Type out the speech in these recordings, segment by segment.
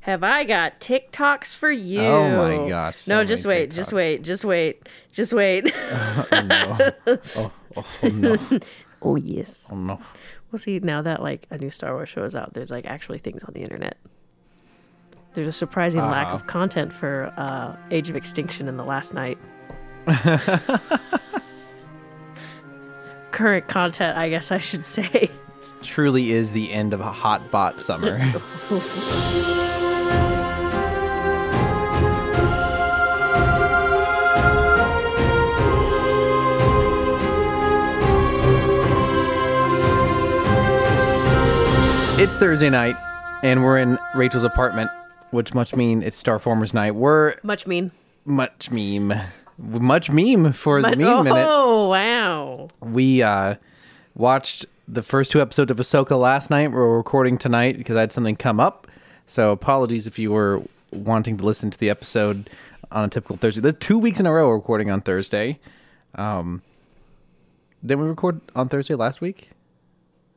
have I got TikToks for you. Oh my gosh, so no, just wait, just wait, just wait, just wait. Oh no. Oh, oh, oh no. oh yes. Oh no. Well, see, now that like a new Star Wars show is out, there's like actually things on the internet. There's a surprising lack Uh-huh. of content for uh, Age of Extinction in the last night. Current content, I guess I should say. Truly is the end of a hot bot summer. It's Thursday night, and we're in Rachel's apartment, which much mean it's Starformers night. We're Much mean. much meme, much meme for the But, meme oh, minute. wow. We uh, watched the first two episodes of Ahsoka last night. We're recording tonight because I had something come up. So apologies if you were wanting to listen to the episode on a typical Thursday. The two weeks in a row we're recording on Thursday. Um, did we record on Thursday last week?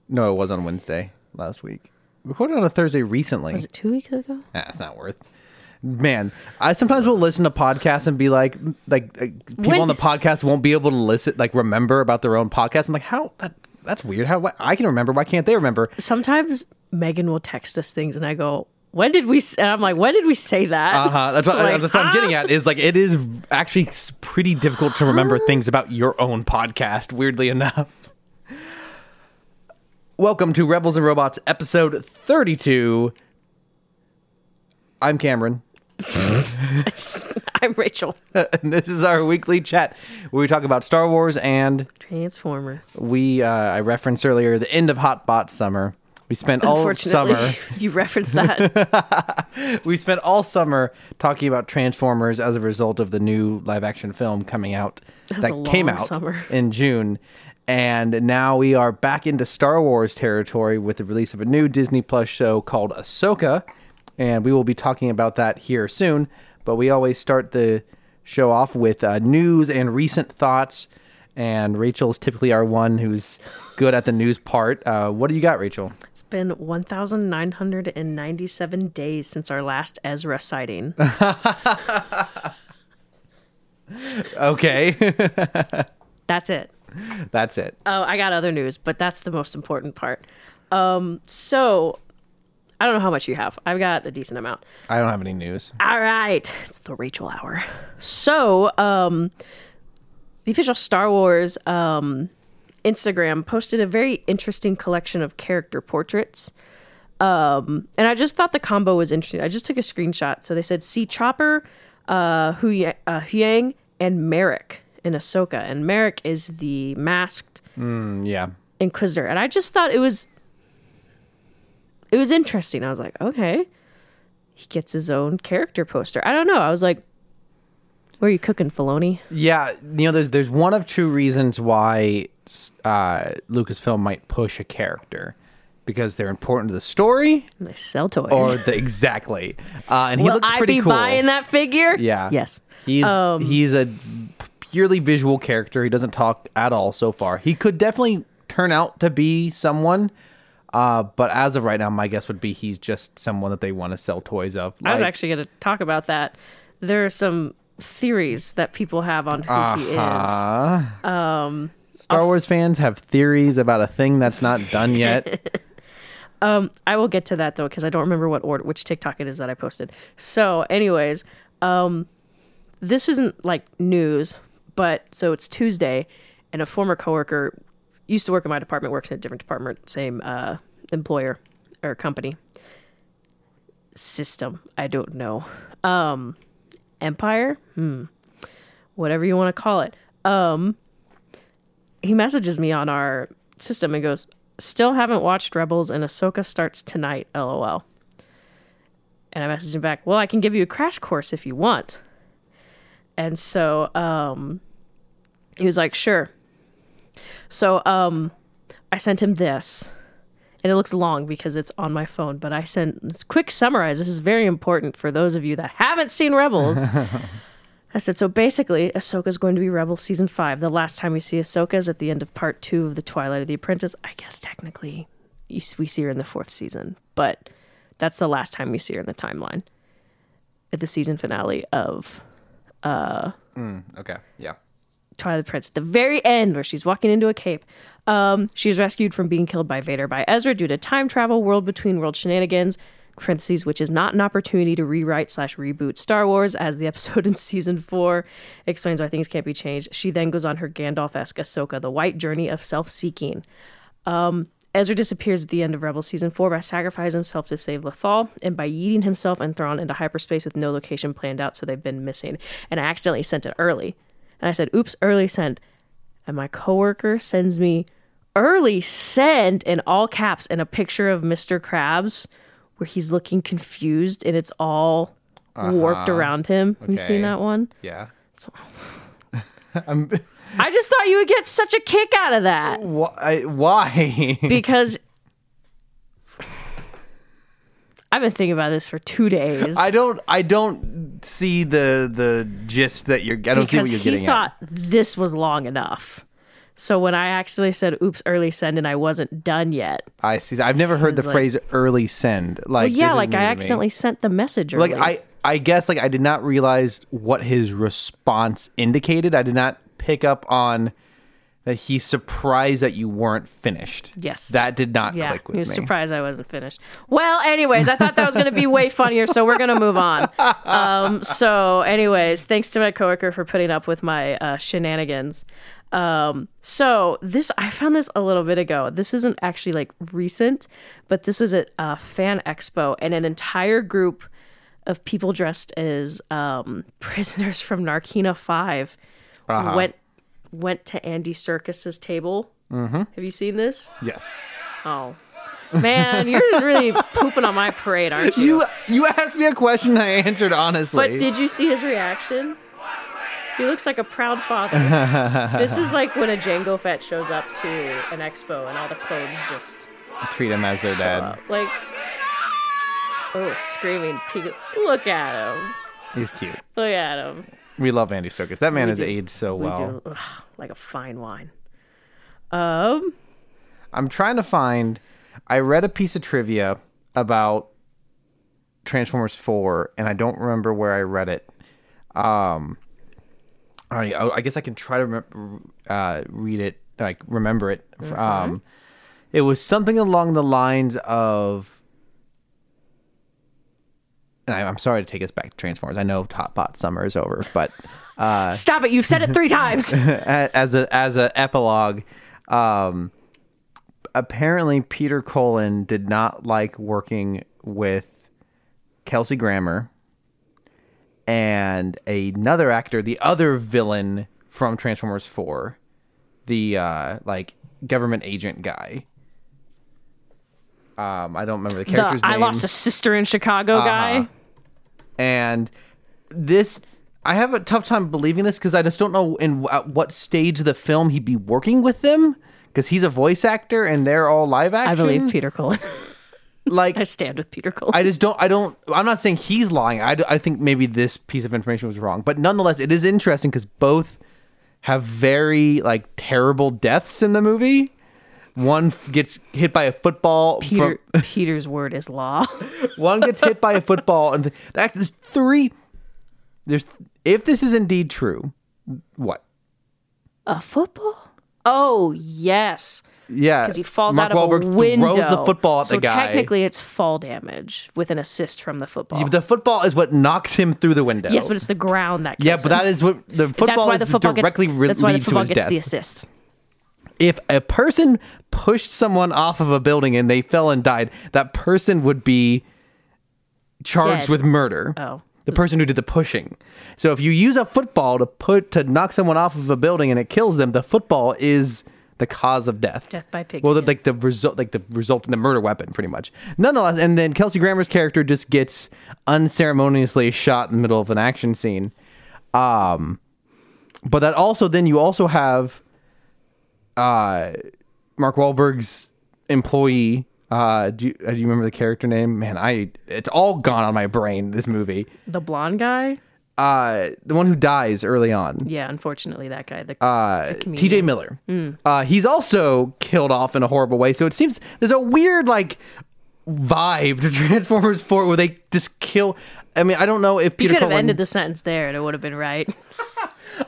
No, it was on Wednesday last week. We recorded on a Thursday recently. Was it two weeks ago? Ah, it's not worth. Man, I sometimes will listen to podcasts and be like, like, like people When- on the podcast won't be able to listen, like remember about their own podcast. I'm like, how that that's weird. How why, I can remember, why can't they remember? Sometimes Megan will text us things, and I go, "When did we?" s-" And I'm like, "When did we say that?" Uh huh. That's what, Like, that's what I'm huh? getting at. Is like it is actually pretty difficult to remember things about your own podcast. Weirdly enough. Welcome to Rebels and Robots, episode 32. I'm Cameron. I'm Rachel. and this is our weekly chat where we talk about Star Wars and Transformers. we uh, I referenced earlier the end of Hot Bot summer. We spent all summer you referenced that. we spent all summer talking about Transformers as a result of the new live action film coming out that came out summer. in June. And now we are back into Star Wars territory with the release of a new Disney Plus show called Ahsoka. And we will be talking about that here soon. But we always start the show off with uh, news and recent thoughts. And Rachel's typically our one who's good at the news part. Uh, what do you got, Rachel? It's been 1,997 days since our last Ezra sighting. Okay, That's it. that's it. Oh, I got other news, but that's the most important part. Um, so I don't know how much you have. I've got a decent amount. I don't have any news. All right, it's the Rachel hour. So, um, the official Star Wars um, Instagram posted a very interesting collection of character portraits. Um, and I just thought the combo was interesting. I just took a screenshot. So they said, see Chopper, uh, Hu- uh, Huyang, and Merrick in Ahsoka. And Merrick is the masked Mm, yeah. Inquisitor. And I just thought it was it was interesting. I was like, okay. He gets his own character poster. I don't know. I was like, where are you cooking, Filoni? Yeah, you know, there's there's one of two reasons why uh, Lucasfilm might push a character because they're important to the story, They sell toys. or the exactly. Uh, and he Will looks I pretty be cool. buying that figure? Yeah. Yes. He's Um, he's a purely visual character. He doesn't talk at all so far. He could definitely turn out to be someone. Uh, but as of right now, my guess would be he's just someone that they want to sell toys of. I was actually going to talk about that. There are some theories that people have on who he is. Uh-huh. Um, Star Wars fans have theories about a thing that's not done yet. I will get to that though because I don't remember what order, which TikTok it is that I posted. So, anyways, um, this isn't like news, but so it's Tuesday, and a former coworker used to work in my department, works in a different department, same uh, employer or company system. I don't know. Um, Empire, hmm, whatever you want to call it. Um, he messages me on our system and goes, "Still haven't watched Rebels, and Ahsoka starts tonight." LOL. And I message him back, "Well, I can give you a crash course if you want." And so, um, he was like, "Sure." So, um, I sent him this, and it looks long because it's on my phone. But I sent this quick summarize. This is very important for those of you that haven't seen Rebels. I said, so basically, Ahsoka is going to be Rebel season five. The last time we see Ahsoka is at the end of part two of The Twilight of the Apprentice. I guess technically you, we see her in the fourth season, but That's the last time we see her in the timeline. At the season finale of Okay. Yeah. Twilight Prince, the very end where she's walking into a cave. Um, she's rescued from being killed by Vader by Ezra due to time travel, world between world shenanigans. Parentheses, which is not an opportunity to rewrite slash reboot Star Wars, as the episode in season four explains why things can't be changed. She then goes on her Gandalf-esque Ahsoka, the White Journey of Self-Seeking. Um, Ezra disappears at the end of Rebel season four by sacrificing himself to save Lothal and by yeeting himself and Thrawn into hyperspace with no location planned out, so they've been missing. And I accidentally sent it early. And I said, oops, early sent. And my coworker sends me early send in all caps and a picture of Mr. Krabs where he's looking confused and it's all warped uh-huh. around him. Have you seen that one? Yeah. I just thought you would get such a kick out of that Why? Why? because I've been thinking about this for two days. I don't. I don't see the the gist that you're. I don't see what you're getting. he thought this was long enough. So when I actually said "oops, early send" and I wasn't done yet. I see. I've never heard the like- phrase "early send." Like, yeah, like I accidentally sent the message. Early. Like I. I guess like I did not realize what his response indicated. I did not pick up on that he's surprised that you weren't finished. Yes. That did not yeah, click with he was me. surprised I wasn't finished. Well, anyways, I thought that was going to be way funnier, so we're going to move on. Um, so, anyways, thanks to my coworker for putting up with my uh, shenanigans. Um, so this I found this a little bit ago. This isn't actually like recent, but this was at a fan expo, and an entire group of people dressed as um, prisoners from Narkina 5 Uh-huh. went went to Andy Serkis's table. Mm-hmm. Have you seen this? yes. Oh. Man, you're just really pooping on my parade, aren't you? You you asked me a question. I answered honestly. but did you see his reaction? He looks like a proud father. this is like when a Jango Fett shows up to an expo and all the clothes just treat him as their dad? uh, like oh screaming. Look at him. He's cute. Look at him. We love Andy Serkis. That man has do. aged so We well. ugh, like a fine wine. Um I'm trying to find. I read a piece of trivia about Transformers 4, and I don't remember where I read it. Um, I, I guess I can try to remember, uh, read it, like remember it. Um, it was something along the lines of. I'm sorry to take us back to Transformers. I know Top Pot Summer is over, but uh, Stop it, you've said it three times. as a as a epilogue um apparently peter cullen did not like working with kelsey grammer and another actor the other villain from transformers 4 the uh like government agent guy um i don't remember the the character's I lost a sister in Chicago guy. Uh-huh. and this i have a tough time believing this because i just don't know in at what stage of the film he'd be working with them because he's a voice actor and they're all live action I believe Peter Cullen. like I stand with Peter Cullen. i just don't i don't i'm not saying he's lying I, I think maybe this piece of information was wrong but nonetheless it is interesting because both have very like terrible deaths in the movie one f- gets hit by a football Peter from, Peter's word is law. One gets hit by a football, and th- that three. There's if this is indeed true, what? a football? Oh yes, Yeah, because he falls Mark out of Wahlberg a window. throws the football at so the guy. technically, it's fall damage with an assist from the football. the football is what knocks him through the window. yes, but it's the ground that. yeah, but him. that is what the football that's why is the football directly gets. re- that's why the football his gets death. the assist. If a person pushed someone off of a building and they fell and died, that person would be charged Dead. with murder. Oh. The person who did the pushing. So if you use a football to put to knock someone off of a building and it kills them, the football is the cause of death. Death by pig Well, the, like the result, like the result in the murder weapon, pretty much. Nonetheless, and then Kelsey Grammer's character just gets unceremoniously shot in the middle of an action scene. Um, but that also then you also have uh Mark Wahlberg's employee. Uh, do you, uh, do you remember the character name? Man, I it's all gone on my brain. This movie. The blonde guy. Uh, the one who dies early on. Yeah, unfortunately, that guy. The, Uh. T.J. Miller. Uh, he's also killed off in a horrible way. So it seems there's a weird like vibe to Transformers 4 where they just kill. I mean, I don't know if You Peter could have Cullen. ended the sentence there and it would have been right.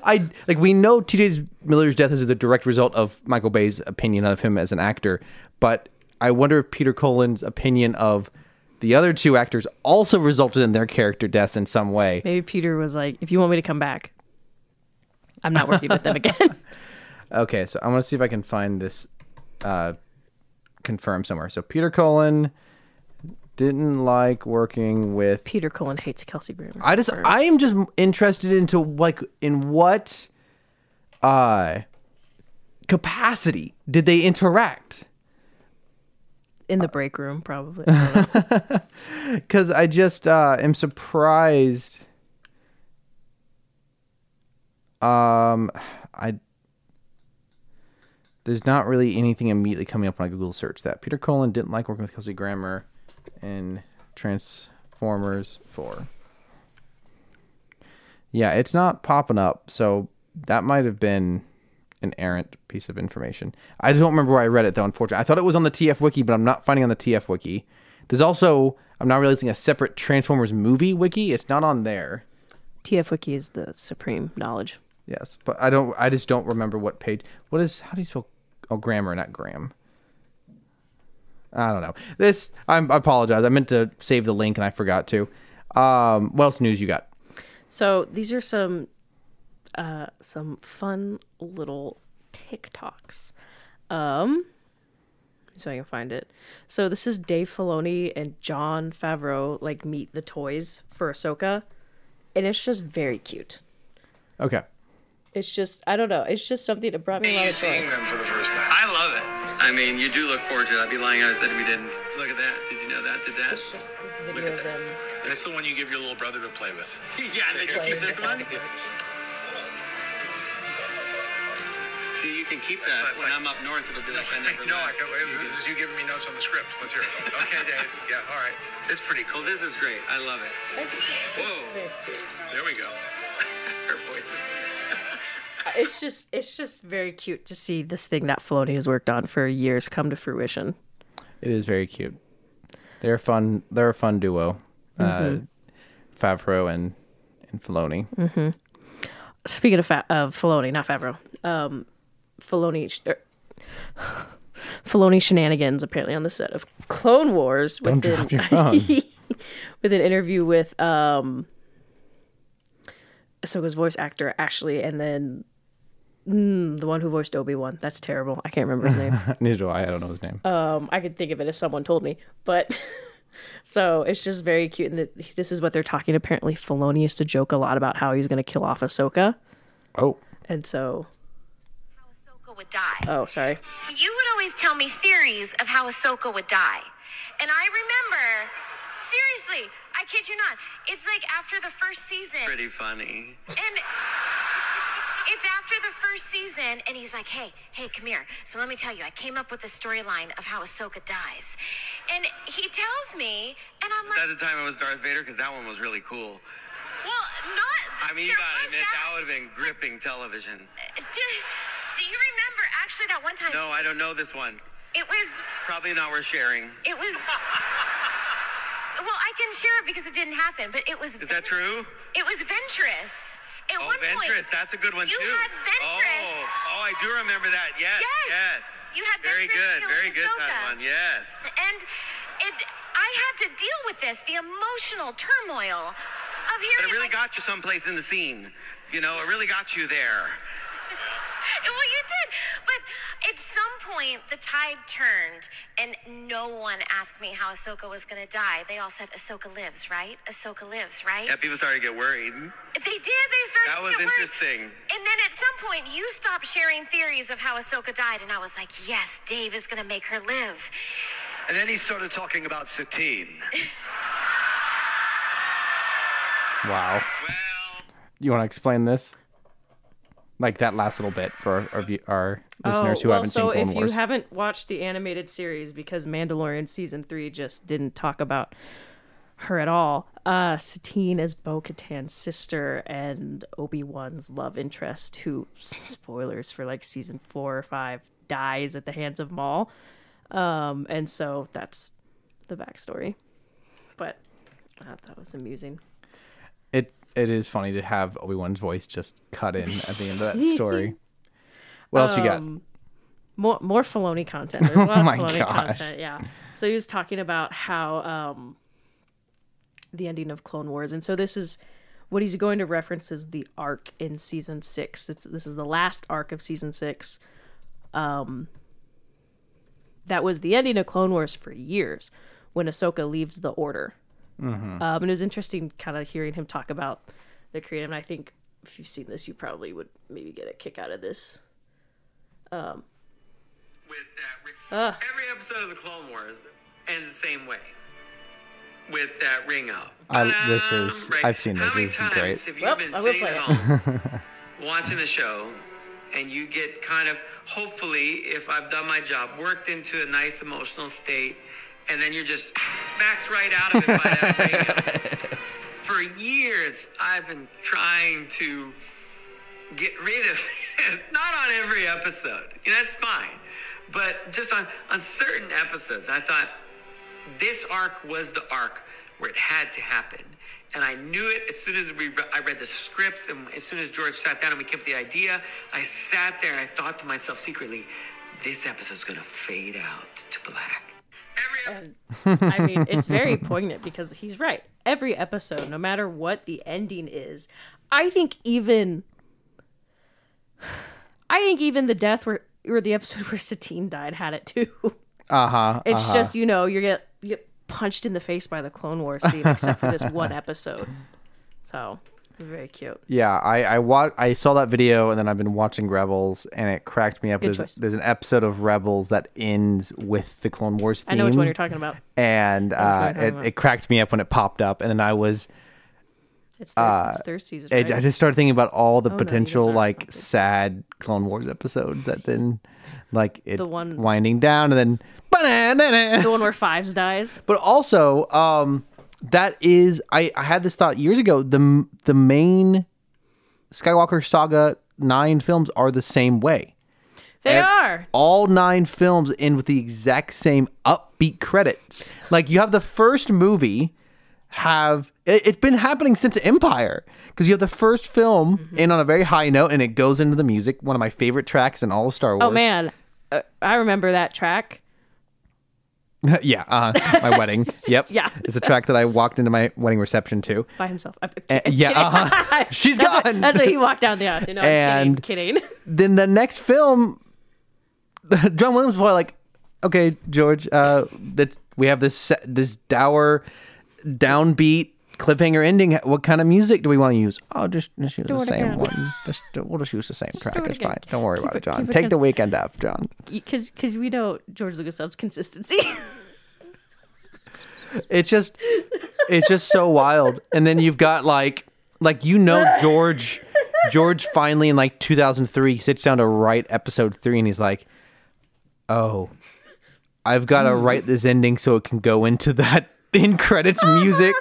I like we know T.J. Miller's death is a direct result of Michael Bay's opinion of him as an actor, but I wonder if Peter Cullen's opinion of the other two actors also resulted in their character deaths in some way. Maybe Peter was like, if you want me to come back, I'm not working with them again. Okay, so I want to see if I can find this uh, confirmed somewhere. So Peter Cullen didn't like working with. Peter Cullen hates Kelsey Grammer. I just I am just interested into like in what uh capacity did they interact? in the break room, probably. I. Because I just uh, am surprised. Um, I there's not really anything immediately coming up when I Google search that. Peter Cullen didn't like working with Kelsey Grammer in Transformers Four. Yeah, it's not popping up, so that might have been an errant piece of information. I just don't remember where I read it though. Unfortunately, I thought it was on the TF wiki, but I'm not finding on the TF wiki. There's also I'm now realizing a separate Transformers movie wiki. It's not on there. TF Wiki is the supreme knowledge. Yes, but I don't. I just don't remember what page. What is? How do you spell? Oh, grammar, not Graham. I don't know. This. I'm, I apologize. I meant to save the link and I forgot to. Um, what else news you got? So these are some uh some fun little TikToks. Um so I can find it. So this is Dave Filoni and Jon Favreau like meet the toys for Ahsoka. And it's just very cute. Okay. It's just I don't know, it's just something that brought me a lot of joy. seeing them for the first time? I love it. I mean, you do look forward to it. I'd be lying if I said we didn't. Look at that. Did you know that? Did that? It's just this video of them. That's the one you give your little brother to play with. yeah, and then you keep this one. See, you can keep that. So it's when like- I'm up north, it'll be like I never no, I can't wait. This is you giving me notes on the script. Let's hear it. Okay, Dave. Yeah, all right. It's pretty cool. Well, this is great. I love it. Whoa. There we go. Her voice is. It's just it's just very cute to see this thing that Filoni has worked on for years come to fruition. It is very cute. They're fun. They're a fun duo. Uh, Favreau and and Filoni. Speaking of fa- of Filoni, not Favreau, um, Filoni, sh- er, Filoni shenanigans apparently on the set of Clone Wars Don't with drop an, your phone. with an interview with um, Ahsoka's voice actor Ashley, and then mm, the one who voiced Obi Wan. That's terrible. I can't remember his name. Neither do I. I don't know his name. Um, I could think of it if someone told me, but so it's just very cute. And that this is what they're talking. Apparently, Filoni used to joke a lot about how he's going to kill off Ahsoka, oh, and so how Ahsoka would die. oh, sorry. You would always tell me theories of how Ahsoka would die. And I remember, seriously, I kid you not, it's like after the first season. Pretty funny. And it's after the first season, and he's like, hey, hey, come here. So let me tell you, I came up with the storyline of how Ahsoka dies. And he tells me, and I'm like, At the time, it was Darth Vader because that one was really cool. well, not. I mean, you gotta admit that would have been gripping television. Uh, do, do you remember actually that one time? No, I don't know this one. It was Probably not worth sharing. It was. Well, I can share it because it didn't happen, but it was. Is that true? It was Ventress. At Oh, one Ventress. point, That's a good one you too. had Ventress. Oh, oh, I do remember that. Yes. Yes. Yes. You had Very Ventress good. Very good. Taiwan. Yes. And it, I had to deal with this, the emotional turmoil of hearing. But it really my- got you someplace in the scene. You know, it really got you there. Well, you did. But at some point, the tide turned, and no one asked me how Ahsoka was going to die. They all said, Ahsoka lives, right? Ahsoka lives, right? Yeah, people started to get worried. They did. They started. That to was get worried. interesting. And then at some point, you stopped sharing theories of how Ahsoka died, and I was like, "Yes, Dave is going to make her live." And then he started talking about Satine. wow. Well, You want to explain this? Like that last little bit for our, our, listeners who Oh, well, haven't so seen Clone if Wars. you haven't watched the animated series because Mandalorian season three just didn't talk about her at all, uh, Satine is Bo-Katan's sister and Obi Wan's love interest, who spoilers for like season four or five dies at the hands of Maul, um, and so that's the backstory. But I thought that was amusing. It it is funny to have Obi Wan's voice just cut in at the end of that story. What else you got? Um, More more Filoni content. There's a lot Oh of my Filoni gosh. content. Yeah. So he was talking about how um, the ending of Clone Wars, and so this is what he's going to reference is the arc in season six. It's, this is the last arc of season six. Um, that was the ending of Clone Wars for years when Ahsoka leaves the Order. Mm-hmm. Um, and it was interesting, kind of hearing him talk about the creative. And I think if you've seen this, you probably would maybe get a kick out of this. With that, ri- every episode of the Clone Wars ends the same way. With that ring out. I- this is- Right. I've seen How this. many This is times great. Have you Well, been I will sitting play at it. home watching the show, and you get kind of, hopefully, if I've done my job, worked into a nice emotional state, and then you're just smacked right out of it by that out. For years, I've been trying to get rid of it. Not on every episode. You know, that's fine. But just on, on certain episodes, I thought this arc was the arc where it had to happen. And I knew it as soon as we re- I read the scripts and as soon as George sat down and we with the idea, I sat there and I thought to myself secretly, this episode's gonna fade out to black. Episode. I mean, it's very poignant because he's right. Every episode, no matter what the ending is, I think even I think even the death where or the episode where Satine died had it too. Uh huh. It's just, you know, you get you get punched in the face by the Clone Wars scene except for this one episode. So very cute. Yeah, I I wa- I saw that video and then I've been watching Rebels and it cracked me up. Good There's, choice. there's an episode of Rebels that ends with the Clone Wars theme. I know which one you're talking about. And uh, which one you're talking it, about. it cracked me up when it popped up, and then I was It's third, it's third season. Uh, Right? I just started thinking about all the Oh, no, potential aren't like sad Clone Wars episodes that then like it's the one- winding down and then the one where Fives dies. but also um that is I I had this thought years ago the the main Skywalker saga 9 films are the same way They Ev- are. all nine films end with the exact same upbeat credits. Like you have the first movie have it, it's been happening since Empire because you have the first film Mm-hmm. in on a very high note and it goes into the music. One of my favorite tracks in all of Star Wars. Oh man, uh, I remember that track. yeah, uh, my wedding. Yep. Yeah. it's a track that I walked into my wedding reception to. by himself. I- Uh, yeah, uh-huh. she's that's gone. What, that's what he walked down the aisle. No, And- I'm kidding. kidding. then the next film, John Williams was probably like, "Okay, George, uh, that we have this this dour, downbeat cliffhanger ending. What kind of music do we want to use? Oh, just, just use Do the same again. one. Just we'll just use the same track. it It's again. fine. Don't worry Keep about it, John. it Take the weekend off, John. Because because we know George Lucas loves consistency. It's just, it's just so wild. And then you've got like, like you know, George, George finally in like 2003 sits down to write episode three, and he's like, "Oh, I've got to mm. write this ending so it can go into that in credits music."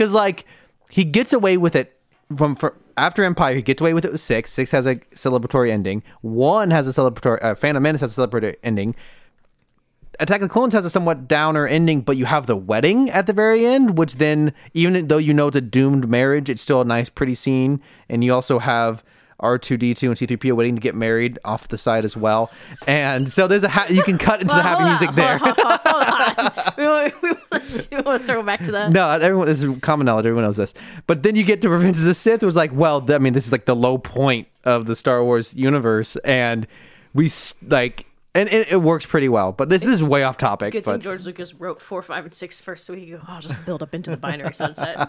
Because like he gets away with it from for, after Empire, he gets away with it with six. Six has a celebratory ending. One has a celebratory. Uh, Phantom Menace has a celebratory ending. Attack of the Clones has a somewhat downer ending, but you have the wedding at the very end, which then, even though you know it's a doomed marriage, it's still a nice, pretty scene. And you also have R2D2 and C3PO waiting to get married off the side as well. And so there's a ha- you can cut into the happy music on, there. Hold on, hold on. we, want, to, circle back to that. No, everyone. This is common knowledge. Everyone knows this. But then you get to Revenge of the Sith. It was like, well, I mean, this is like the low point of the Star Wars universe, and we s- like, and it, it works pretty well. But this, this is way off topic. Good thing George Lucas wrote four, five, and six first, so he could go, oh, just build up into the binary sunset.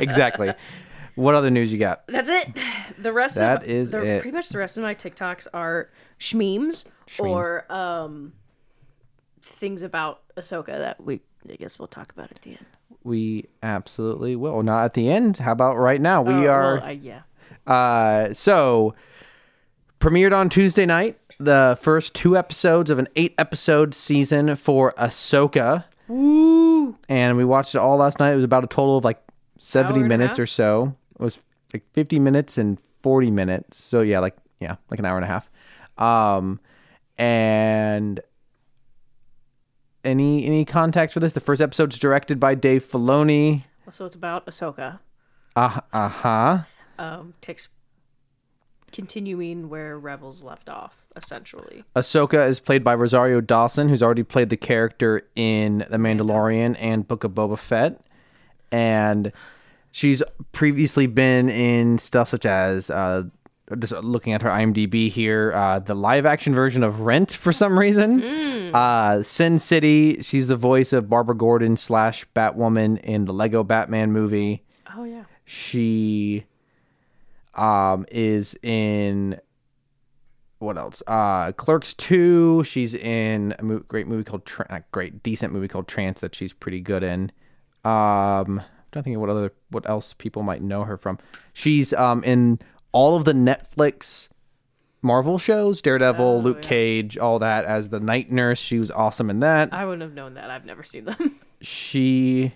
exactly. What other news you got? That's it. The rest That of is the, it. pretty much the rest of my TikToks are shmemes or um things about Ahsoka that we I guess we'll talk about at the end. We absolutely will. Not at the end. How about right now? We Oh, are. well, I, yeah. Uh, so premiered on Tuesday night. The first two episodes of an eight episode season for Ahsoka. Woo! And we watched it all last night. It was about a total of like 70 Hour and a minutes or so. It was like 50 minutes and 40 minutes. So yeah, like yeah, like an hour and a half. Um and any any context for this? The first episode's directed by Dave Filoni. So it's about Ahsoka. Uh huh. Um, takes continuing where Rebels left off, essentially. Ahsoka is played by Rosario Dawson, who's already played the character in The Mandalorian and Book of Boba Fett. And she's previously been in stuff such as, uh, just looking at her IMDb here, uh, the live action version of Rent for some reason. Uh, Sin City, she's the voice of Barbara Gordon slash Batwoman in the Lego Batman movie. Oh yeah. she um is in what else? Uh clerks 2 she's in a mo- great movie called Tra- great decent movie called trance that she's pretty good in. Um trying to think of what other what else people might know her from she's um in all of the netflix marvel shows daredevil luke cage all that as the night nurse she was awesome in that I wouldn't have known that. I've never seen them. she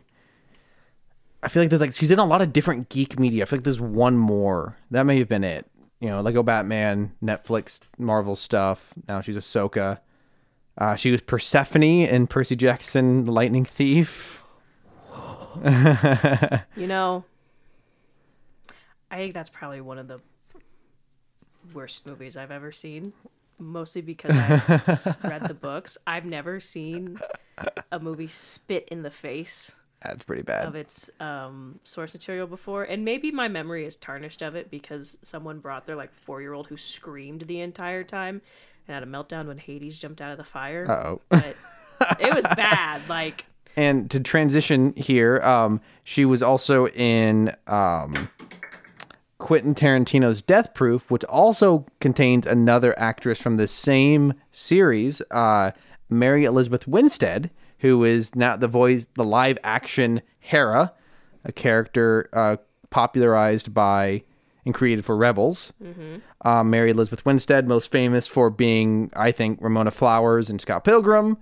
I feel like there's like she's in a lot of different geek media. I feel like there's one more. That may have been it. You know, Lego Batman, Netflix, Marvel stuff. Now she's Ahsoka. Uh, she was Persephone in Percy Jackson, the Lightning Thief. you know, I think that's probably one of the worst movies I've ever seen. Mostly because I've read the books. I've never seen a movie spit in the face That's pretty bad. of its um, source material before, and maybe my memory is tarnished of it because someone brought their like four year old who screamed the entire time and had a meltdown when Hades jumped out of the fire. Uh-oh. But it was bad. Like And to transition here, um, she was also in um, Quentin Tarantino's Death Proof, which also contains another actress from the same series, uh, Mary Elizabeth Winstead, who is now the voice, the live action Hera, a character uh, popularized by and created for Rebels. Uh, Mary Elizabeth Winstead, most famous for being, I think, Ramona Flowers and Scott Pilgrim.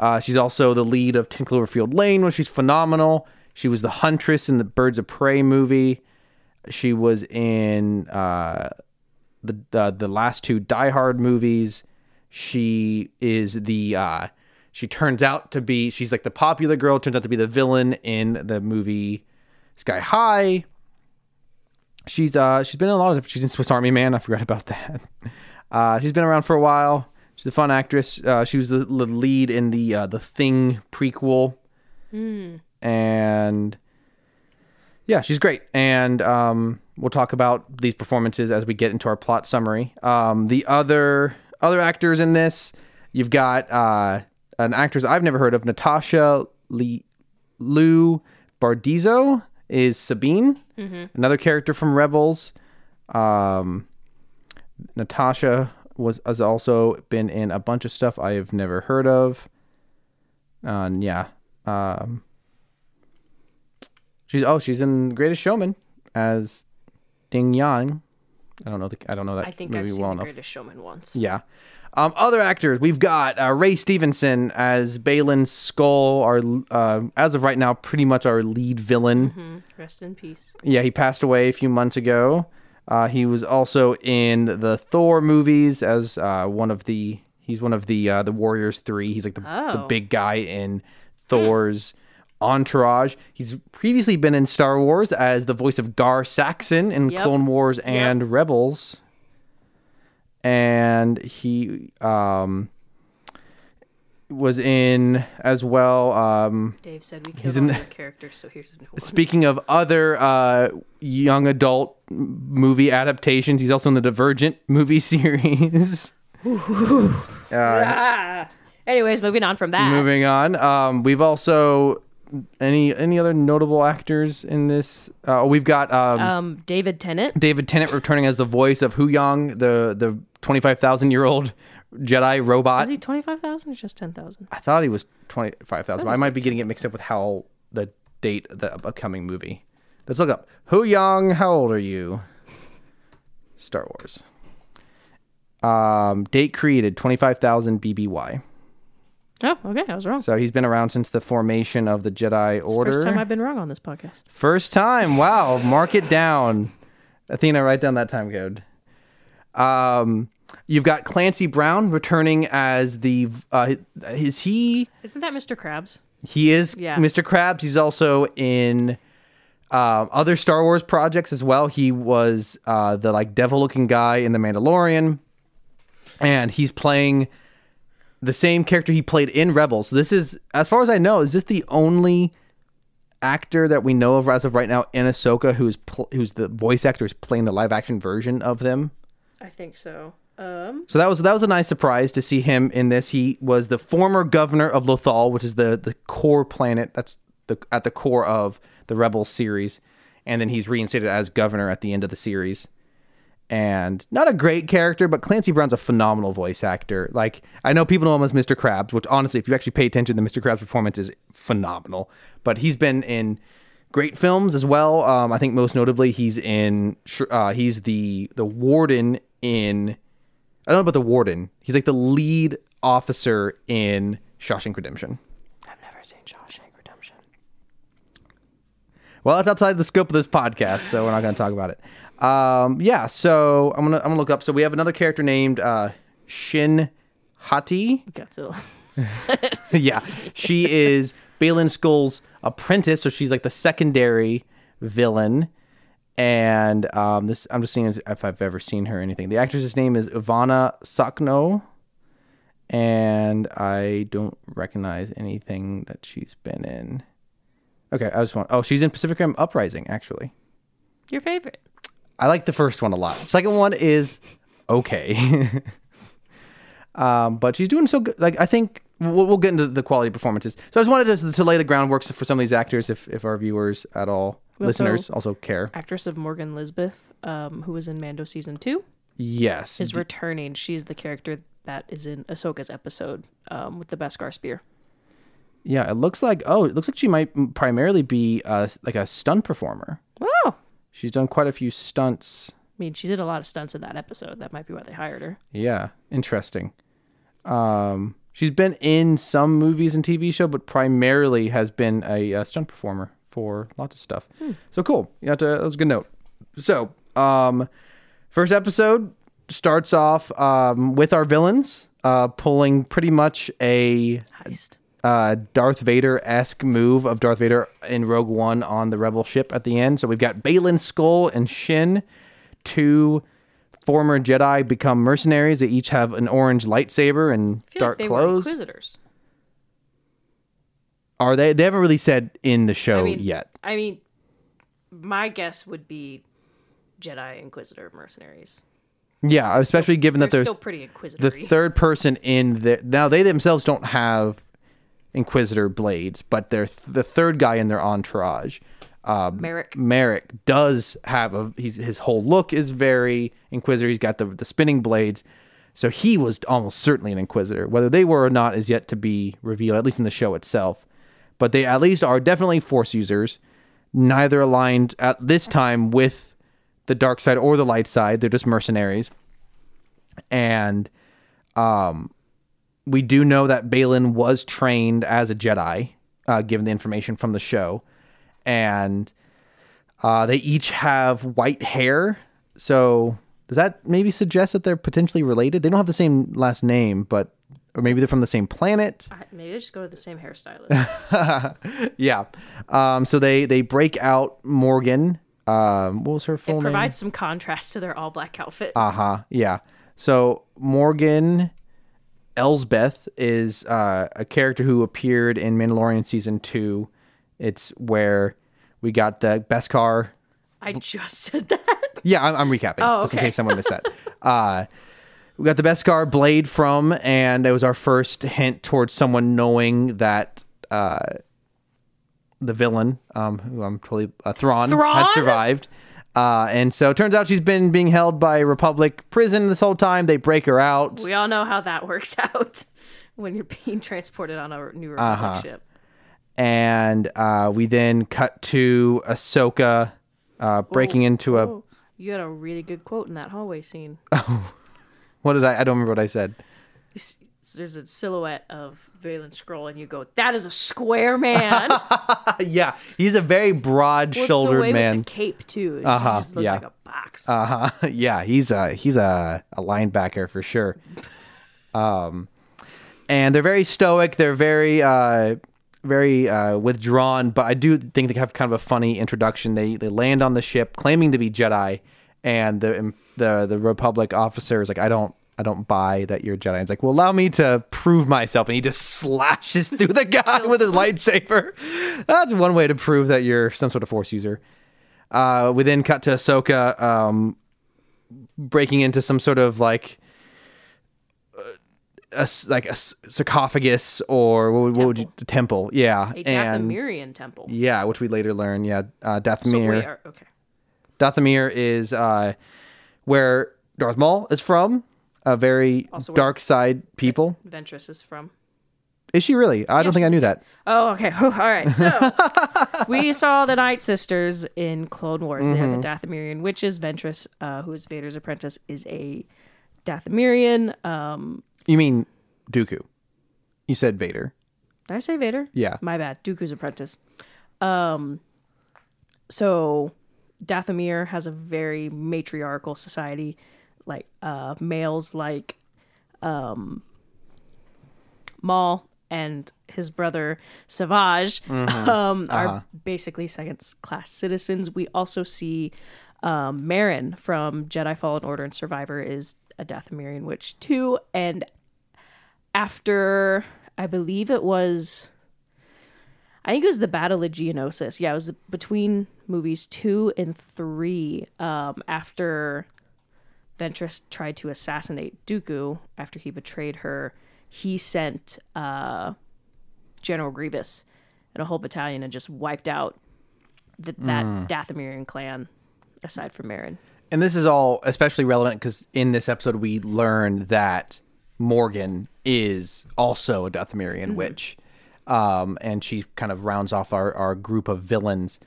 Uh, she's also the lead of 10 Cloverfield Lane, where she's phenomenal. She was the Huntress in the Birds of Prey movie. She was in uh, the uh, the last two Die Hard movies. She is the uh, she turns out to be she's like the popular girl. Turns out to be the villain in the movie Sky High. She's uh she's been in a lot of she's in Swiss Army Man. I forgot about that. Uh, she's been around for a while. She's a fun actress. Uh, she was the, the lead in the uh, the Thing prequel, and yeah, she's great. And um, we'll talk about these performances as we get into our plot summary. Um, the other other actors in this, you've got uh, an actress I've never heard of, Natasha Lee, Lou Bordizzo is Sabine, another character from Rebels. Um, Natasha was has also been in a bunch of stuff I have never heard of. Uh, and yeah. Um, she's oh she's in Greatest Showman as Ding Yang. I don't know the I don't know that I think movie I've seen well enough. Greatest Showman once. Yeah. Um, other actors, we've got uh, Ray Stevenson as Baylan Skoll, our uh, as of right now, pretty much our lead villain. Rest in peace. Yeah, he passed away a few months ago. Uh, he was also in the Thor movies as uh, one of the. He's one of the uh, the Warriors Three. He's like the, the Oh. big guy in Thor's entourage. He's previously been in Star Wars as the voice of Gar Saxon in Yep. Clone Wars and Rebels. And he um, was in as well. Um, Dave said we He's killed in all the- your characters, so here's a new one. Speaking of other uh, young adult movie adaptations, he's also in the Divergent movie series. Ah. Anyways, moving on from that. Moving on, um, we've also any any other notable actors in this? Uh, we've got um, Um, David Tennant. David Tennant returning as the voice of Huyang, the the twenty five thousand year old Jedi robot. Is he twenty five thousand or just ten thousand? I thought he was twenty five thousand. I was might like be getting it mixed up with how the date of the upcoming movie. Let's look up Huyang. How old are you? Star Wars. Um, date created twenty five thousand BBY. Oh, okay, I was wrong. So he's been around since the formation of the Jedi It's Order. First time I've been wrong on this podcast. First time. Wow. Mark it down. Athena, write down that time code. Um, You've got Clancy Brown returning as the. Uh, is he? Isn't that Mr. Krabs? He is Yeah. Mr. Krabs. He's also in um, other Star Wars projects as well. He was uh, the like devil-looking guy in The Mandalorian, and he's playing the same character he played in Rebels. So this is, as far as I know, is this the only actor that we know of as of right now in Ahsoka who's pl- who's the voice actor is playing the live-action version of them? I think so. Um, So that was that was a nice surprise to see him in this. He was the former governor of Lothal, which is the the core planet that's the at the core of the Rebels series, and then he's reinstated as governor at the end of the series. And not a great character, but Clancy Brown's a phenomenal voice actor. Like I know people know him as Mr. Krabs, which honestly, if you actually pay attention, the Mr. Krabs performance is phenomenal. But he's been in great films as well. Um, I think most notably he's in uh, he's the the warden in I don't know about the warden. He's like the lead officer in Shawshank Redemption. I've never seen Shawshank Redemption. Well, that's outside the scope of this podcast, so we're not going to talk about it. Um, yeah, so I'm gonna I'm gonna look up. So we have another character named uh, Shin Hati. Godzilla. yeah, she is Baylan Skoll's apprentice, so she's like the secondary villain. And um, this, I'm just seeing if I've ever seen her or anything. The actress's name is Ivana Sakno, and I don't recognize anything that she's been in. Okay, I just want. Oh, she's in Pacific Rim Uprising, actually. Your favorite. I like the first one a lot. Second one is okay. um, but she's doing so good. Like I think we'll, we'll get into the quality performances. So I just wanted to, to lay the groundwork for some of these actors, if if our viewers at all, We listeners, also care. Actress of Morgan Elsbeth, um, who was in Mando season two, Yes, is returning. She's the character that is in Ahsoka's episode um, with the Beskar spear. yeah. It looks like oh, it looks like she might primarily be uh, like a stunt performer. Oh, She's done quite a few stunts. I mean, she did a lot of stunts in that episode. That might be why they hired her. Yeah, interesting. Um, she's been in some movies and TV show, but primarily has been a, uh stunt performer for lots of stuff. So cool. You have to, that was a good note. So, um, first episode starts off um, with our villains uh, pulling pretty much a Heist. uh, Darth Vader esque move of Darth Vader in Rogue One on the Rebel ship at the end. So we've got Baylan Skoll and Shin, two former Jedi become mercenaries. They each have an orange lightsaber and dark like clothes. Inquisitors. Are they? They haven't really said in the show I mean, yet. I mean, my guess would be Jedi Inquisitor mercenaries. Yeah, especially given that They're there's still pretty inquisitor. the third person in the now they themselves don't have Inquisitor blades, but they're th- the third guy in their entourage. Uh, Merrick. Merrick does have a he's, his whole look is very Inquisitor. He's got the the spinning blades, so he was almost certainly an Inquisitor. Whether they were or not is yet to be revealed, at least in the show itself. But they at least are definitely Force users. Neither aligned at this time with the dark side or the light side. They're just mercenaries. And um, we do know that Baylan was trained as a Jedi, uh, given the information from the show. And uh, they each have white hair. So does that maybe suggest that they're potentially related? They don't have the same last name, but or maybe they're from the same planet. Maybe they just go to the same hairstylist. Yeah. Um, so they they break out Morgan. Um, what was her full it name? provides some contrast to their all black outfit. Uh huh. Yeah. So Morgan Elsbeth is uh, a character who appeared in Mandalorian season two. It's where we got the Beskar. I just said that. Yeah, I'm, I'm recapping Oh, just in case someone missed that. uh, we got the Beskar blade from, and it was our first hint towards someone knowing that uh, the villain, um, who I'm totally uh, Thrawn, had survived. Uh, and so it turns out she's been being held by Republic prison this whole time. They break her out. We all know how that works out when you're being transported on a New Republic Uh-huh. ship. and uh, we then cut to Ahsoka uh, breaking into a. Oh, you had a really good quote in that hallway scene. What did I? I don't remember what I said. You s- There's a silhouette of Baylan Skoll, and you go, "That is a square man." yeah, he's a very broad-shouldered way man. with the cape too. Uh-huh, yeah. like a box. Uh huh. Yeah, he's a he's a, a linebacker for sure. Um, and they're very stoic. They're very uh very uh withdrawn. But I do think they have kind of a funny introduction. They they land on the ship claiming to be Jedi, and the the the Republic officer is like, I don't. I don't buy that you're a Jedi. It's like, well, allow me to prove myself, and he just slashes through the guy with his lightsaber. That's one way to prove that you're some sort of Force user. Uh, we then cut to Ahsoka um, breaking into some sort of like a, like a sarcophagus or what, would- what would you temple? Yeah, a and Dathomirian temple. yeah, which we later learn. Yeah, uh, So Dathomir. wait, are- okay. Dathomir is uh, where Darth Maul is from. A very Also dark side people. Ventress is from. Is she really? I don't think I knew that. Oh, okay. All right. So we saw the Night Sisters in Clone Wars. They're Mm-hmm. the Dathomirian witches. Ventress, uh, who is Vader's apprentice, is a Dathomirian. Um, You mean Dooku? You said Vader. did I say Vader? Yeah. My bad. Dooku's apprentice. Um, so Dathomir has a very matriarchal society. Like uh, males like um, Maul and his brother Savage um, are basically second class citizens. We also see um, Merrin from Jedi Fallen Order and Survivor is a Dathomirian witch too. And after, I believe it was, I think it was the Battle of Geonosis. Yeah, it was between movies two and three. Um, after Ventress tried to assassinate Dooku after he betrayed her, he sent uh, General Grievous and a whole battalion and just wiped out the, that Dathomirian clan, aside from Merrin. And this is all especially relevant because in this episode we learn that Morgan is also a Dathomirian witch, um, and she kind of rounds off our, our group of villains.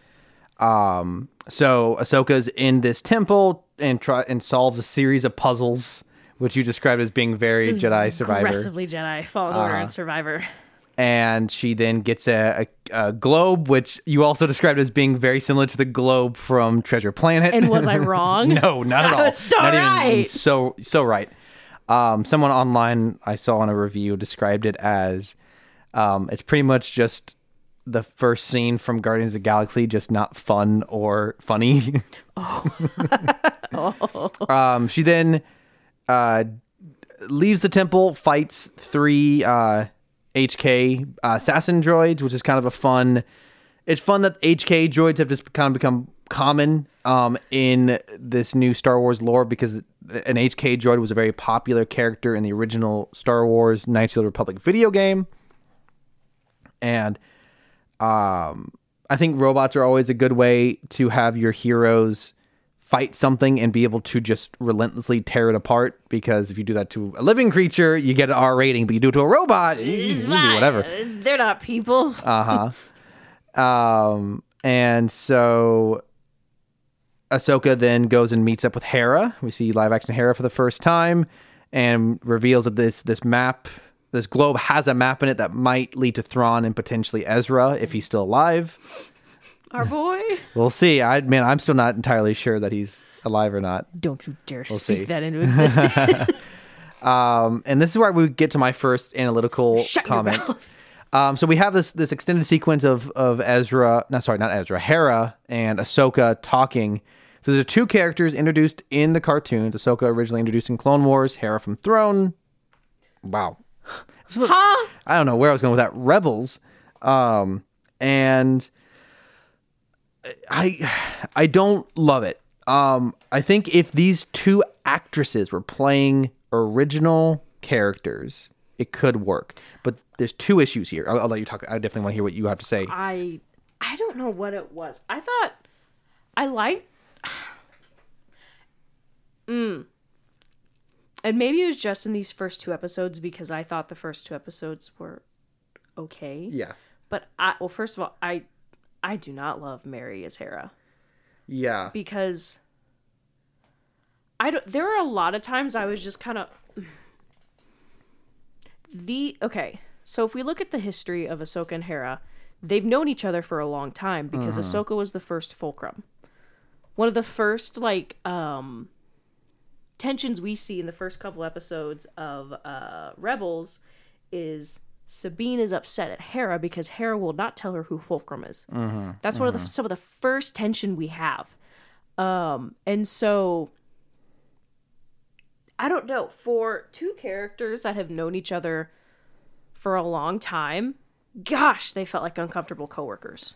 Um, so Ahsoka's in this temple and try and solves a series of puzzles, which you described as being very Jedi Survivor. Aggressively Jedi, Fallen Order, and Survivor. and she then gets a, a, a globe, which you also described as being very similar to the globe from Treasure Planet. And was I wrong? no, not at all. so not right. so so right. Um, someone online I saw in a review described it as um, it's pretty much just the first scene from Guardians of the Galaxy, just not fun or funny. oh. um, she then uh, leaves the temple, fights three uh, HK uh, assassin droids, which is kind of a fun. It's fun that HK droids have just kind of become common um, in this new Star Wars lore because an HK droid was a very popular character in the original Star Wars Knights of the Republic video game, and um, I think robots are always a good way to have your heroes fight something and be able to just relentlessly tear it apart. Because if you do that to a living creature, you get an R rating, but you do it to a robot, you, you can do whatever. They're not people. Uh huh. um, and so Ahsoka then goes and meets up with Hera. We see live action Hera for the first time, and reveals that this this map, this globe has a map in it that might lead to Thrawn and potentially Ezra if he's still alive. Our boy. We'll see. I man, I'm still not entirely sure that he's alive or not. Don't you dare speak see. that into existence. Um, and this is where we get to my first analytical Shut comment. Um, so we have this this extended sequence of of Ezra, no, sorry, not Ezra, Hera and Ahsoka talking. So there's two characters introduced in the cartoons. Ahsoka originally introduced in Clone Wars, Hera from Throne. Wow, huh? I don't know where I was going with that. Rebels, um, and I I don't love it. Um, I think if these two actresses were playing original characters, it could work. But there's two issues here. I'll, I'll let you talk. I definitely want to hear what you have to say. I I don't know what it was. I thought I liked mm. And maybe it was just in these first two episodes because I thought the first two episodes were okay. Yeah, But I well first of all, I I do not love Mary as Hera yeah, because I don't there are a lot of times I was just kind of the okay. So if we look at the history of Ahsoka and Hera, they've known each other for a long time because Ahsoka was the first fulcrum. one of the first like um tensions we see in the first couple episodes of uh Rebels is Sabine is upset at Hera because Hera will not tell her who Fulcrum is. That's one of the some of the first tension we have. Um and so I don't know, for two characters that have known each other for a long time, gosh, they felt like uncomfortable coworkers.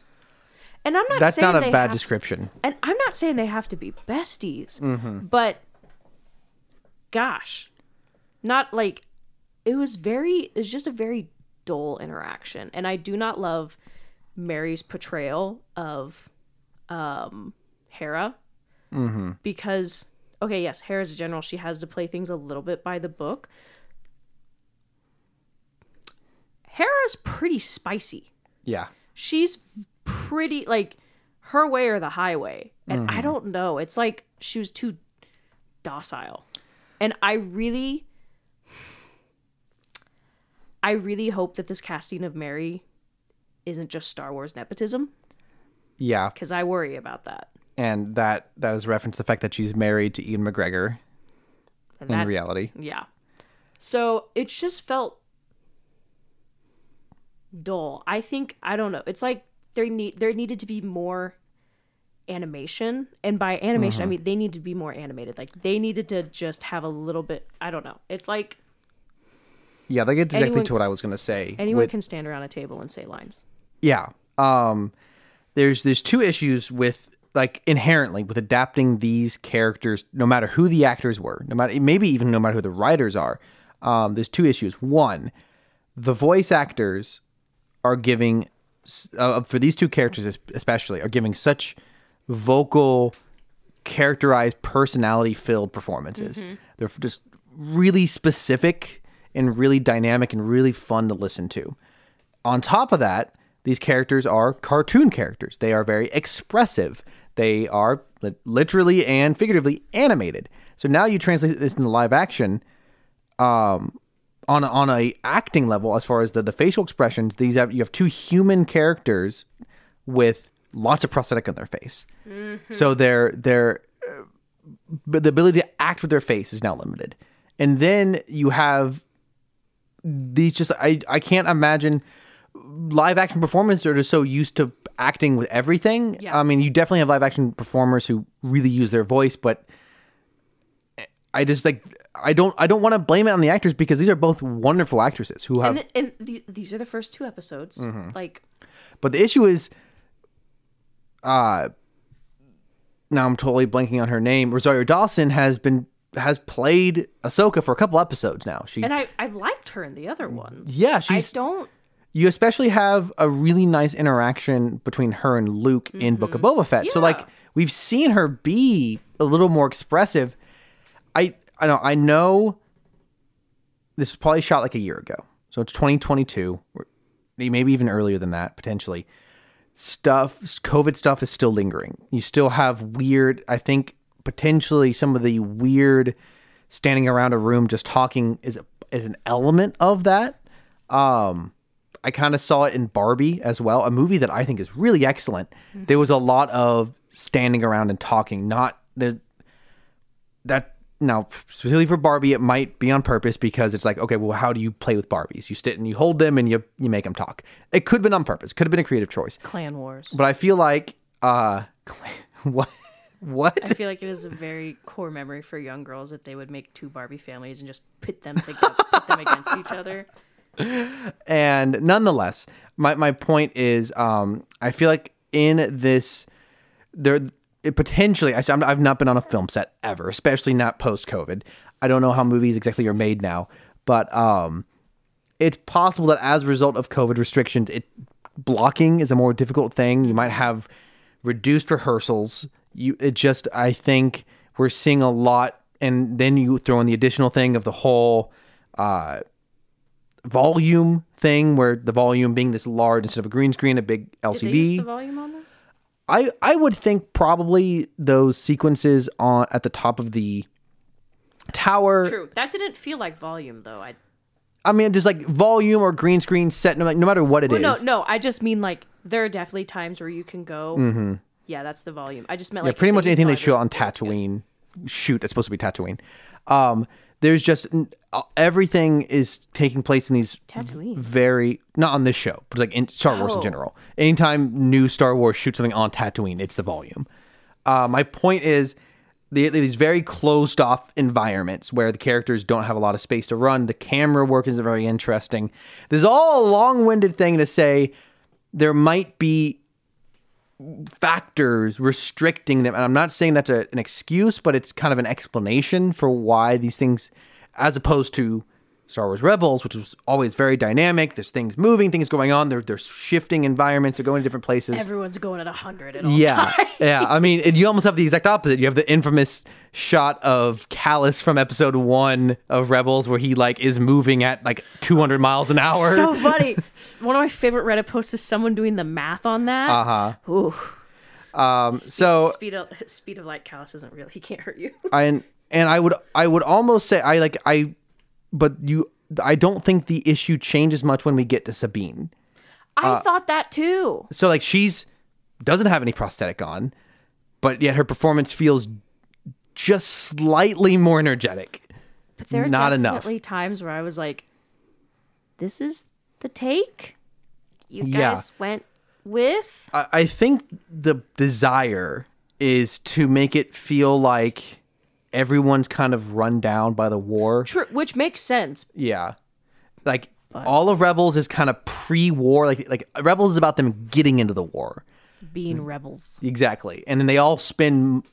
And I'm not That's saying not a bad description. and I'm not saying they have to be besties, Mm-hmm. but gosh, not like it was very. It was just a very dull interaction, and I do not love Mary's portrayal of um, Hera Mm-hmm. because okay, yes, Hera's a general. She has to play things a little bit by the book. Hera's pretty spicy Yeah. she's pretty like her way or the highway and Mm-hmm. i don't know it's like she was too docile and i really i really hope that this casting of mary isn't just star wars nepotism. Yeah. because i worry about that. And that that is reference to the fact that she's married to Ewan McGregor and in that reality. yeah. So it just felt dull. I think i don't know. It's like there need there needed to be more animation and by animation i Mm-hmm. mean they need to be more animated like they needed to just have a little bit i don't know it's like Yeah, that gets exactly Anyone- to what I was gonna say. anyone with- can stand around a table and say lines Yeah. Um there's there's two issues with like inherently with adapting these characters no matter who the actors were, no matter maybe even no matter who the writers are. Um there's two issues. One, the voice actors are giving uh, for these two characters especially are giving such vocal characterized personality filled performances. They're just really specific and really dynamic and really fun to listen to. On top of that, these characters are cartoon characters. They are very expressive. They are li- literally and figuratively animated. So now you translate this into live action um, on a, on a acting level as far as the, the facial expressions. These have you have two human characters with lots of prosthetic on their face. So their their uh, but the ability to act with their face is now limited. And then you have these just I I can't imagine live action performers are just so used to acting with everything. Yeah. I mean, you definitely have live action performers who really use their voice, but I just like I don't I don't want to blame it on the actors because these are both wonderful actresses who have. and, th- and th- these are the first two episodes Mm-hmm. like but the issue is, uh, now I'm totally blanking on her name. Rosario Dawson has been has played Ahsoka for a couple episodes now. She and i i've liked her in the other ones yeah i she's don't you especially have a really nice interaction between her and Luke in Book of Boba Fett. So like we've seen her be a little more expressive. I I know I know this was probably shot like a year ago. So it's 2022 or maybe even earlier than that potentially. Stuff COVID stuff is still lingering. You still have weird I think potentially some of the weird standing around a room just talking is a, is an element of that. Um I kind of saw it in Barbie as well, a movie that I think is really excellent. There was a lot of standing around and talking, not the that now specifically for Barbie, it might be on purpose because it's like, okay, well, how do you play with Barbies? You sit and you hold them and you you make them talk. It could have been on purpose, could have been a creative choice, clan wars but I feel like uh, what what I feel like it is a very core memory for young girls that they would make two Barbie families and just pit them together, pit them against each other. and nonetheless my, my point is um i feel like in this there it potentially I, i've not been on a film set ever especially not post covid i don't know how movies exactly are made now but um it's possible that as a result of covid restrictions it blocking is a more difficult thing you might have reduced rehearsals you it just i think we're seeing a lot and then you throw in the additional thing of the whole uh volume thing where the volume being this large instead of a green screen, a big Did they use LCD. the volume on this? I I would think probably those sequences on at the top of the tower. True. That didn't feel like volume though. I I mean, just like volume or green screen set, no, like, no matter what it well, is. no, no. I just mean like there are definitely times where you can go Mm-hmm. Yeah, that's the volume. I just meant yeah, like pretty much anything they show on Tatooine, shoot that's supposed to be Tatooine. Um, there's just uh, everything is taking place in these Tatooine. very not on this show, but like in Star Wars in Oh. general. Anytime new Star Wars shoots something on Tatooine, it's the volume. Uh, my point is, the, these very closed off environments where the characters don't have a lot of space to run. The camera work isn't very interesting. This is all a long winded thing to say. There might be factors restricting them. And I'm not saying that's a, an excuse, but it's kind of an explanation for why these things, as opposed to Star Wars Rebels, which was always very dynamic. There's things moving, things going on. They're, they're shifting environments. They're going to different places. Everyone's going at hundred at all Yeah, times. yeah. I mean, and you almost have the exact opposite. You have the infamous shot of Kallus from episode one of Rebels, where he like is moving at like 200 miles an hour. So funny. One of my favorite Reddit posts is someone doing the math on that. Uh huh. Ooh. um, so speed of speed of light Kallus isn't real. He can't hurt you. and and I would I would almost say I like I, but you I don't think the issue changes much when we get to Sabine. I uh, thought that too. So like she's doesn't have any prosthetic on, but yet her performance feels just slightly more energetic. But there are Not enough. definitely times where I was like, "This is the take you Yeah. guys went with." I, I think the desire is to make it feel like everyone's kind of run down by the war. True, which makes sense. Yeah. Like all of Rebels is kind of pre-war. Like like Rebels is about them getting into the war. Being rebels. Exactly. And then they all spend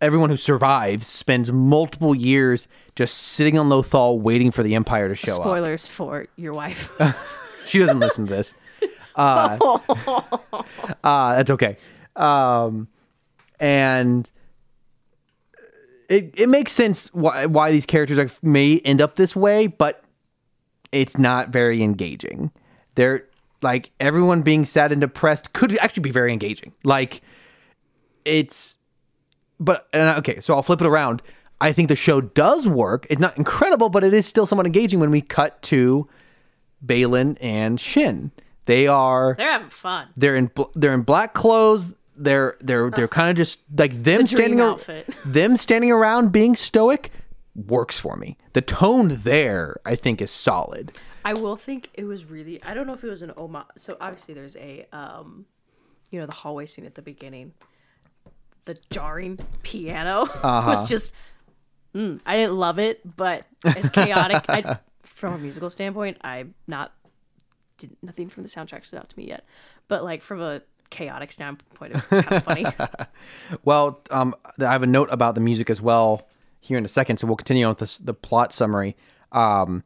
everyone who survives spends multiple years just sitting on Lothal waiting for the Empire to show up. Spoilers for your wife. She doesn't listen to this. Uh, uh, that's okay. Um, and it it makes sense why why these characters are, may end up this way, but it's not very engaging. They're like everyone being sad and depressed could actually be very engaging. Like it's but and, okay, so I'll flip it around. I think the show does work. It's not incredible, but it is still somewhat engaging when we cut to Baylan and Shin. They are They're having fun. they're in they're in black clothes. They're they're they're kind of just like them The standing ar- them standing around being stoic works for me. The tone there I think is solid. I will think it was really. I don't know if it was an homage. So obviously, there's a, um, you know, the hallway scene at the beginning. The jarring piano Uh-huh. was just. Mm, I didn't love it, but it's chaotic. I, from a musical standpoint, I'm not. Did, nothing from the soundtrack stood out to me yet, but like from a chaotic standpoint, it was kind of funny. Well, um, I have a note about the music as well here in a second, so we'll continue on with this, the plot summary. Um,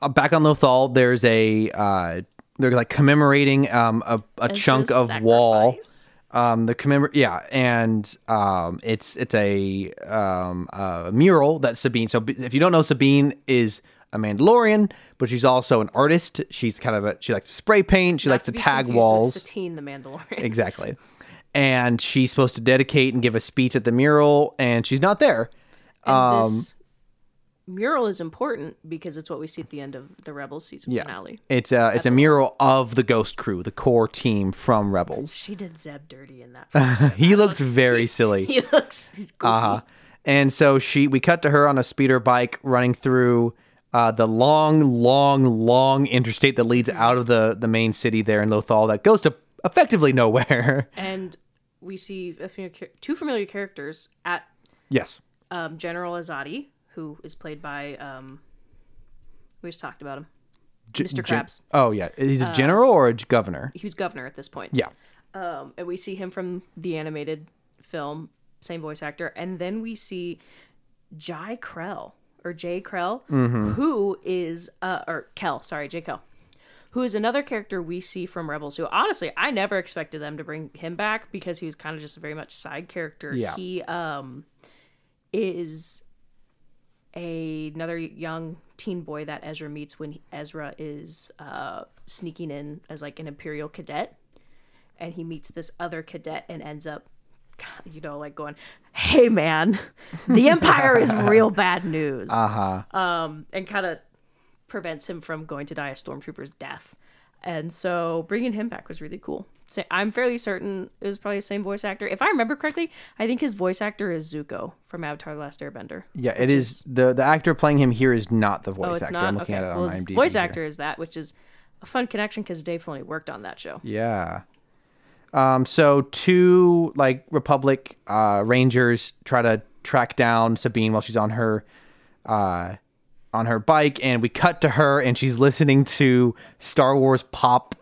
uh, back on Lothal, there's a uh, they're like commemorating um, a, a chunk of Emperor's wall. Um, the commemor yeah, and um, it's it's a um, a mural that Sabine. So if you don't know, Sabine is a Mandalorian, but she's also an artist. She's kind of a she likes to spray paint. She Not likes to be tag walls. Satine the Mandalorian. Exactly. And she's supposed to dedicate and give a speech at the mural, and she's not there. And Um, this mural is important because it's what we see at the end of the Rebels season Yeah. finale. It's a it's a mural of the Ghost Crew, the core team from Rebels. She did Zeb dirty in that. He looks very silly. he looks goofy. Uh-huh. And so she we cut to her on a speeder bike running through uh, the long, long, long interstate that leads out of the the main city there in Lothal that goes to effectively nowhere. and we see a familiar, two familiar characters at yes. um, General Azadi, who is played by um, we just talked about him, G- Mr. Krabs. oh yeah, he's a general or a governor? He was governor at this point. Yeah. um, and we see him from the animated film, same voice actor, and then we see Jai Krell or Jay Krell, who is uh, or Kel, sorry, Jai Kell, who is another character we see from Rebels. Who honestly, I never expected them to bring him back because he was kind of just a very much side character. Yeah. He um is a, another young teen boy that Ezra meets when he- Ezra is uh, sneaking in as like an Imperial cadet and he meets this other cadet and ends up you know like going hey man the empire is real bad news uh-huh um and kind of prevents him from going to die a stormtrooper's death and so bringing him back was really cool sa- I'm fairly certain it was probably the same voice actor. If I remember correctly, I think his voice actor is Zuko from Avatar: The Last Airbender. Yeah, it is the the actor playing him here is not the voice oh, it's actor. not. I'm looking okay. at it on well, IMDb. voice here. actor is that, which is a fun connection because Dave Filoni worked on that show. Yeah. Um, so two like Republic uh, Rangers try to track down Sabine while she's on her uh, on her bike, and we cut to her, and she's listening to Star Wars pop,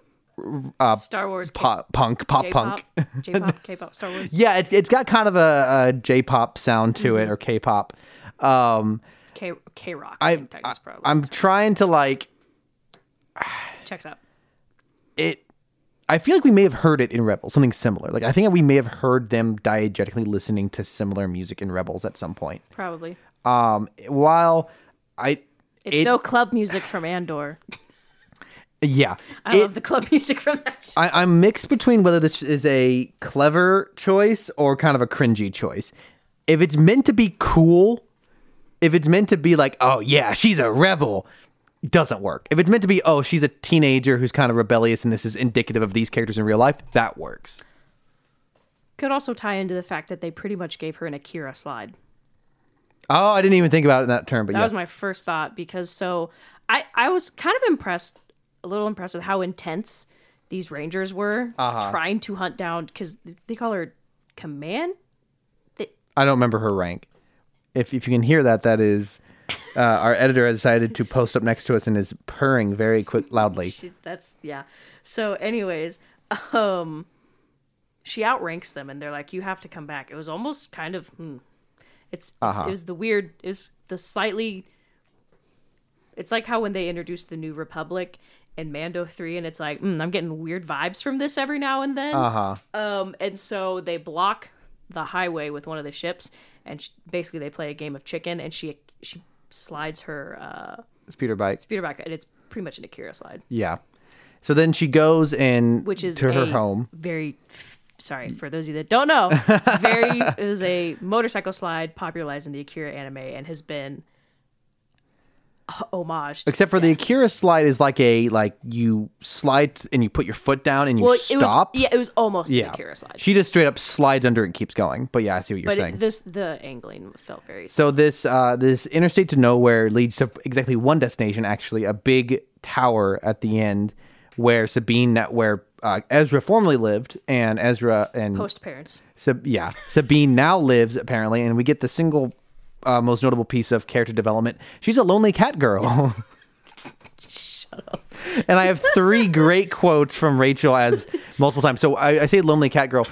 uh, Star Wars, K- pop punk, pop J-pop, punk. J-pop, K-pop, Star Wars. Yeah, it, it's got kind of a, a J-pop sound to Mm-hmm. it, or K-pop. Um, K K Rock. I, I, I technically is probably I'm trying to like checks out. it I feel like we may have heard it in Rebels, something similar. Like I think we may have heard them diegetically listening to similar music in Rebels at some point. Probably. Um, while I, It's it- no club music from Andor. yeah, I it- love the club music from that show. I, I'm mixed between whether this is a clever choice or kind of a cringy choice. If it's meant to be cool, if it's meant to be like, oh yeah, she's a rebel, doesn't work. If it's meant to be, oh, she's a teenager who's kind of rebellious and this is indicative of these characters in real life, that works. Could also tie into the fact that they pretty much gave her an Akira slide. Oh, I didn't even think about it in that term, but That yeah. was my first thought because so I I was kind of impressed, a little impressed with how intense these rangers were Uh-huh. trying to hunt down because they call her command. I don't remember her rank. If if you can hear that, that is uh, our editor has decided to post up next to us and is purring very quick loudly. She, that's yeah. So, anyways, um, she outranks them, and they're like, "You have to come back." It was almost kind of, hmm. it's, it's it was the weird, is the slightly. It's like how when they introduced the New Republic in Mando three, and it's like, mm, I'm getting weird vibes from this every now and then. Uh huh. Um, and so they block the highway with one of the ships, and sh- basically they play a game of chicken, and she she slides her uh, Speeder bike. speeder bike, and it's pretty much an Akira slide. Yeah. So then she goes and which is to her home. Very sorry for those of you that don't know. Very it was a motorcycle slide popularized in the Akira anime and has been h- homaged. Except for the Akira slide is like a like you slide and you put your foot down and you well, it stop. was yeah, it was almost yeah. Akira slide. She just straight up slides under and keeps going. But yeah, I see what you're but saying. it, this the angling felt very So this uh, this interstate to nowhere leads to exactly one destination, actually, a big tower at the end where Sabine, that where uh, Ezra formerly lived, and Ezra and post parents. Sab- yeah, Sabine now lives apparently, and we get the single uh, most notable piece of character development. She's a lonely cat girl. Shut up. And I have three great quotes from Rachel as multiple times. So I, I say lonely cat girl.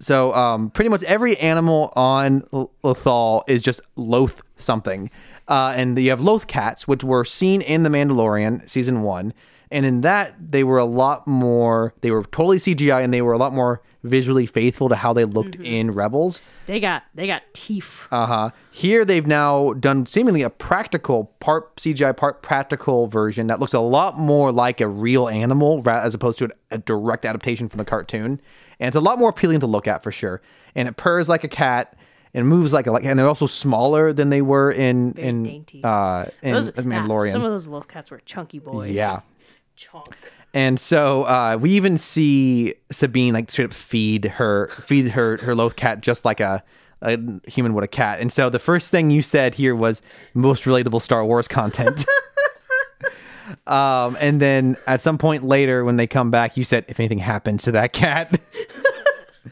So um, pretty much every animal on L- Lothal is just Loth something. Uh, and you have Loth cats, which were seen in The Mandalorian season one. And in that, they were a lot more, they were totally CGI and they were a lot more visually faithful to how they looked in Rebels. They got they got teeth. Uh huh. Here they've now done seemingly a practical, part CGI, part practical version that looks a lot more like a real animal as opposed to a, direct adaptation from the cartoon, and it's a lot more appealing to look at for sure. And it purrs like a cat and moves like a like, and they're also smaller than they were in Very in dainty. uh in Those, Mandalorian. some of those little cats were chunky boys. yeah. Chunk. And so uh, we even see Sabine like straight up feed her feed her her Loth cat just like a, a human would a cat. And so the first thing you said here was most relatable Star Wars content. um, and then at some point later when they come back, you said if anything happens to that cat.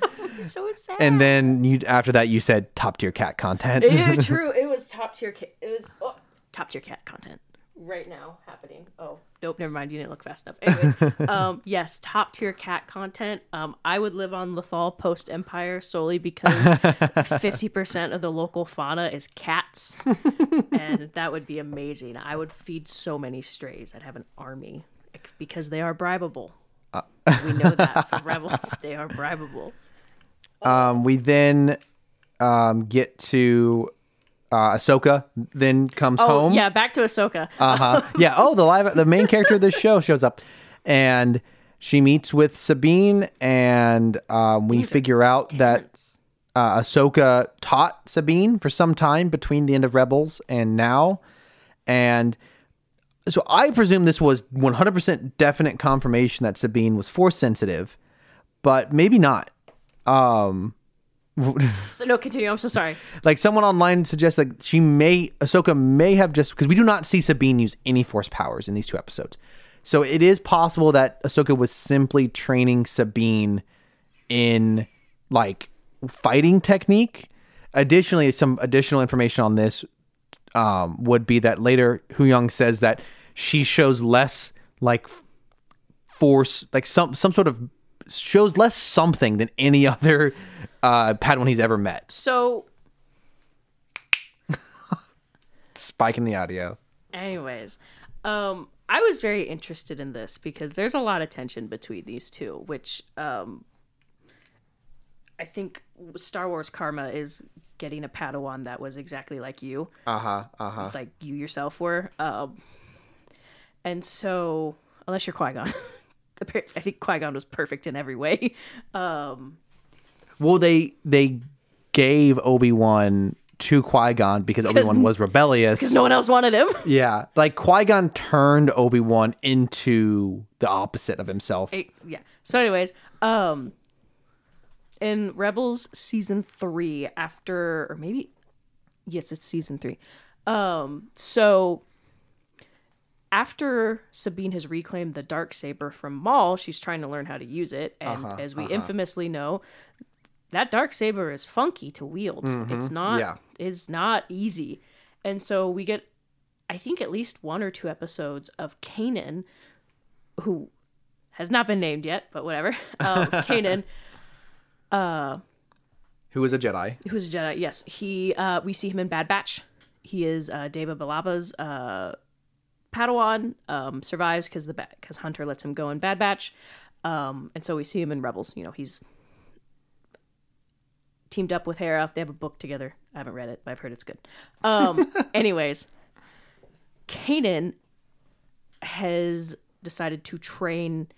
So sad. and then you after that you said top tier cat content. Ew, true. It was top tier. Ca- it was oh, top tier cat content right now happening. Oh, nope, never mind. You didn't look fast enough. Anyways, um, yes, top tier cat content. Um, I would live on Lothal post Empire solely because fifty percent of the local fauna is cats, and that would be amazing. I would feed so many strays. I'd have an army because they are bribable. we know that for rebels, they are bribable. Um, we then um, get to uh, Ahsoka. Then comes Oh home. yeah, back to Ahsoka. Uh huh. Yeah. Oh, the live, the main character of this show shows up, and she meets with Sabine, and um, we figure out that uh, Ahsoka taught Sabine for some time between the end of Rebels and now, and so I presume this was 100% definite confirmation that Sabine was force sensitive, but maybe not. So no, continue. I'm so sorry. Like someone online suggests that she may Ahsoka may have just because we do not see Sabine use any force powers in these two episodes. So it is possible that Ahsoka was simply training Sabine in like fighting technique. Additionally, some additional information on this um, would be that later Huyang says that she shows less like force, like some some sort of shows less something than any other uh, Padawan he's ever met. So, Spike in the audio. anyways, um, I was very interested in this because there's a lot of tension between these two, which um, I think Star Wars Karma is getting a Padawan that was exactly like you. Uh huh. Uh huh. like you yourself were. Um, and so, unless you're Qui Gon, I think Qui Gon was perfect in every way. Um, Well, they they gave Obi Wan to Qui Gon because Obi Wan was rebellious. because no one else wanted him. yeah, like Qui Gon turned Obi Wan into the opposite of himself. Eh, yeah. So, anyways, um, in Rebels season three, after or maybe yes, it's season three. Um, so after Sabine has reclaimed the dark saber from Maul, she's trying to learn how to use it, and as we infamously know, that dark saber is funky to wield. It's not. Yeah. It's not easy, and so we get, I think, at least one or two episodes of Kanan, who has not been named yet, but whatever. Um, Kanan, Who is a Jedi? who's a Jedi. Yes, he. Uh, we see him in Bad Batch. He is uh, Depa Billaba's uh, Padawan. Um, survives because the because Hunter lets him go in Bad Batch, um, and so we see him in Rebels. You know, he's teamed up with Hera. They have a book together. I haven't read it, but I've heard it's good. Um, anyways, Kanan has decided to train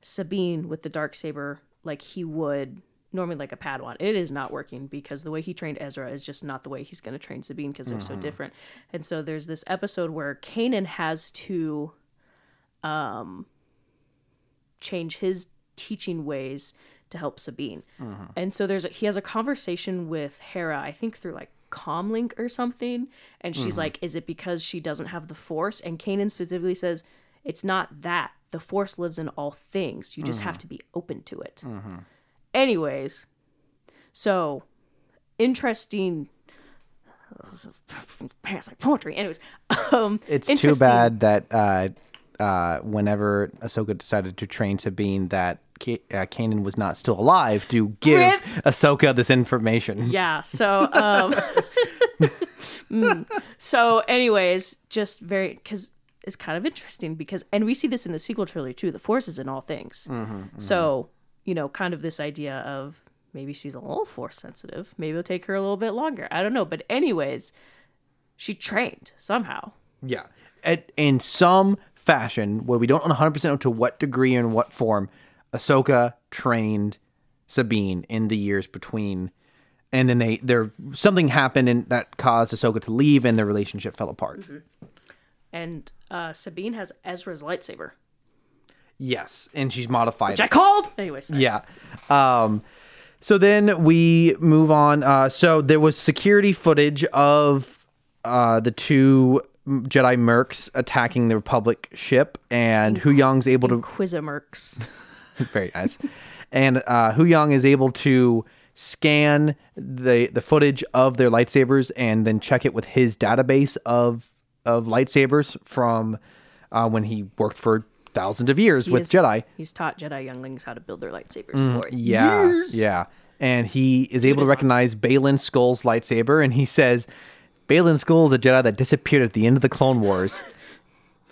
Sabine with the dark saber like he would normally like a Padawan. It is not working because the way he trained Ezra is just not the way he's going to train Sabine because they're so different. And so there's this episode where Kanan has to um change his teaching ways to help Sabine. And so there's a, he has a conversation with Hera, I think through like Comlink or something, and she's like, "Is it because she doesn't have the Force?" And Kanan specifically says, "It's not that. The Force lives in all things. You just have to be open to it." Anyways, so interesting. It's like poetry. Anyways, um, It's too bad that uh, uh, whenever Ahsoka decided to train Sabine, that K- uh, Kanan was not still alive to give Rip. Ahsoka this information. Yeah. So, um, mm. so, anyways, just very because it's kind of interesting because, and we see this in the sequel trilogy too. The Force is in all things. So, you know, kind of this idea of maybe she's a little Force sensitive. Maybe it'll take her a little bit longer. I don't know. But anyways, she trained somehow. Yeah. At, in some fashion, where we don't 100% know to what degree and what form, Ahsoka trained Sabine in the years between. And then they there something happened and that caused Ahsoka to leave and their relationship fell apart. And uh, Sabine has Ezra's lightsaber, Yes, and she's modified. which I called. Anyways, Yeah. Um, so then we move on. Uh, so there was security footage of uh, the two Jedi mercs attacking the Republic ship, and Huyang's able to Quizimerks. very nice, and uh, Hu Yang is able to scan the the footage of their lightsabers and then check it with his database of of lightsabers from uh, when he worked for thousands of years with He's- Jedi. He's taught Jedi younglings how to build their lightsabers for Mm, Yeah, years. yeah. And he is able to recognize Baylan Skoll's lightsaber, and he says, "Baylan Skoll is a Jedi that disappeared at the end of the Clone Wars."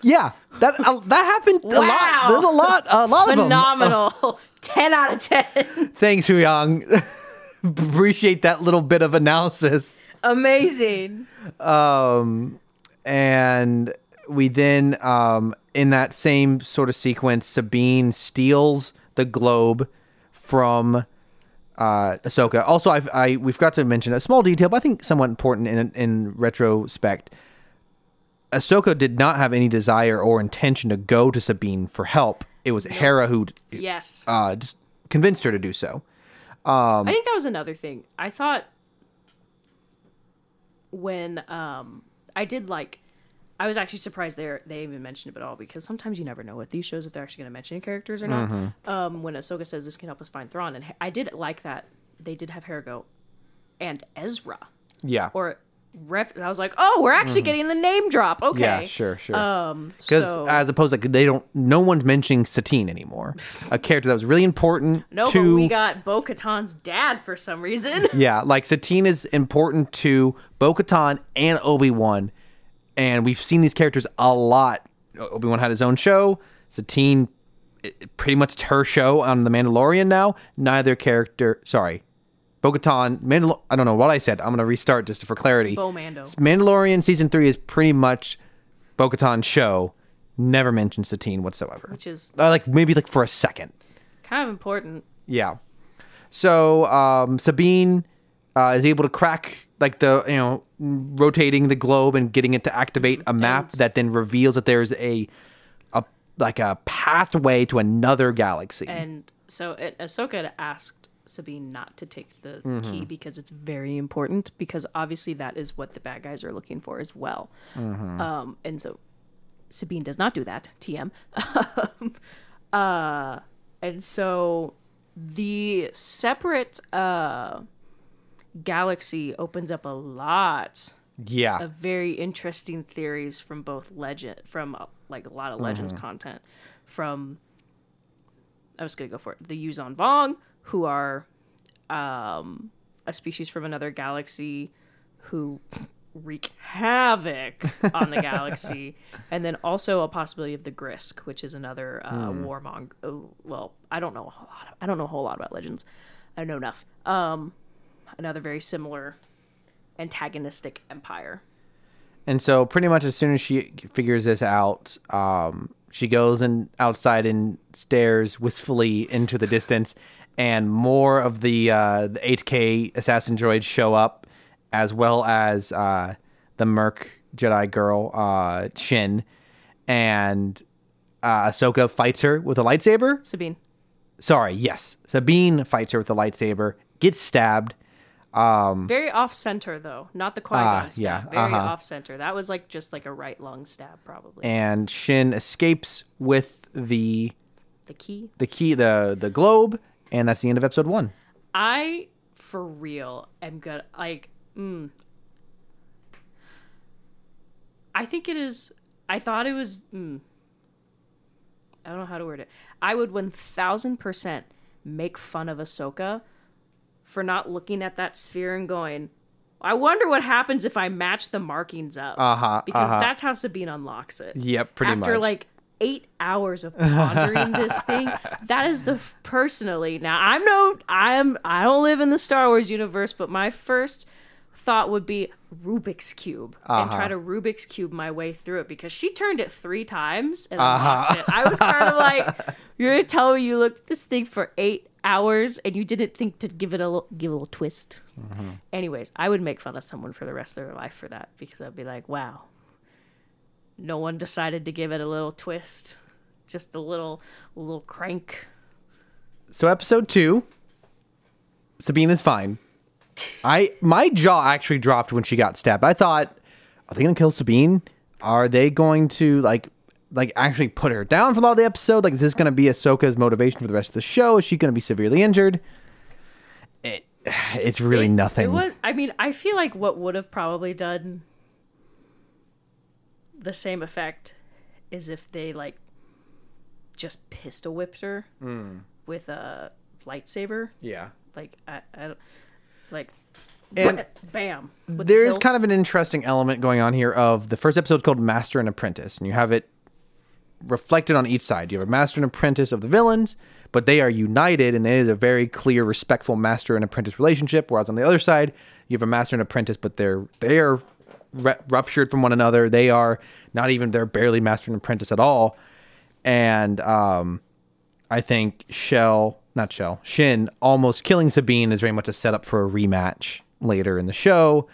yeah, that uh, that happened a lot. There's a lot, a lot of them. Phenomenal. 10 out of 10. Thanks, Huyang. Appreciate that little bit of analysis. Amazing. and we then um, in that same sort of sequence sabine steals the globe from uh, Ahsoka. Also, I've, I we've got to mention a small detail, but I think somewhat important in in retrospect. Ahsoka did not have any desire or intention to go to Sabine for help. It was Hera who Yes. uh, just convinced her to do so. Um, I think that was another thing. I thought when um I did like I was actually surprised they they even mentioned it at all because sometimes you never know with these shows if they're actually going to mention characters or not. Mm-hmm. Um, when Ahsoka says this can help us find Thrawn, and I did like that they did have Hera go and Ezra Yeah. or ref. I was like, oh, we're actually getting the name drop. Okay, Mm-hmm. Yeah, sure, sure. Um, Because so as opposed like they don't, no one's mentioning Satine anymore, a character that was really important no, to. but we got Bo Katan's dad for some reason. yeah, like Satine is important to Bo-Katan and Obi Wan, and we've seen these characters a lot. Obi Wan had his own show. Satine, it- pretty much it's her show on The Mandalorian now. Neither character, sorry, Bo-Katan, Mandal- I don't know what I said. I'm gonna restart just for clarity. Bo Mando. Mandalorian season three is pretty much Bo-Katan's show. Never mentions Satine whatsoever. Which is Uh, like maybe like for a second. kind of important. Yeah. So um, Sabine uh, is able to crack like the you know rotating the globe and getting it to activate a map And- that then reveals that there's a a like a pathway to another galaxy. And so it, Ahsoka had asked Sabine not to take the Mm-hmm. key because it's very important because obviously that is what the bad guys are looking for as well. Mm-hmm. Um, and so Sabine does not do that. TM. uh, and so the separate uh, galaxy opens up a lot yeah. of very interesting theories from both legend from uh, like a lot of legends content from I was gonna go for it the Yuuzhan Vong who are um, a species from another galaxy who wreak havoc on the galaxy and then also a possibility of the Grysk which is another uh, warmong oh, well I don't know a whole lot I don't know a whole lot about legends. I know enough. Um, another very similar antagonistic empire. And so pretty much as soon as she figures this out, um, she goes and outside and stares wistfully into the distance, and more of the uh, the HK assassin droids show up, as well as uh, the Merc Jedi girl uh, Shin, and uh, Ahsoka fights her with a lightsaber. Sabine. Sorry, yes, Sabine fights her with a lightsaber, gets stabbed. Very off center though, not the Qui Gon Ah, stab. yeah, Very uh-huh. off center. That was like just like a right lung stab, probably. And Shin escapes with the the key. the key the the globe and that's the end of episode one I for real am good. Like, mm, I think it is. I thought it was. Mm, I don't know how to word it. I would one thousand percent make fun of Ahsoka for not looking at that sphere and going. I wonder what happens if I match the markings up. Uh-huh, Because uh-huh. that's how Sabine unlocks it. Yep, pretty After much. like eight hours of pondering this thing, that is the f- personally. Now I'm no, I'm I don't live in the Star Wars universe, but my first thought would be Rubik's cube and try Uh-huh. to Rubik's cube my way through it because she turned it three times and Uh-huh. I was kind of like, you're gonna tell me you looked at this thing for eight hours and you didn't think to give it a little, give it a little twist. Mm-hmm. Anyways, I would make fun of someone for the rest of their life for that because I'd be like, wow, no one decided to give it a little twist, just a little, a little crank. so episode two sabine is fine i my jaw actually dropped when she got stabbed. I thought are they gonna kill sabine? Are they going to like like actually put her down for a lot of the episode? Like is this gonna be ahsoka's motivation for the rest of the show? Is she gonna be severely injured? It, it's really It- nothing. It was. I mean, I feel like what would have probably done the same effect is if they like just pistol whipped her hmm. with a lightsaber. yeah. Like I, I don't like. And- bam. with the There's kind of an interesting element going on here of the first episode's called Master and Apprentice, and you have it reflected on each side. You have a master and apprentice of the villains, but they are united, and there is a very clear, respectful master and apprentice relationship. Whereas on the other side, you have a master and apprentice, but they're they are re- ruptured from one another. They are not even they're barely master and apprentice at all. And um, I think Shell, not Shell, Shin almost killing Sabine is very much a setup for a rematch later in the show.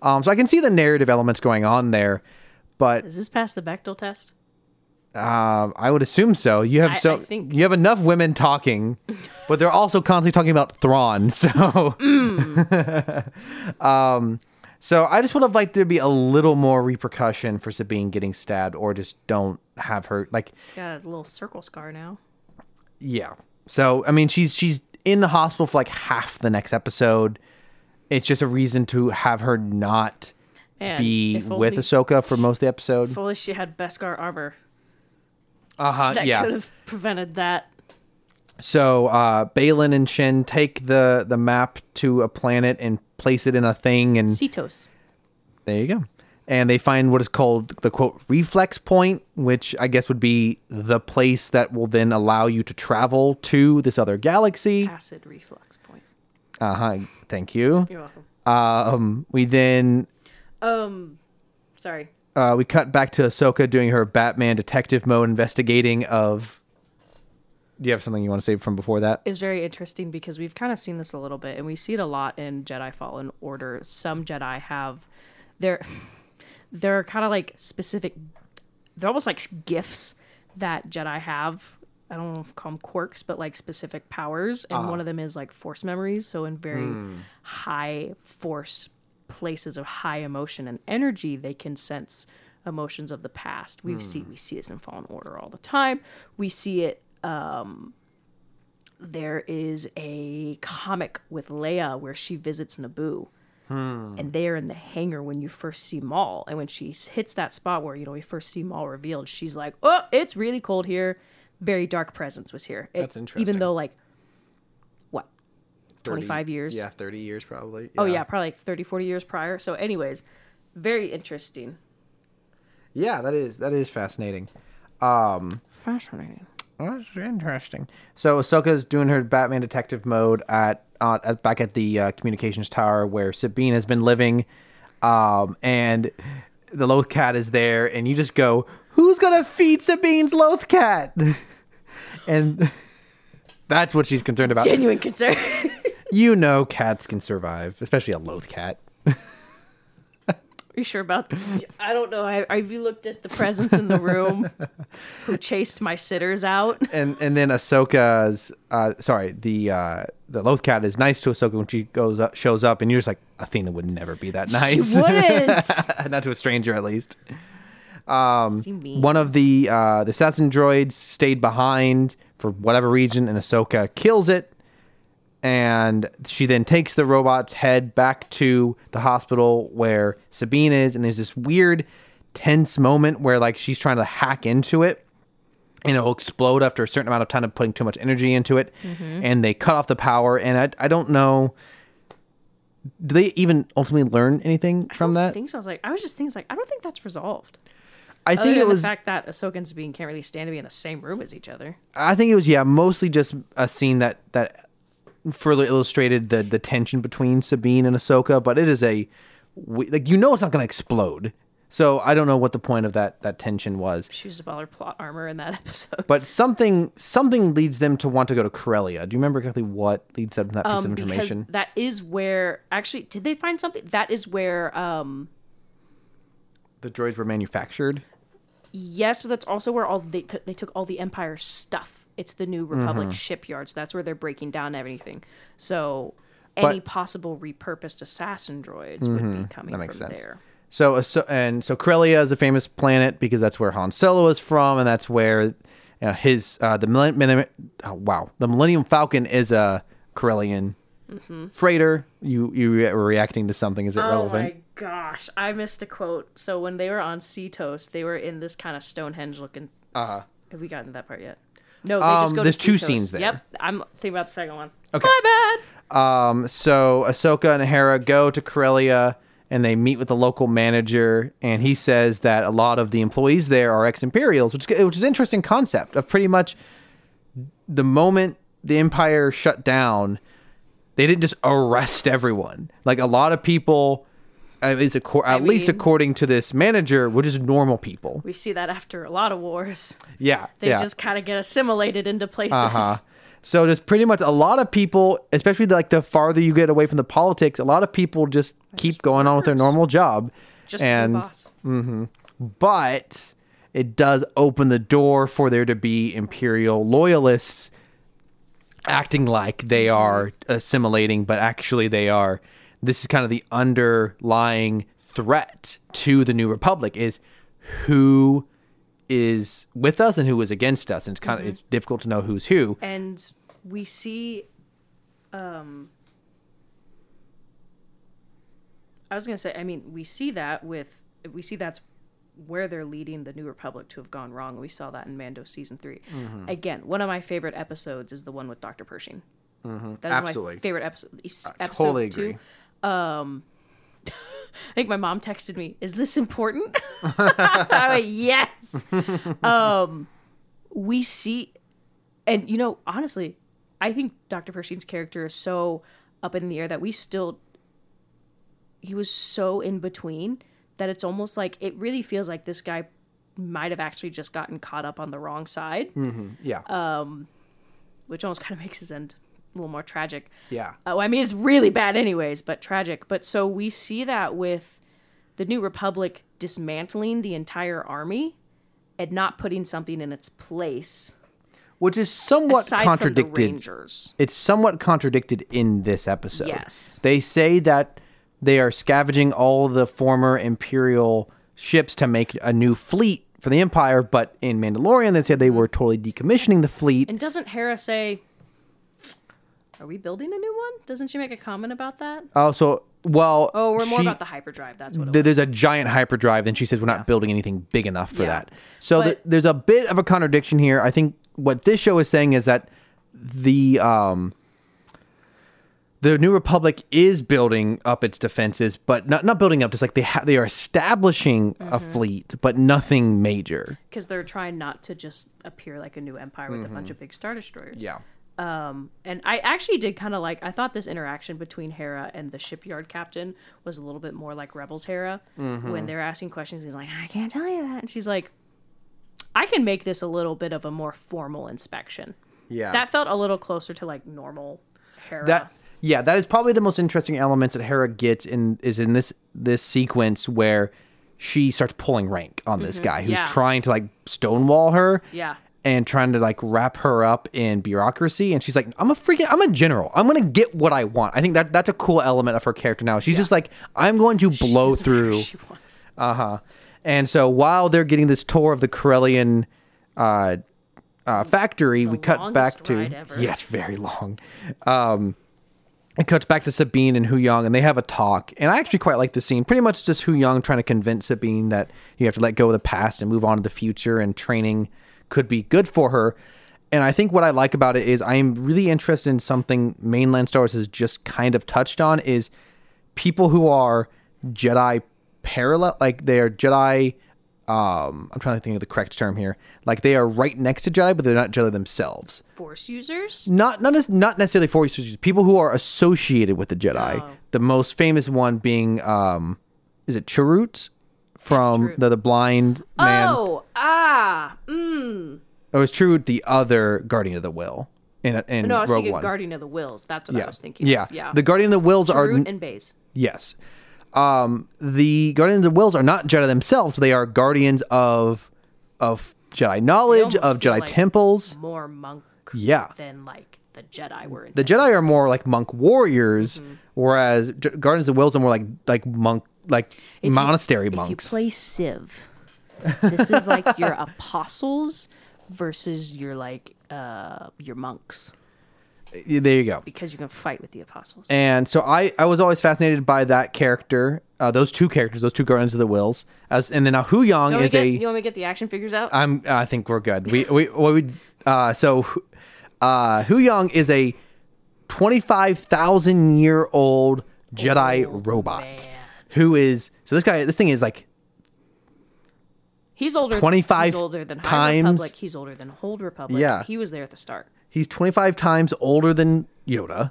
Um, so I can see the narrative elements going on there, but Is this past the Bechdel test? Um, I would assume so. You have I- so I think- you have enough women talking, but they're also constantly talking about Thrawn. So, um, so I just would have liked there to be a little more repercussion for Sabine getting stabbed, or just don't have her like She's got a little circle scar now. yeah. So I mean, she's she's in the hospital for like half the next episode. It's just a reason to have her not Man, be with Ahsoka for most of the episode. If only she had Beskar armor. Uh huh. That Yeah. could have prevented that. So uh, Baylan and Shin take the the map to a planet and place it in a thing, and Seatos. there you go. And they find what is called the quote reflex point, which I guess would be the place that will then allow you to travel to this other galaxy. Acid reflux point. Uh huh. Thank you. You're welcome. Um, we then Um, sorry. uh, we cut back to Ahsoka doing her Batman detective mode investigating of. Do you have something you want to say from before that? is very interesting because we've kind of seen this a little bit and we see it a lot in Jedi Fallen Order. Some Jedi have they're they're kind of like specific they're almost like gifts that Jedi have. I don't know if call them quirks, but like specific powers. And ah. one of them is like force memories. So in very hmm. high force places of high emotion and energy, they can sense emotions of the past. We see hmm. we see this in Fallen Order all the time. We see it um, there is a comic with Leia where she visits Naboo. And they are in the hangar when you first see Maul. And when she hits that spot where, you know, we first see Maul revealed, she's like, oh, it's really cold here. Very dark presence was here. It- That's interesting. Even though, like, what, 30 25 years? Yeah, 30 years probably. Oh, yeah, probably like 30, 40 years prior. So, anyways, very interesting. Yeah, that is that is fascinating. Um Fascinating. That's interesting. So Ahsoka's doing her Batman detective mode at uh, at back at the uh, communications tower where Sabine has been living, um, and the Loth Cat is there, and you just go, "Who's gonna feed Sabine's Loth Cat?" and that's what she's concerned about. Genuine concern. You know, cats can survive, especially a Loth Cat. Are you sure about? I don't know. I, have you looked at the presence in the room who chased my sitters out? and and then Ahsoka's uh sorry the uh the Loth Cat is nice to Ahsoka when she goes up shows up and you're just like Athena would never be that nice She wouldn't. not to a stranger at least mean. one of the uh the assassin droids stayed behind for whatever reason and Ahsoka kills it and she then takes the robot's head back to the hospital where Sabine is and there's this weird tense moment where like she's trying to hack into it and it'll explode after a certain amount of time of putting too much energy into it mm-hmm. and they cut off the power and I, I don't know do they even ultimately learn anything from that? I so. I was like, I was just thinking, like, I don't think that's resolved. I Other think it was the fact that Ahsoka and Sabine can't really stand to be in the same room as each other. I think it was yeah mostly just a scene that that further illustrated the the tension between Sabine and Ahsoka but it is a we- like you know it's not going to explode so I don't know what the point of that that tension was She used up all her plot armor in that episode. but something something leads them to want to go to Corellia. Do you remember exactly what leads them to that piece of Um, information? that is where actually did they find something? That is where um The droids were manufactured. yes, but that's also where all they t- they took all the Empire stuff. It's the New Republic Mm-hmm. shipyards. That's where they're breaking down everything. So any But- Mm-hmm. possible repurposed assassin droids would be coming that makes from sense. there. So, so and so Corellia is a famous planet because that's where Han Solo is from, and that's where uh, his uh, the millennium, oh, wow the Millennium Falcon is a Corellian freighter. You you were reacting to something? Is it Mm-hmm. Oh relevant? my gosh, I missed a quote. So when they were on Seatos, they were in this kind of Stonehenge looking. Uh huh. Have we gotten to that part yet? No, they just Um, go there's two scenes there. Yep, I'm thinking about the second one. Okay. My bad. Um, so Ahsoka and Hera go to Corellia and they meet with the local manager, and he says that a lot of the employees there are ex-Imperials, which which is an interesting concept of pretty much the moment the Empire shut down, they didn't just arrest everyone. Like a lot of people, at least, acco- at least mean- according to this manager, were just normal people. We see that after a lot of wars. Yeah, They yeah. just kind of get assimilated into places. Uh-huh. So there's pretty much a lot of people, especially like the farther you get away from the politics, a lot of people just keep going on with their normal job. Just and boss. but it does open the door for there to be imperial loyalists acting like they are assimilating, but actually they are. This is kind of the underlying threat to the new republic is who is with us and who is against us, and it's kind of it's difficult to know who's who. and we see um I was going to say I mean we see that with we see that's where they're leading the new republic to have gone wrong we saw that in Mando season 3 Mm-hmm. again one of my favorite episodes is the one with Dr. Pershing Mm-hmm. Absolutely. my favorite episode es- I episode totally two. Agree. I think my mom texted me, "Is this important?" I went, "Yes." um, we see, and you know, honestly, I think Dr. Pershing's character is so up in the air that we still. He was so in between that it's almost like it really feels like this guy might have actually just gotten caught up on the wrong side, Yeah, Um, which almost kind of makes his end a little more tragic. yeah, Oh, I mean, it's really bad, anyways, but tragic. But so we see that with the New Republic dismantling the entire army and not putting something in its place which is somewhat aside from the contradicted. It's somewhat contradicted in this episode. Yes. They say that they are scavenging all the former Imperial ships to make a new fleet for the Empire, but in Mandalorian, they said they mm-hmm. were totally decommissioning the fleet. And doesn't Hera say, "Are we building a new one?" Doesn't she make a comment about that? Oh, so, well. Oh, we're more she- about the hyperdrive. That's what th-. There's a giant hyperdrive, then she says we're not Yeah. building anything big enough for Yeah. that. So th- there's a bit of a contradiction here. I think what this show is saying is that the um, the New Republic is building up its defenses, but not not building up. Just like they ha- they are establishing a Mm-hmm. fleet, but nothing major. Because they're trying not to just appear like a new empire with a bunch of big star destroyers. Yeah. And I actually did kind of like. I thought this interaction between Hera and the shipyard captain was a little bit more like Rebels Hera Mm-hmm. when they're asking questions. He's like, "I can't tell you that," and she's like, "I can make this a little bit of a more formal inspection." Yeah. That felt a little closer to like normal Hera. that yeah that is probably the most interesting elements that hera gets in is in this this sequence where she starts pulling rank on this guy who's Mm-hmm. Yeah. trying to like stonewall her Yeah. And trying to like wrap her up in bureaucracy and she's like i'm a freaking i'm a general i'm gonna get what i want i think that that's a cool element of her character now she's just like i'm going to blow through uh-huh and so while they're getting this tour of the corellian uh uh, factory, we cut back to ever. yes, very long. Um, it cuts back to Sabine and Huyang, and they have a talk. And I actually quite like the scene. Pretty much just Huyang trying to convince Sabine that you have to let go of the past and move on to the future, and training could be good for her. And I think what I like about it is I am really interested in something mainland Star Wars has just kind of touched on is people who are Jedi parallel, like they are Jedi. Um, I'm trying to think of the correct term here. Like they are right next to Jedi, but they're not Jedi themselves Force users. not not as not necessarily force users, people who are associated with the Jedi. Oh. The most famous one being um is it Chirrut from the the blind man? Oh, ah, mm. It was true. the other Guardian of the Will in in No, I was Rogue thinking One. Guardian of the Whills. That's what yeah. I was thinking. Yeah. yeah. The Guardian of the Whills are Chirrut and Baze. yes. Um the Guardians of the Whills are not Jedi themselves, but they are guardians of of Jedi knowledge, of Jedi like temples. More monk. Yeah. Than like the Jedi were. the Jedi are more like monk warriors, Mm-hmm. whereas J- Guardians of the Whills are more like like monk like If you- monastery If you monks. play Civ, this is like your apostles versus your like uh your monks there you go. because you can fight with the apostles. And so I I was always fascinated by that character, uh, those two characters, those two Guardians of the Whills. As and then now Huyang you, want me is get, a you want me to get the action figures out? I'm I think we're good. We we what we uh so uh Huyang is a 25,000 year old Jedi robot man. Who is so this guy this thing is like he's older. 25 he's older than High times- Republic. He's older than Old Republic. Yeah. he was there at the start. He's 25 times older than Yoda.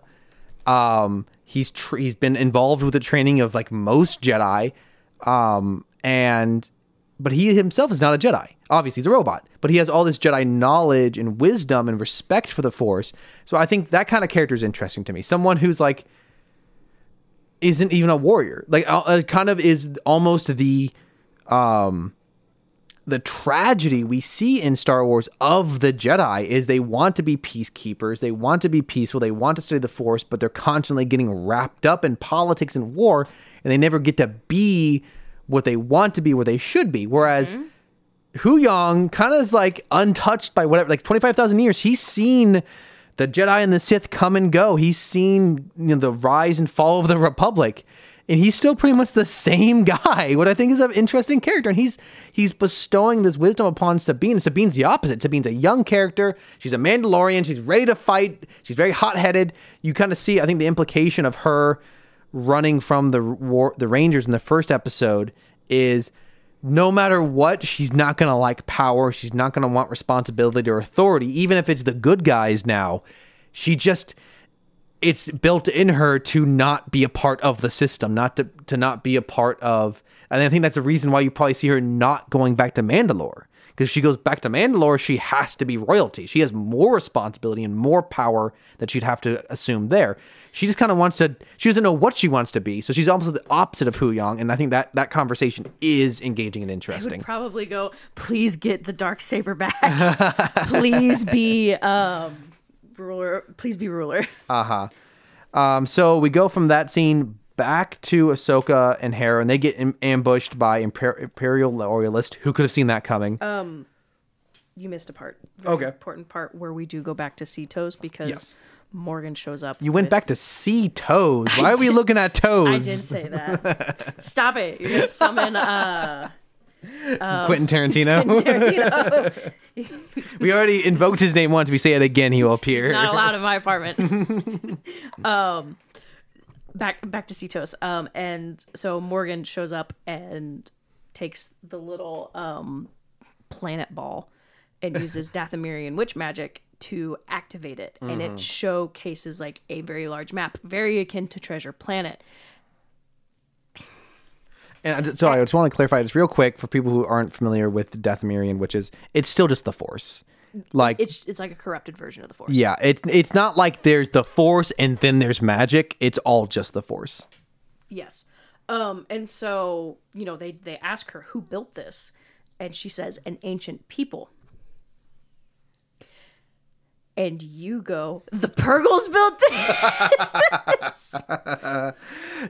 Um, he's tr- he's been involved with the training of like most Jedi, um, and but he himself is not a Jedi. Obviously, he's a robot, but he has all this Jedi knowledge and wisdom and respect for the Force. So I think that kind of character is interesting to me. Someone who's like isn't even a warrior, like uh, kind of is almost the um the tragedy we see in Star Wars of the Jedi is they want to be peacekeepers, they want to be peaceful, they want to study the Force, but they're constantly getting wrapped up in politics and war, and they never get to be what they want to be, where they should be. Whereas Huyang kind of is like untouched by whatever, like 25,000 years. He's seen the Jedi and the Sith come and go. He's seen you know, the rise and fall of the Republic. And he's still pretty much the same guy, what I think is an interesting character. And he's he's bestowing this wisdom upon Sabine. Sabine's the opposite. Sabine's a young character. She's a Mandalorian. She's ready to fight. She's very hot headed. You kind of see, I think, the implication of her running from the war, the Rangers in the first episode is no matter what, she's not going to like power. She's not going to want responsibility or authority, even if it's the good guys now. She just, it's built in her to not be a part of the system, not to, to not be a part of. And I think that's the reason why you probably see her not going back to Mandalore. Because if she goes back to Mandalore, she has to be royalty. She has more responsibility and more power that she'd have to assume there. She just kind of wants to. She doesn't know what she wants to be, so she's almost the opposite of Huyang. And I think that that conversation is engaging and interesting. would probably go, please get the dark saber back. please be um ruler. Please be ruler. Uh huh. Um, so we go from that scene back to Ahsoka and Hera, and they get am- ambushed by Imper- Imperial Loyalist. Who could have seen that coming? Um, You missed a part. Okay. Important part where we do go back to see toes because Yes. Morgan shows up. you went with- back to see toes. Why are we looking at toes? I did say that. Stop it. You're gonna summon uh Quentin Tarantino. Tarantino. we already invoked his name once. We say it again, he will appear. not allowed in my apartment. um, back back to Seatos. Um, and so Morgan shows up and takes the little um planet ball and uses Dathomirian witch magic to activate it, and Mm-hmm. it showcases like a very large map, very akin to Treasure Planet. And I just- so I just want to clarify just real quick for people who aren't familiar with Dathomirian, which is it's still just the Force. Like It's it's like a corrupted version of the Force. yeah, it, it's not like there's the Force and then there's magic. It's all just the Force. Yes. Um, and so, you know, they they ask her who built this, and she says an ancient people. And you go, the Purrgils built this.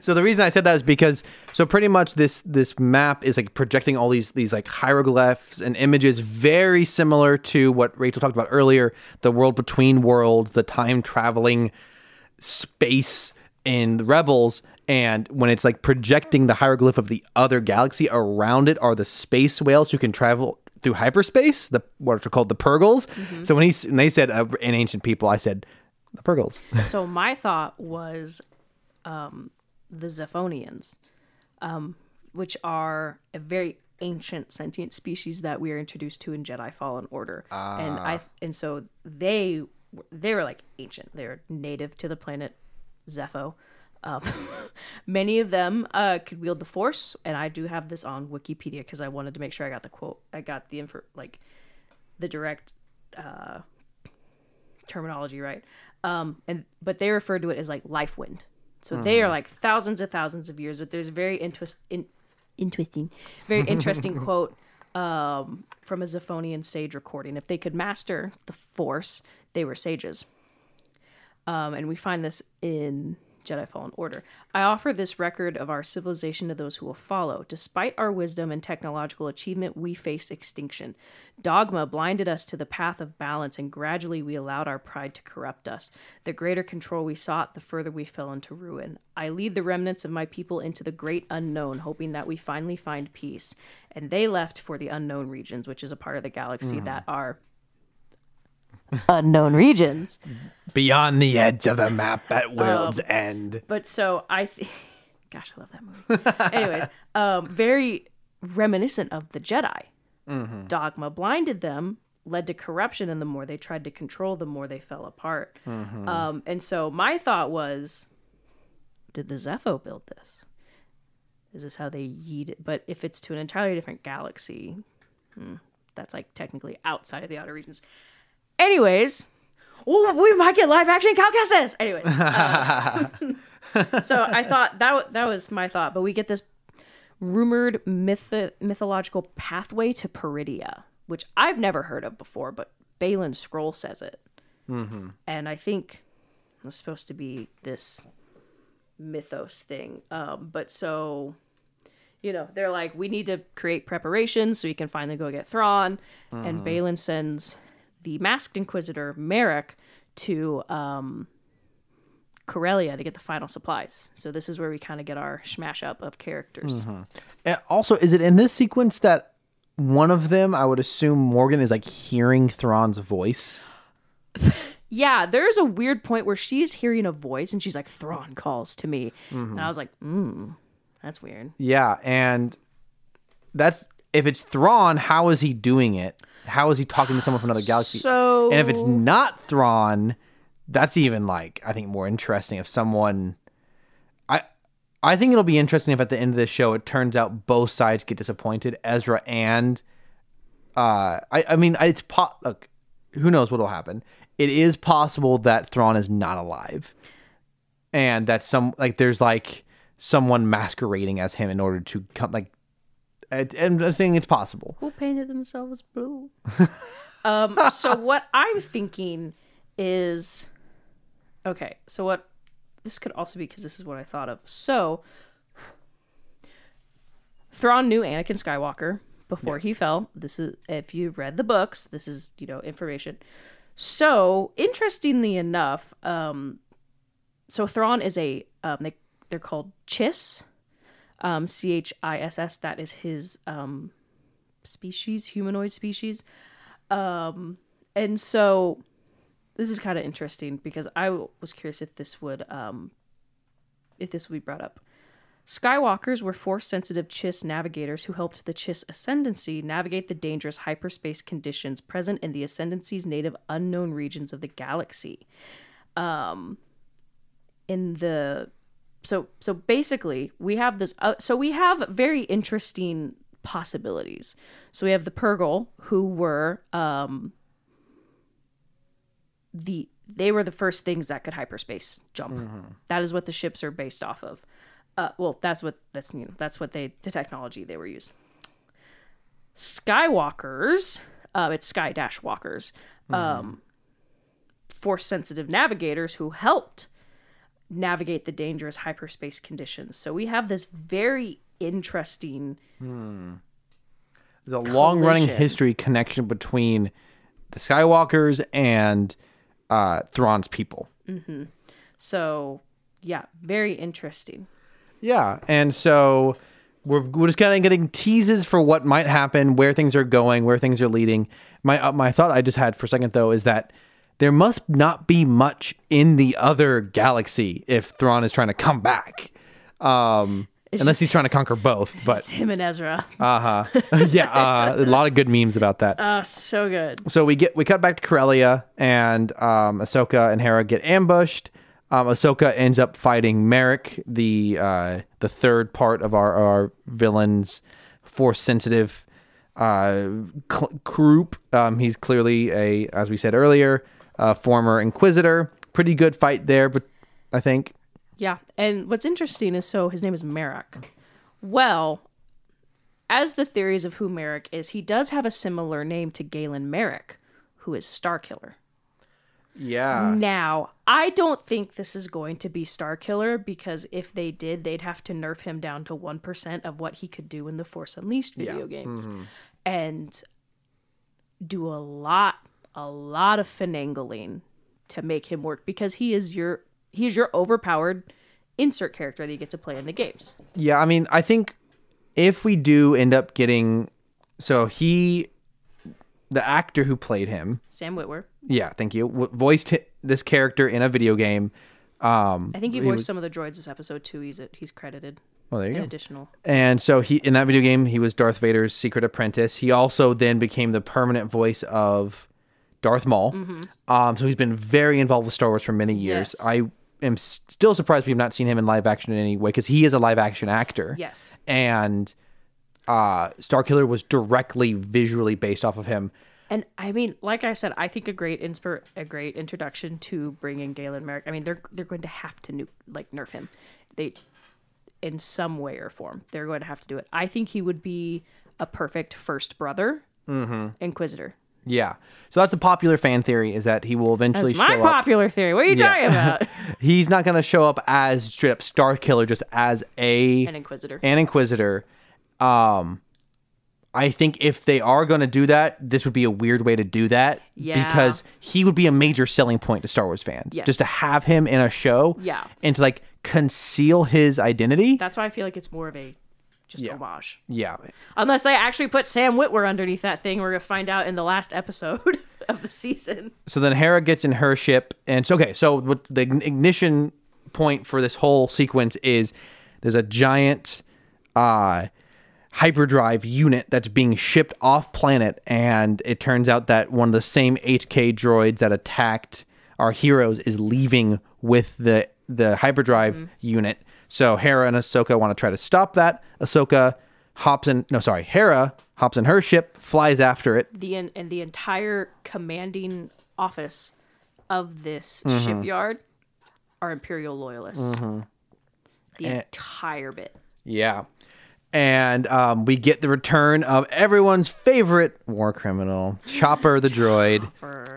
So the reason I said that is because so pretty much this this map is like projecting all these these like hieroglyphs and images very similar to what Rachel talked about earlier, the world between worlds, the time traveling space in Rebels. And when it's like projecting the hieroglyph of the other galaxy around it are the space whales who can travel through hyperspace, the what are called the Purrgils. So when he when they said uh, an ancient people, I said the Purrgils. so my thought was um, the Zephonians, um, which are a very ancient sentient species that we are introduced to in Jedi Fallen Order, and I and so they they were like ancient. They're native to the planet Zeffo. Um, many of them uh, could wield the Force, and I do have this on Wikipedia because I wanted to make sure I got the quote. I got the info, like the direct uh, terminology right. Um, and but they refer to it as like life wind. So they are like thousands and thousands of years. But there's a very interest in interesting, very interesting quote um, from a Zephonian sage recording. If they could master the Force, they were sages. Um, and we find this in Jedi Fallen Order. I offer this record of our civilization to those who will follow. Despite our wisdom and technological achievement, we face extinction. Dogma blinded us to the path of balance, and gradually we allowed our pride to corrupt us. The greater control we sought, the further we fell into ruin. I lead the remnants of my people into the great unknown, hoping that we finally find peace. And they left for the unknown regions, which is a part of the galaxy mm-hmm. that are unknown regions. Beyond the edge of the map at World's End. But so I, th- gosh, I love that movie. Anyways, um, very reminiscent of the Jedi. Dogma blinded them, led to corruption, and the more they tried to control, the more they fell apart. Um, and so my thought was, did the Zeffo build this? Is this how they yeet it? But if it's to an entirely different galaxy, hmm, that's like technically outside of the outer regions. Anyways, ooh, we might get live action Cal Kestis. Anyways, uh, so I thought that that was my thought, but we get this rumored myth- mythological pathway to Peridea, which I've never heard of before, but Baylan Skoll says it. Mm-hmm. And I think it's supposed to be this mythos thing. Um, but so, you know, they're like, we need to create preparations so we can finally go get Thrawn. And Baylan sends the masked inquisitor Marrok to um, Corellia to get the final supplies. So this is where we kind of get our smash up of characters. And also, is it in this sequence that one of them, I would assume Morgan, is like hearing Thrawn's voice? Yeah, there's a weird point where she's hearing a voice and she's like, Thrawn calls to me. And I was like, hmm, that's weird. Yeah, and that's if it's Thrawn, how is he doing it? How is he talking to someone from another galaxy? So- and if it's not Thrawn, that's even like I think more interesting. If someone, I, I think it'll be interesting if at the end of this show it turns out both sides get disappointed, Ezra and, uh, I, I mean it's po- look, who knows what'll happen. It is possible that Thrawn is not alive, and that some like there's like someone masquerading as him in order to come like. And I'm saying it's possible. Who painted themselves blue? um, so what I'm thinking is okay, so what this could also be because this is what I thought of. So Thrawn knew Anakin Skywalker before he fell. This is if you read the books, this is, you know, information. So, interestingly enough, um so Thrawn is a um they they're called Chiss. Um C H I S S that is his um species, humanoid species. Um, and so this is kind of interesting because I w- was curious if this would, um, if this would be brought up. Skywalkers were force sensitive Chiss navigators who helped the Chiss Ascendancy navigate the dangerous hyperspace conditions present in the Ascendancy's native unknown regions of the galaxy. Um, in the so so basically we have this uh, so we have very interesting possibilities. So we have the purrgil who were um the they were the first things that could hyperspace jump. That is what the ships are based off of. Uh well that's what that's you know that's what they the technology they were used. Skywalkers uh it's sky dash walkers um force sensitive navigators who helped navigate the dangerous hyperspace conditions. So we have this very interesting There's a long running history connection between the Skywalkers and uh, Thrawn's people. Mm-hmm. so yeah, very interesting. Yeah, and so we're we're just kind of getting teases for what might happen, where things are going, where things are leading. My uh, my thought I just had for a second though is that there must not be much in the other galaxy if Thrawn is trying to come back, um, unless he's trying to conquer both. But It's him and Ezra. uh huh, yeah, uh, a lot of good memes about that. Uh, so good. So we get we cut back to Corellia, and um, Ahsoka and Hera get ambushed. Um, Ahsoka ends up fighting Marrok, the uh, the third part of our, our villains, force sensitive uh, cl- group. Um, he's clearly a, as we said earlier, a former Inquisitor. Pretty good fight there, but I think Yeah. And what's interesting is so his name is Marrok. Well, as the theories of who Marrok is, he does have a similar name to Galen Marek, who is Starkiller. yeah, Now, I don't think this is going to be Starkiller because if they did, they'd have to nerf him down to 1% of what he could do in the Force Unleashed video games. Mm-hmm. And do a lot, a lot of finagling to make him work because he is your he's your overpowered insert character that you get to play in the games. Yeah, I mean, I think if we do end up getting, so he, the actor who played him, Sam Witwer. yeah, thank you, w- voiced this character in a video game. Um, I think he voiced some of the droids this episode too. He's he's credited. well, there you go. additional. And so he in that video game he was Darth Vader's secret apprentice. He also then became the permanent voice of Darth Maul. Um, so he's been very involved with Star Wars for many years. Yes. I am still surprised we've not seen him in live action in any way because he is a live action actor. Yes. and uh, Starkiller was directly visually based off of him. And I mean, like I said, I think a great inspir- a great introduction to bring in Galen Marek. I mean, they're they're going to have to nu- like nerf him. They in some way or form. They're going to have to do it. I think he would be a perfect first brother Inquisitor. Yeah. So that's the popular fan theory is that he will eventually That's my show up. My popular theory. What are you Yeah. talking about? He's not going to show up as straight up Starkiller, just as a An Inquisitor. an Inquisitor. Um, I think if they are going to do that, this would be a weird way to do that. Yeah. Because he would be a major selling point to Star Wars fans. Yes. Just to have him in a show. Yeah. And to like conceal his identity. That's why I feel like it's more of a just Yeah. homage. yeah. Unless they actually put Sam Witwer underneath that thing, we're gonna find out in the last episode of the season. So then Hera gets in her ship, and so okay. So what the ignition point for this whole sequence is there's a giant uh, hyperdrive unit that's being shipped off planet, and it turns out that one of the same HK droids that attacked our heroes is leaving with the the hyperdrive unit. So Hera and Ahsoka want to try to stop that. Ahsoka hops in. No, sorry, Hera hops in her ship, flies after it. The and the entire commanding office of this Mm-hmm. shipyard are Imperial loyalists. The And- entire bit. Yeah. And um, we get the return of everyone's favorite war criminal, Chopper the droid.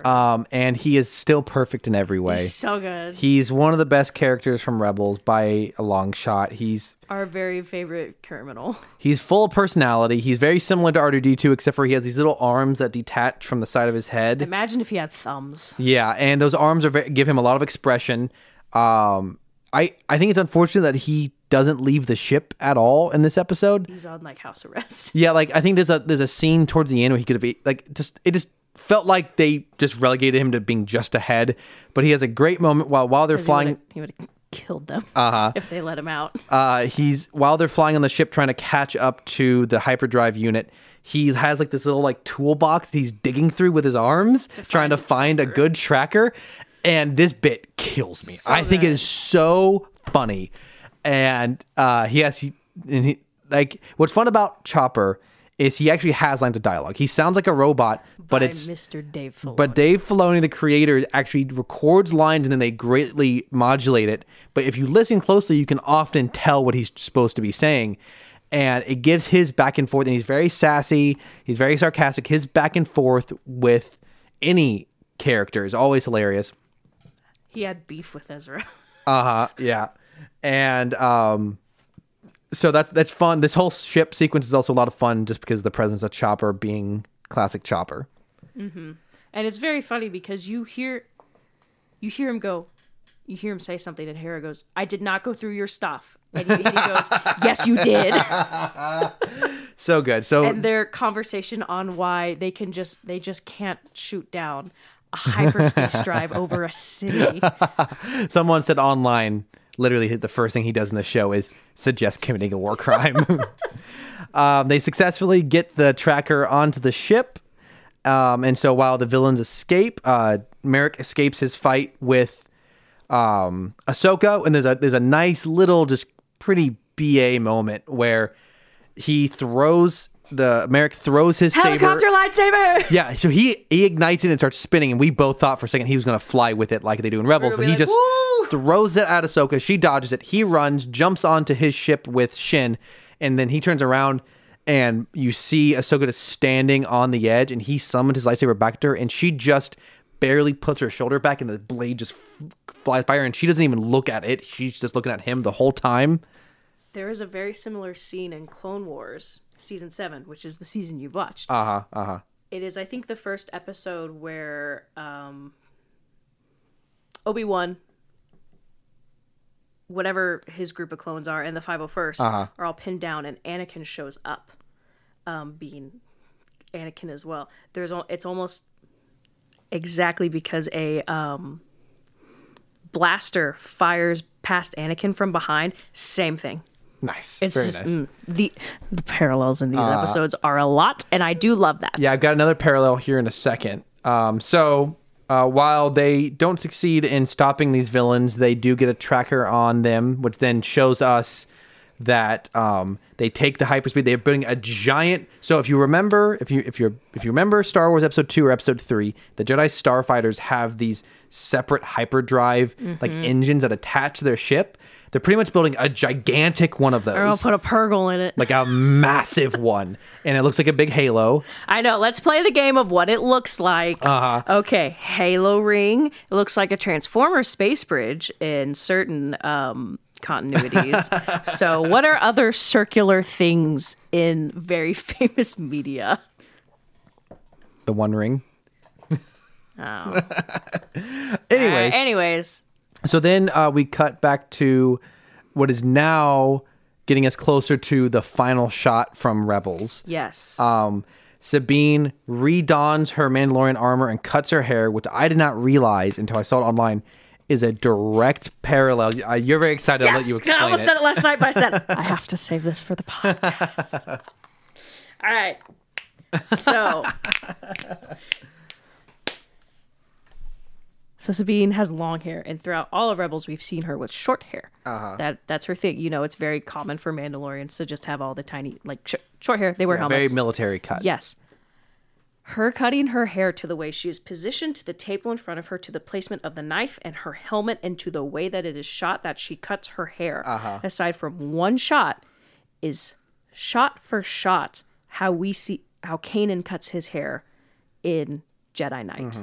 Um, and he is still perfect in every way. So good. He's one of the best characters from Rebels by a long shot. He's Our very favorite criminal. he's full of personality. He's very similar to R2D2, except for he has these little arms that detach from the side of his head. Imagine if he had thumbs. Yeah, and those arms are ve- give him a lot of expression. Um, I I think it's unfortunate that he doesn't leave the ship at all in this episode. He's on like house arrest. Yeah, like I think there's a there's a scene towards the end where he could have like just it just felt like they just relegated him to being just ahead. But he has a great moment while while they're flying. He would have killed them uh-huh. if they let him out. Uh, he's while they're flying on the ship trying to catch up to the hyperdrive unit. He has like this little like toolbox that he's digging through with his arms, trying to find a good tracker. And this bit kills me. I think it good. is so funny. And uh, he has he, and he like what's fun about Chopper is he actually has lines of dialogue. He sounds like a robot, but By it's Mr. Dave Filoni. but Dave Filoni, the creator, actually records lines and then they greatly modulate it. But if you listen closely, you can often tell what he's supposed to be saying. And it gives his back and forth, and he's very sassy, he's very sarcastic. His back and forth with any character is always hilarious. He had beef with Ezra. Uh huh. Yeah. And um, so that's that's fun. This whole ship sequence is also a lot of fun, just because of the presence of Chopper being classic Chopper. Mm-hmm. and it's very funny because you hear you hear him go you hear him say something and Hera goes i did not go through your stuff and he, and he goes yes you did So good. So and their conversation on why they can just they just can't shoot down a hyperspace drive over a city Someone said online, literally, the first thing he does in the show is suggest committing a war crime. um, they successfully get the tracker onto the ship. Um, and so while the villains escape, uh, Marrok escapes his fight with um, Ahsoka. And there's a, there's a nice little, just pretty BA moment where he throws the Marrok throws his saber. helicopter lightsaber Yeah, so he he ignites it and starts spinning, and we both thought for a second he was gonna fly with it like they do in Rebels, but he like, just "Woo!" throws it at Ahsoka. She dodges it. He runs, jumps onto his ship with Shin, and then he turns around and you see Ahsoka just standing on the edge, and he summoned his lightsaber back to her, and she just barely puts her shoulder back, and the blade just flies by her, and she doesn't even look at it. She's just looking at him the whole time. there is a very similar scene in clone wars season 7 which is the season you've watched Uh huh. Uh huh. it is i think the first episode where um obi-wan whatever his group of clones are and the 501st Uh-huh. are all pinned down and anakin shows up um being anakin as well there's it's almost exactly because a um blaster fires past anakin from behind same thing Nice. it's Very just nice. mm, the the parallels in these episodes are a lot and i do love that Yeah, I've got another parallel here in a second. Um, so uh, while they don't succeed in stopping these villains, they do get a tracker on them, which then shows us that um, they take the hyperspeed. They're building a giant. So if you remember, if you if you if you remember Star Wars Episode Two or Episode Three, the Jedi starfighters have these separate hyperdrive like engines that attach to their ship. They're pretty much building a gigantic one of those. Or I'll put a Purrgil in it. like a massive one, and it looks like a big halo. I know. Let's play the game of what it looks like. Uh-huh. Okay, Halo ring. It looks like a Transformer space bridge in certain um, continuities. so, what are other circular things in very famous media? The One Ring. Oh. Anyways, Uh, anyways, So then uh, we cut back to what is now getting us closer to the final shot from Rebels. yes. Um, Sabine redons her Mandalorian armor and cuts her hair, which I did not realize until I saw it online, is a direct parallel. Uh, you're very excited. I'll let you I explain almost it. said it last night, but I said I have to save this for the podcast. All right. So, so Sabine has long hair, and throughout all of Rebels, we've seen her with short hair. Uh-huh. That that's her thing. You know, it's very common for Mandalorians to just have all the tiny, like sh- short hair. They wear A very military cut. Yes. Her cutting her hair to the way she is positioned to the table in front of her, to the placement of the knife and her helmet, and to the way that it is shot that she cuts her hair. Aside from one shot, is shot for shot how we see how Kanan cuts his hair in Jedi Knight.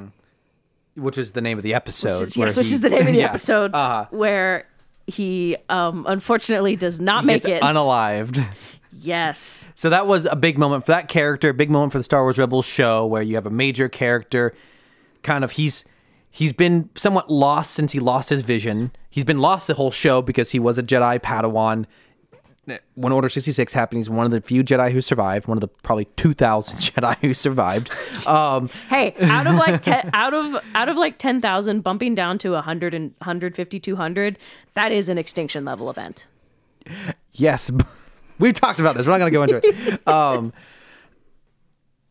Which is the name of the episode. Which is, where yes, which he- is the name of the yeah, episode where he um unfortunately does not make gets it. unalived. yes. So that was a big moment for that character, a big moment for the Star Wars Rebels show where you have a major character kind of he's he's been somewhat lost since he lost his vision. He's been lost the whole show because he was a Jedi Padawan. When Order 66 happened, he's one of the few Jedi who survived, one of the probably 2000 Jedi who survived. Um, Hey, out of like te- out of out of like 10,000 bumping down to 100 and 150 200, that is an extinction level event. Yes, we've talked about this. We're not going to go into it. Um,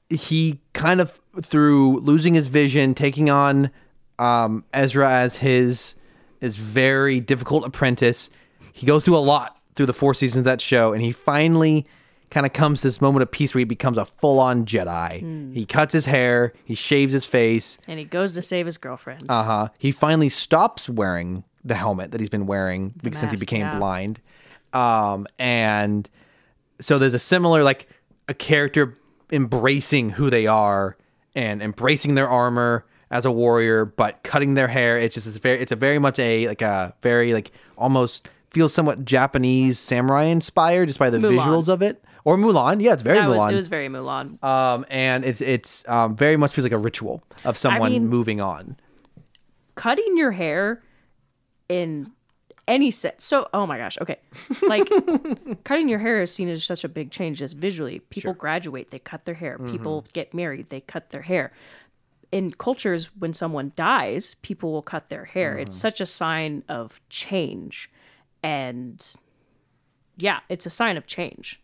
he kind of through losing his vision, taking on um, Ezra as his his very difficult apprentice. He goes through a lot through the four seasons of that show, and he finally kind of comes to this moment of peace where he becomes a full on Jedi. He cuts his hair, he shaves his face, And he goes to save his girlfriend. uh huh. He finally stops wearing the helmet that he's been wearing because since he became yeah. blind. Um, and so there's a similar like a character embracing who they are and embracing their armor as a warrior, but cutting their hair. It's just it's very it's a very much a like a very like almost feels somewhat Japanese samurai inspired just by the Mulan. visuals of it. Or Mulan, yeah, it's very that was, Mulan. it was very Mulan. um, and it's it's um, very much feels like a ritual of someone mean- moving on. Cutting your hair in any set. So, oh my gosh, okay. Like cutting your hair is seen as such a big change just visually. People graduate, they cut their hair. People get married, they cut their hair. In cultures when someone dies, people will cut their hair. It's such a sign of change. And yeah, it's a sign of change.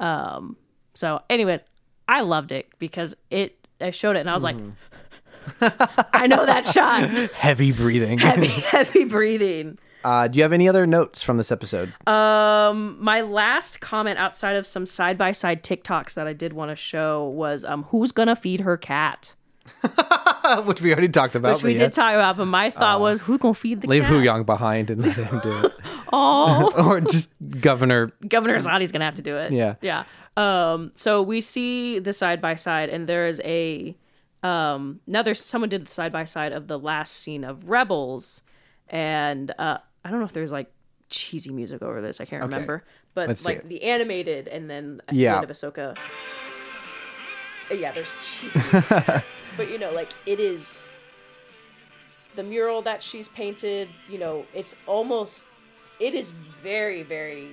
Um so anyways, I loved it because it I showed it and I was like I know that shot. Heavy breathing. Heavy, heavy breathing. Uh, do you have any other notes from this episode? Um, My last comment outside of some side by side TikToks that I did want to show was um who's gonna feed her cat? Which we already talked about. Which we did yeah. talk about, but my thought was who's gonna feed the Leave cat? Huyang behind and let him do it. Oh, or just Governor. Governor Azadi's gonna have to do it. Yeah. Yeah. Um, so we see the side by side, and there is a um now there's someone did the side by side of the last scene of Rebels, and uh I don't know if there's like cheesy music over this, I can't remember. But Let's like the animated and then at Yeah. the end of Ahsoka. uh, Yeah, there's cheesy music. But you know, like it is the mural that she's painted, you know, it's almost it is very, very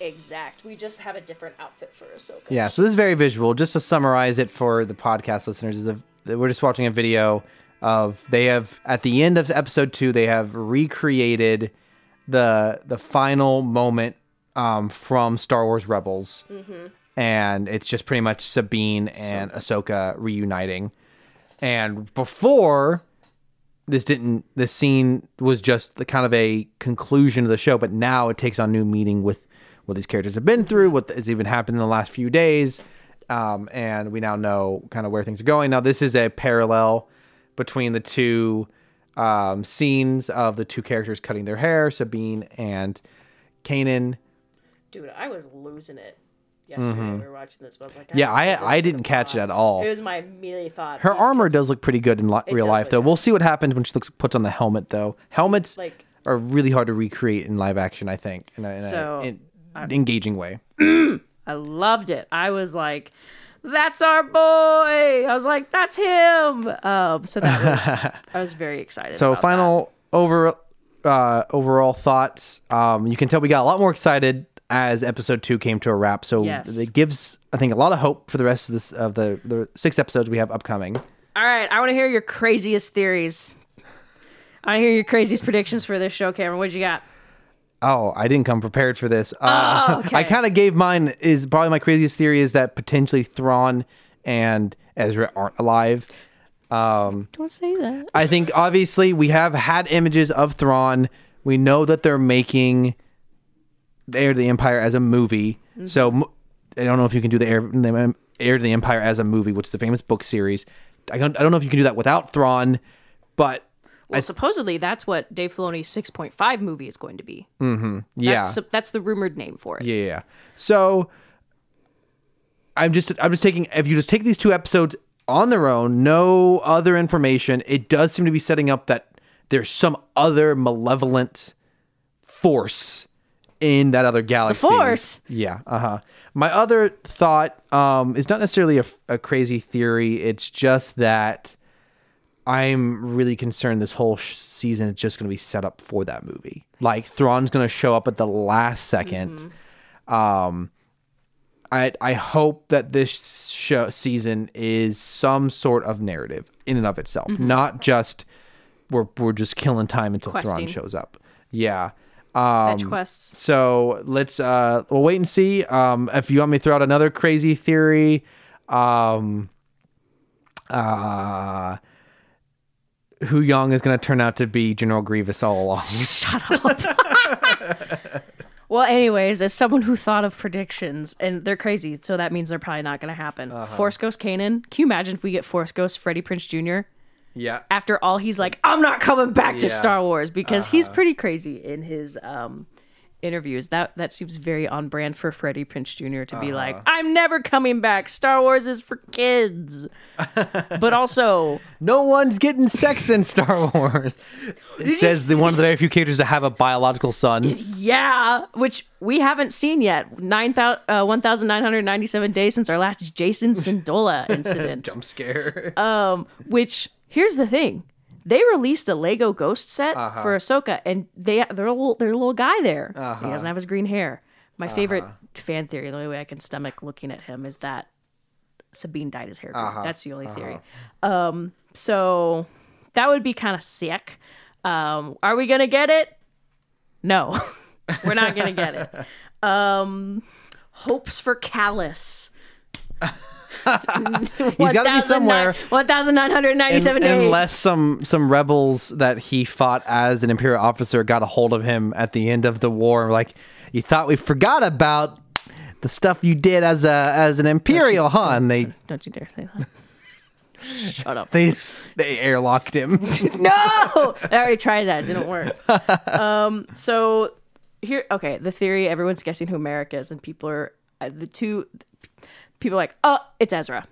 exact. We just have a different outfit for Ahsoka. Yeah, so this is very visual. Just to summarize it for the podcast listeners, is a, we're just watching a video of they have at the end of episode two they have recreated the the final moment um, from Star Wars Rebels, and it's just pretty much Sabine and Ahsoka reuniting. And before this didn't this scene was just the kind of a conclusion of the show but now it takes on new meaning with what these characters have been through what has even happened in the last few days um, and we now know kind of where things are going now this is a parallel between the two um, scenes of the two characters cutting their hair, Sabine and Kanan. Dude, I was losing it yesterday when we were watching this. But I was like, Mm-hmm. Yeah, I I didn't catch it at all. It was my immediate thought. Her armor does look pretty good in li- real life, though. We'll see what happens when she looks puts on the helmet, though. Helmets like- are really hard to recreate in live action. I think in a, in a So, engaging way. I loved it. I was like, "That's our boy." I was like, "That's him." Um, so that was I was very excited. So final over uh, overall thoughts. Um, you can tell we got a lot more excited as episode two came to a wrap. So Yes. it gives I think a lot of hope for the rest of this of the the six episodes we have upcoming. All right, I want to hear your craziest theories. I want to hear your craziest predictions for this show, Cameron. What did you got? Oh, I didn't come prepared for this. Uh, Oh, okay. I kind of gave mine. Is probably my craziest theory is that potentially Thrawn and Ezra aren't alive. Don't say that. I think obviously we have had images of Thrawn. We know that they're making the Heir to the Empire as a movie. So I don't know if you can do the Heir, the Heir to the Empire as a movie, which is the famous book series. I don't, I don't know if you can do that without Thrawn, but Well, supposedly that's what Dave Filoni's 6.5 movie is going to be. Mm-hmm. Yeah, That's, that's the rumored name for it. Yeah, yeah. So I'm just I'm just taking if you just take these two episodes on their own, no other information, it does seem to be setting up that there's some other malevolent force in that other galaxy. The Force? Yeah. Uh huh. My other thought um, is not necessarily a, a crazy theory. It's just that I'm really concerned this whole sh- season is just going to be set up for that movie. Like Thrawn's going to show up at the last 2nd Um, I I hope that this show season is some sort of narrative in and of itself, not just we're we're just killing time until Thrawn shows up. Yeah. Um, Fetch quests. so let's uh we'll wait and see. Um if you want me to throw out another crazy theory, um uh Huyang is going to turn out to be General Grievous all along. Shut up. Well, anyways, as someone who thought of predictions, and they're crazy, so that means they're probably not going to happen. Uh-huh. Force Ghost Kanan. Can you imagine if we get Force Ghost Freddie Prinze Jr.? Yeah. After all, he's like, I'm not coming back to Yeah. Uh-huh. Star Wars because he's pretty crazy in his um, interviews. That that seems very on brand for Freddie Prinze Jr. to be Uh-huh. like, I'm never coming back. Star Wars is for kids. but also, No one's getting sex in Star Wars. It says the one of the very few characters to have a biological son. Yeah, which we haven't seen yet. 9,000 uh, 1,997 days since our last Jason Sindola incident. Jump scare. Um, which, here's the thing. They released a Lego ghost set Uh-huh. for Ahsoka, and they they're a little, they're a little guy there. Uh-huh. He doesn't have his green hair. My favorite fan theory, the only way I can stomach looking at him, is that Sabine dyed his hair green. Uh-huh. That's the only theory. Um, so that would be kind of sick. Um, are we gonna get it? No, we're not gonna get it. Um, hopes for Kallus. He's got to be somewhere. One thousand nine hundred ninety-seven days. unless some some rebels that he fought as an imperial officer got a hold of him at the end of the war like you thought we forgot about the stuff you did as a as an imperial huh and they Don't you dare say that. Shut up. they they airlocked him no, I already tried that. It didn't work. Um, so here, okay, the theory everyone's guessing who Marrok is, and people are uh, the two people are like, oh, it's Ezra.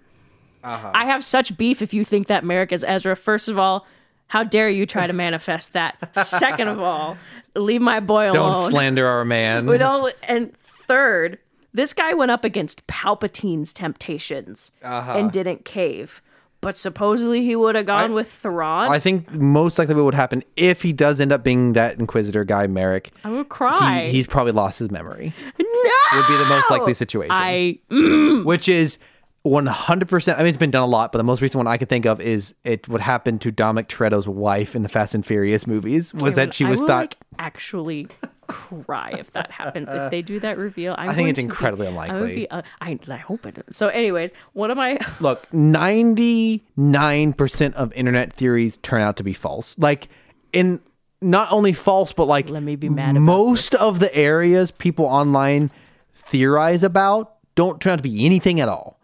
I have such beef if you think that Marrok is Ezra. First of all, how dare you try to manifest that? Second of all, leave my boy alone. don't slander our man don't- and third, this guy went up against Palpatine's temptations Uh-huh. and didn't cave. But supposedly he would have gone with Thrawn. I think most likely what would happen if he does end up being that Inquisitor guy, Marrok. I would cry. He, he's probably lost his memory. no! Would be the most likely situation. I mm. which is 100%. I mean, it's been done a lot, but the most recent one I could think of is it what happened to Dominic Toretto's wife in the Fast and Furious movies. Was that she I was will, thought? like, actually cry if that happens. If they do that reveal, I'm I think going it's to be- incredibly I would unlikely. be. Uh, I I hope it. Is. So, anyways, one of my Look, 99% of internet theories turn out to be false. Like, in not only false, but like Let me be mad most of the areas people online theorize about don't turn out to be anything at all.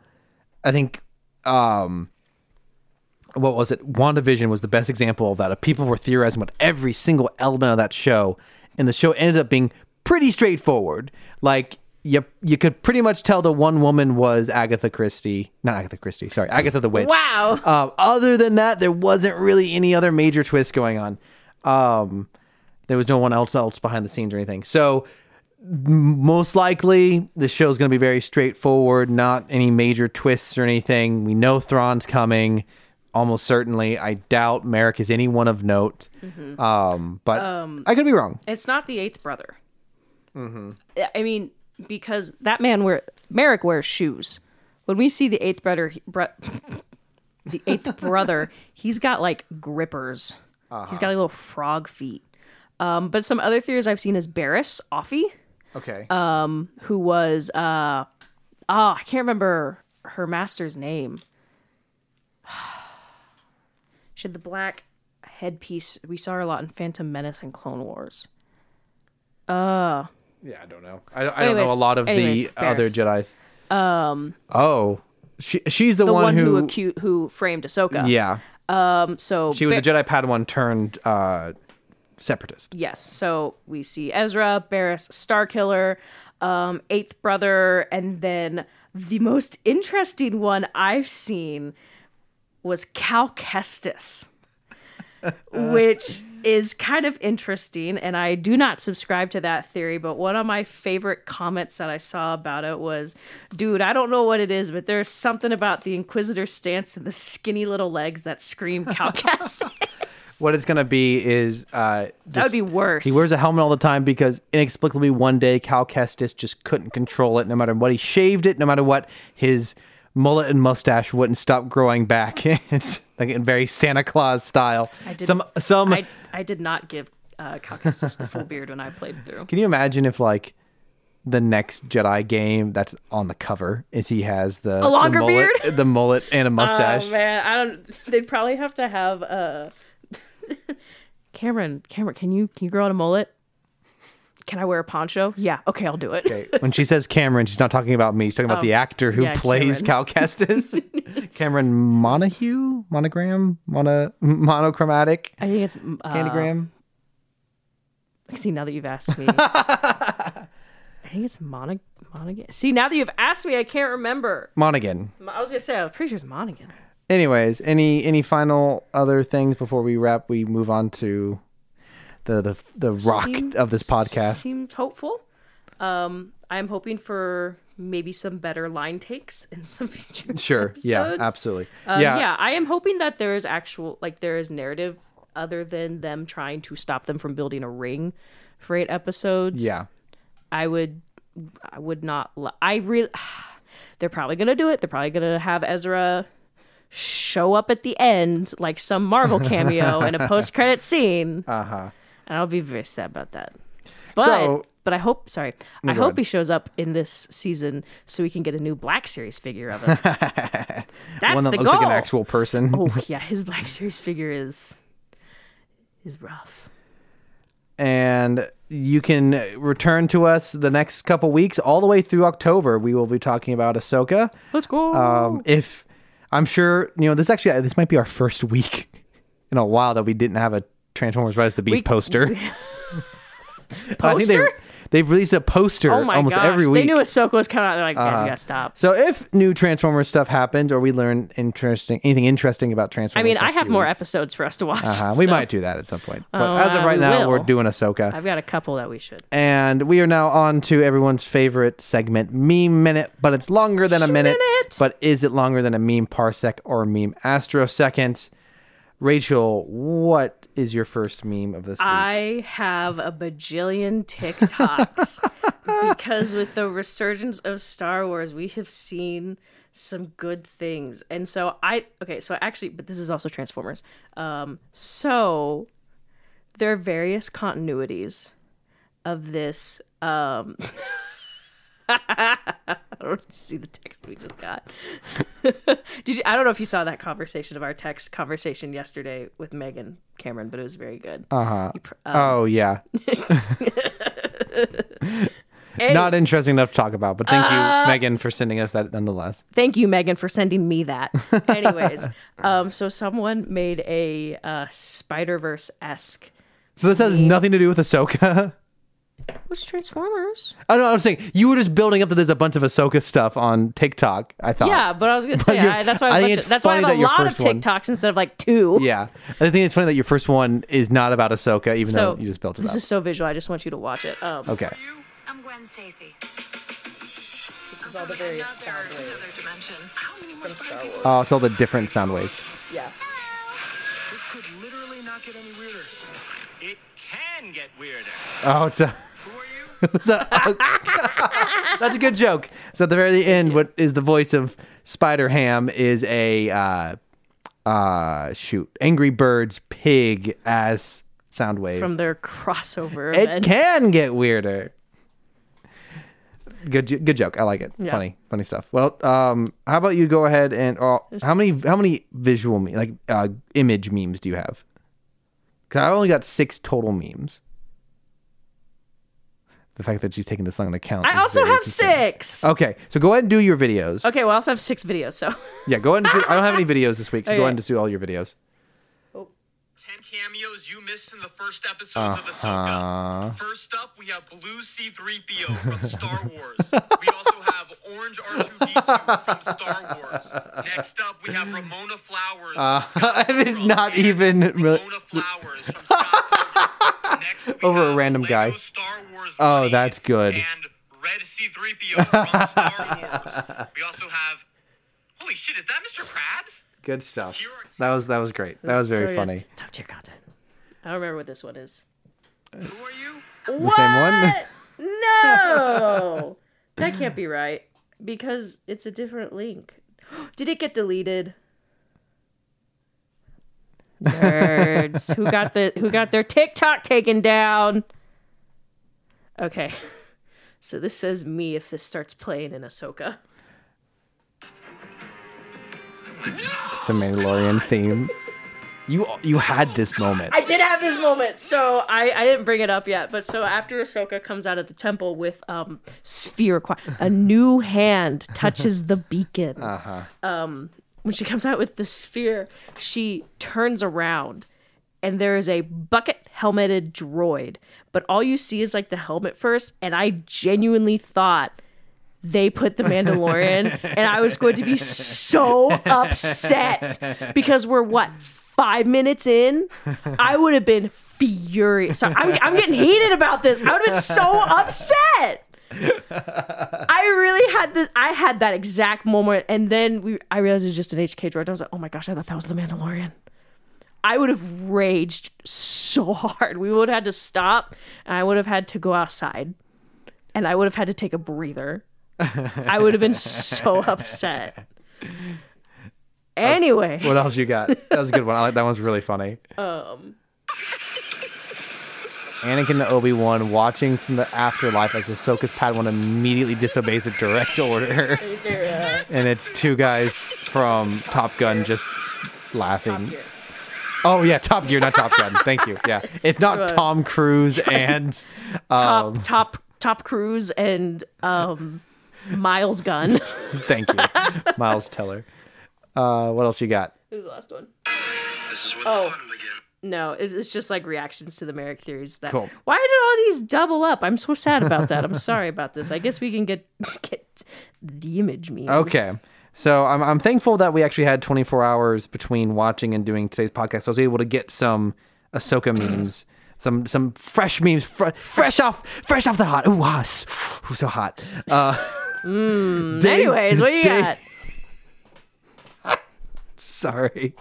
I think um what was it? WandaVision was the best example of that. People were theorizing about every single element of that show, and the show ended up being pretty straightforward. Like you, you could pretty much tell the one woman was Agatha Christie, not Agatha Christie, sorry, Agatha the Witch. Wow. Um, other than that, there wasn't really any other major twist going on. Um, there was no one else else behind the scenes or anything. So most likely the show's going to be very straightforward, not any major twists or anything. We know Thrawn's coming, almost certainly. I doubt Marrok is anyone of note. Um, but I could be wrong. It's not the eighth brother. Mm-hmm. I mean, because that man wear Marrok wears shoes. When we see the eighth brother, he- bro- the eighth brother, he's got like grippers. He's got like little frog feet. Um, but some other theories I've seen is Barriss Offee, Okay. who was uh, ah, I can't remember her master's name. She had the black headpiece. We saw her a lot in Phantom Menace and Clone Wars. Uh yeah, I don't know. I, I don't know a lot of anyways, the other. Jedi's. Um. Oh, she, she's the, the one, one, who who. acu- who framed Ahsoka. yeah, Um. So she was a Jedi Padawan turned uh, separatist. yes. So we see Ezra, Barriss, Starkiller, um, Eighth Brother, and then the most interesting one I've seen was Cal Kestis, which is kind of interesting. And I do not subscribe to that theory, but one of my favorite comments that I saw about it was, dude, I don't know what it is, but there's something about the Inquisitor stance and the skinny little legs that scream Cal Kestis What it's gonna be is uh, That would be worse. He wears a helmet all the time because inexplicably one day Cal Kestis just couldn't control it. No matter what he shaved it, no matter what his mullet and mustache wouldn't stop growing back. it's like in very Santa Claus style. I did, Some some. I, I did not give uh, Kestis the full beard when I played through. can you imagine if like the next Jedi game that's on the cover is he has the A longer the mullet, beard? the mullet and a mustache. Oh man, I don't. They'd probably have to have uh Cameron. Cameron, can you can you grow out a mullet? Can I wear a poncho? Yeah. Okay, I'll do it. Okay, when she says Cameron, she's not talking about me. She's talking about the actor who yeah, plays Cal Kestis. Cameron Monahue, monogram, mono, monochromatic, I think it's uh, candygram. See, now that you've asked me, I think it's Monig Monaghan. See, now that you've asked me, I can't remember. Monaghan. I was gonna say I was pretty sure it's Monaghan. Anyways, any any final other things before we wrap? We move on to the the the rock Seem- of this podcast. Seemed hopeful. Um, I'm hoping for maybe some better line takes in some future. Sure. Yeah. Absolutely. Um, yeah. yeah, I am hoping that there is actual like there is narrative other than them trying to stop them from building a ring for eight episodes. Yeah. I would I would not I really they're probably going to do it. They're probably going to have Ezra show up at the end like some Marvel cameo in a post-credit scene. Uh-huh. And I'll be very sad about that. But So- but I hope sorry. I hope ahead. he shows up in this season so we can get a new Black Series figure of him. That's One that the looks goal. like an actual person. Oh yeah, his Black Series figure is is rough. and you can return to us the next couple weeks, all the way through October. We will be talking about Ahsoka. Let's go. Um, if I'm sure, you know, this actually this might be our first week in a while that we didn't have a Transformers Rise of the Beast We- poster. I think Poster? they they've released a poster oh my almost gosh, every week. they knew Ahsoka was coming out. They're like, guys, Uh-huh. you gotta stop. so if new Transformers stuff happens, or we learn interesting anything interesting about Transformers, I mean, I have more weeks, episode for us to watch. Uh-huh, we might do that at some point, but Oh, as of uh, right we now, we're will. doing Ahsoka. I've got a couple that we should. And we are now on to everyone's favorite segment, Meme Minute. But it's longer than a minute. Minute. But is it longer than a meme parsec or a meme astrosecond? Rachel, what is your first meme of this week? I have a bajillion TikToks because with the resurgence of Star Wars, we have seen some good things. And so I okay, so actually, but this is also Transformers. Um, so there are various continuities of this. Um, I don't see the text we just got. Did you? I don't know if you saw that conversation of our text conversation yesterday with Megan Cameron, but it was very good. uh-huh. Pr- um, oh yeah. not interesting enough to talk about. But thank you, Megan, for sending us that nonetheless. Thank you, Megan, for sending me that. Anyways, um, so someone made a uh, Spider Verse esque. So this has nothing to do with Ahsoka. Which Transformers? I know. I'm saying you were just building up that there's a bunch of Ahsoka stuff on TikTok. I thought. Yeah, but I was gonna say I, that's why I I think it's of, that's why I funny have a that your lot of first one- TikToks instead of like two. Yeah, I think it's funny that your first one is not about Ahsoka, even So though you just built it this up. is so visual. I just want you to watch it. Um, Okay. I'm Gwen Stacy. This is all the various sound waves dimension. from Star Wars. Oh, it's all the different sound waves. Yeah. This could literally not get any weirder. It can get weirder. Oh, it's a. Are that's a good joke. So at the very end, what is the voice of Spider Ham is a uh, uh, shoot Angry Birds pig as sound wave. From their crossover it event. can get weirder. Good, good joke. I like it. Yeah. Funny, funny stuff. Well, um, how about you go ahead and oh, how many how many visual me like uh, image memes do you have? Cause I only got six total memes. The fact that she's taking this long on account. I also have concerning. six. Okay, so go ahead and do your videos. Okay, well, I also have six videos. So Yeah, go ahead and do, I don't have any videos this week, so go ahead and just do all your videos. Oh. Ten cameos you missed in the first episodes of Ahsoka. Uh-huh. First up, we have Blue C-3PO from Star Wars. we also have Orange R2-D2 from Star Wars. Next up, we have Ramona Flowers. from Scott it is not even Ramona Flowers from Scott Pilgrim. Next, we Over a random Lego guy. Star Wars Oh, Woody that's good. And Red C-3PO from Star Wars. We also have. Holy shit! Is that Mr. Krabs? Good stuff. Are- That was that was great. That was very So funny. Top tier content. I don't remember what this one is. Who are you? The same one. No, that can't be right because it's a different link. Did it get deleted? Nerds who got the who got their TikTok taken down. Okay, so this says me if this starts playing in Ahsoka. It's the Mandalorian theme. You you had this moment. I did have this moment, so I, I didn't bring it up yet. But so after Ahsoka comes out of the temple with um sphere, a new hand touches the beacon. Uh-huh. Um, when she comes out with the sphere, she turns around, and there is a bucket helmeted droid. But all you see is like the helmet first, and I genuinely thought they put the Mandalorian, and I was going to be so upset because we're what five minutes in. I would have been furious. So I'm, I'm getting heated about this. I would have been so upset. I really had this. I had that exact moment, and then we. I realized it was just an HK droid. I was like, oh my gosh, I thought that was the Mandalorian. I would have raged so hard. We would have had to stop, and I would have had to go outside, and I would have had to take a breather. I would have been so upset. Anyway, What else you got? That was a good one. I like that one's really funny. Um Anakin and Obi Wan watching from the afterlife as Ahsoka's Padawan immediately disobeys a direct order, and it's two guys from Top Gun just laughing. Oh yeah, Top Gear, not Top Gun. Thank you. Yeah, it's not Tom Cruise and top um, top top Cruise and um Miles Gun. thank you, Miles Teller. Uh, what else you got? This is the last one. This is where Oh. the fun begins. No, it's just like reactions to the Marrok theories. That Cool. why did all these double up? I'm so sad about that. I'm sorry about this. I guess we can get get the image memes. Okay. So I'm, I'm thankful that we actually had 24 hours between watching and doing today's podcast. So I was able to get some Ahsoka memes, some some fresh memes, fr- fresh off fresh off the hot. Ooh, ah, s- ooh so hot. Uh, Dave- Anyways, what do you Dave- got? Sorry,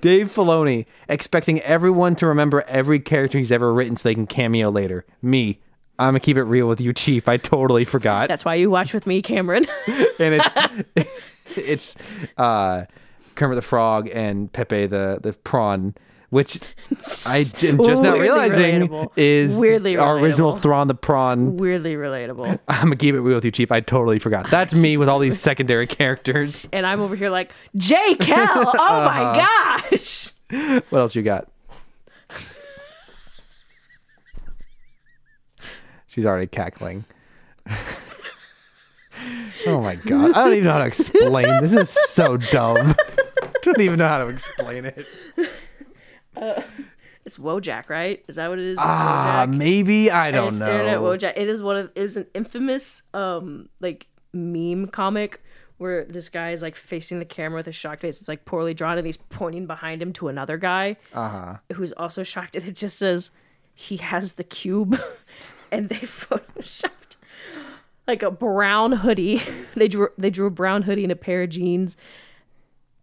Dave Filoni expecting everyone to remember every character he's ever written so they can cameo later. Me, I'm gonna keep it real with you, Chief. I totally forgot. That's why you watch with me, Cameron. and it's it's uh Kermit the Frog and Pepe the the prawn, which I am just now Weirdly realizing relatable. is Weirdly relatable. our original. Thrawn the prawn. Weirdly relatable. I'm gonna keep it real with you, Chief. I totally forgot. That's me with all these secondary characters. And I'm over here like, Jai Kell, oh my uh-huh. gosh. What else you got? She's already cackling. Oh my god. I don't even know how to explain. This is so dumb. I don't even know how to explain it. It's Wojak, right? Is that what it is? Ah, Wojak? maybe I don't it's Internet know. Wojak. It is one of is an infamous um like meme comic where this guy is like facing the camera with a shocked face. It's like poorly drawn, and he's pointing behind him to another guy Uh-huh. who's also shocked, and it just says he has the cube, and they photoshopped like a brown hoodie. they drew they drew a brown hoodie and a pair of jeans.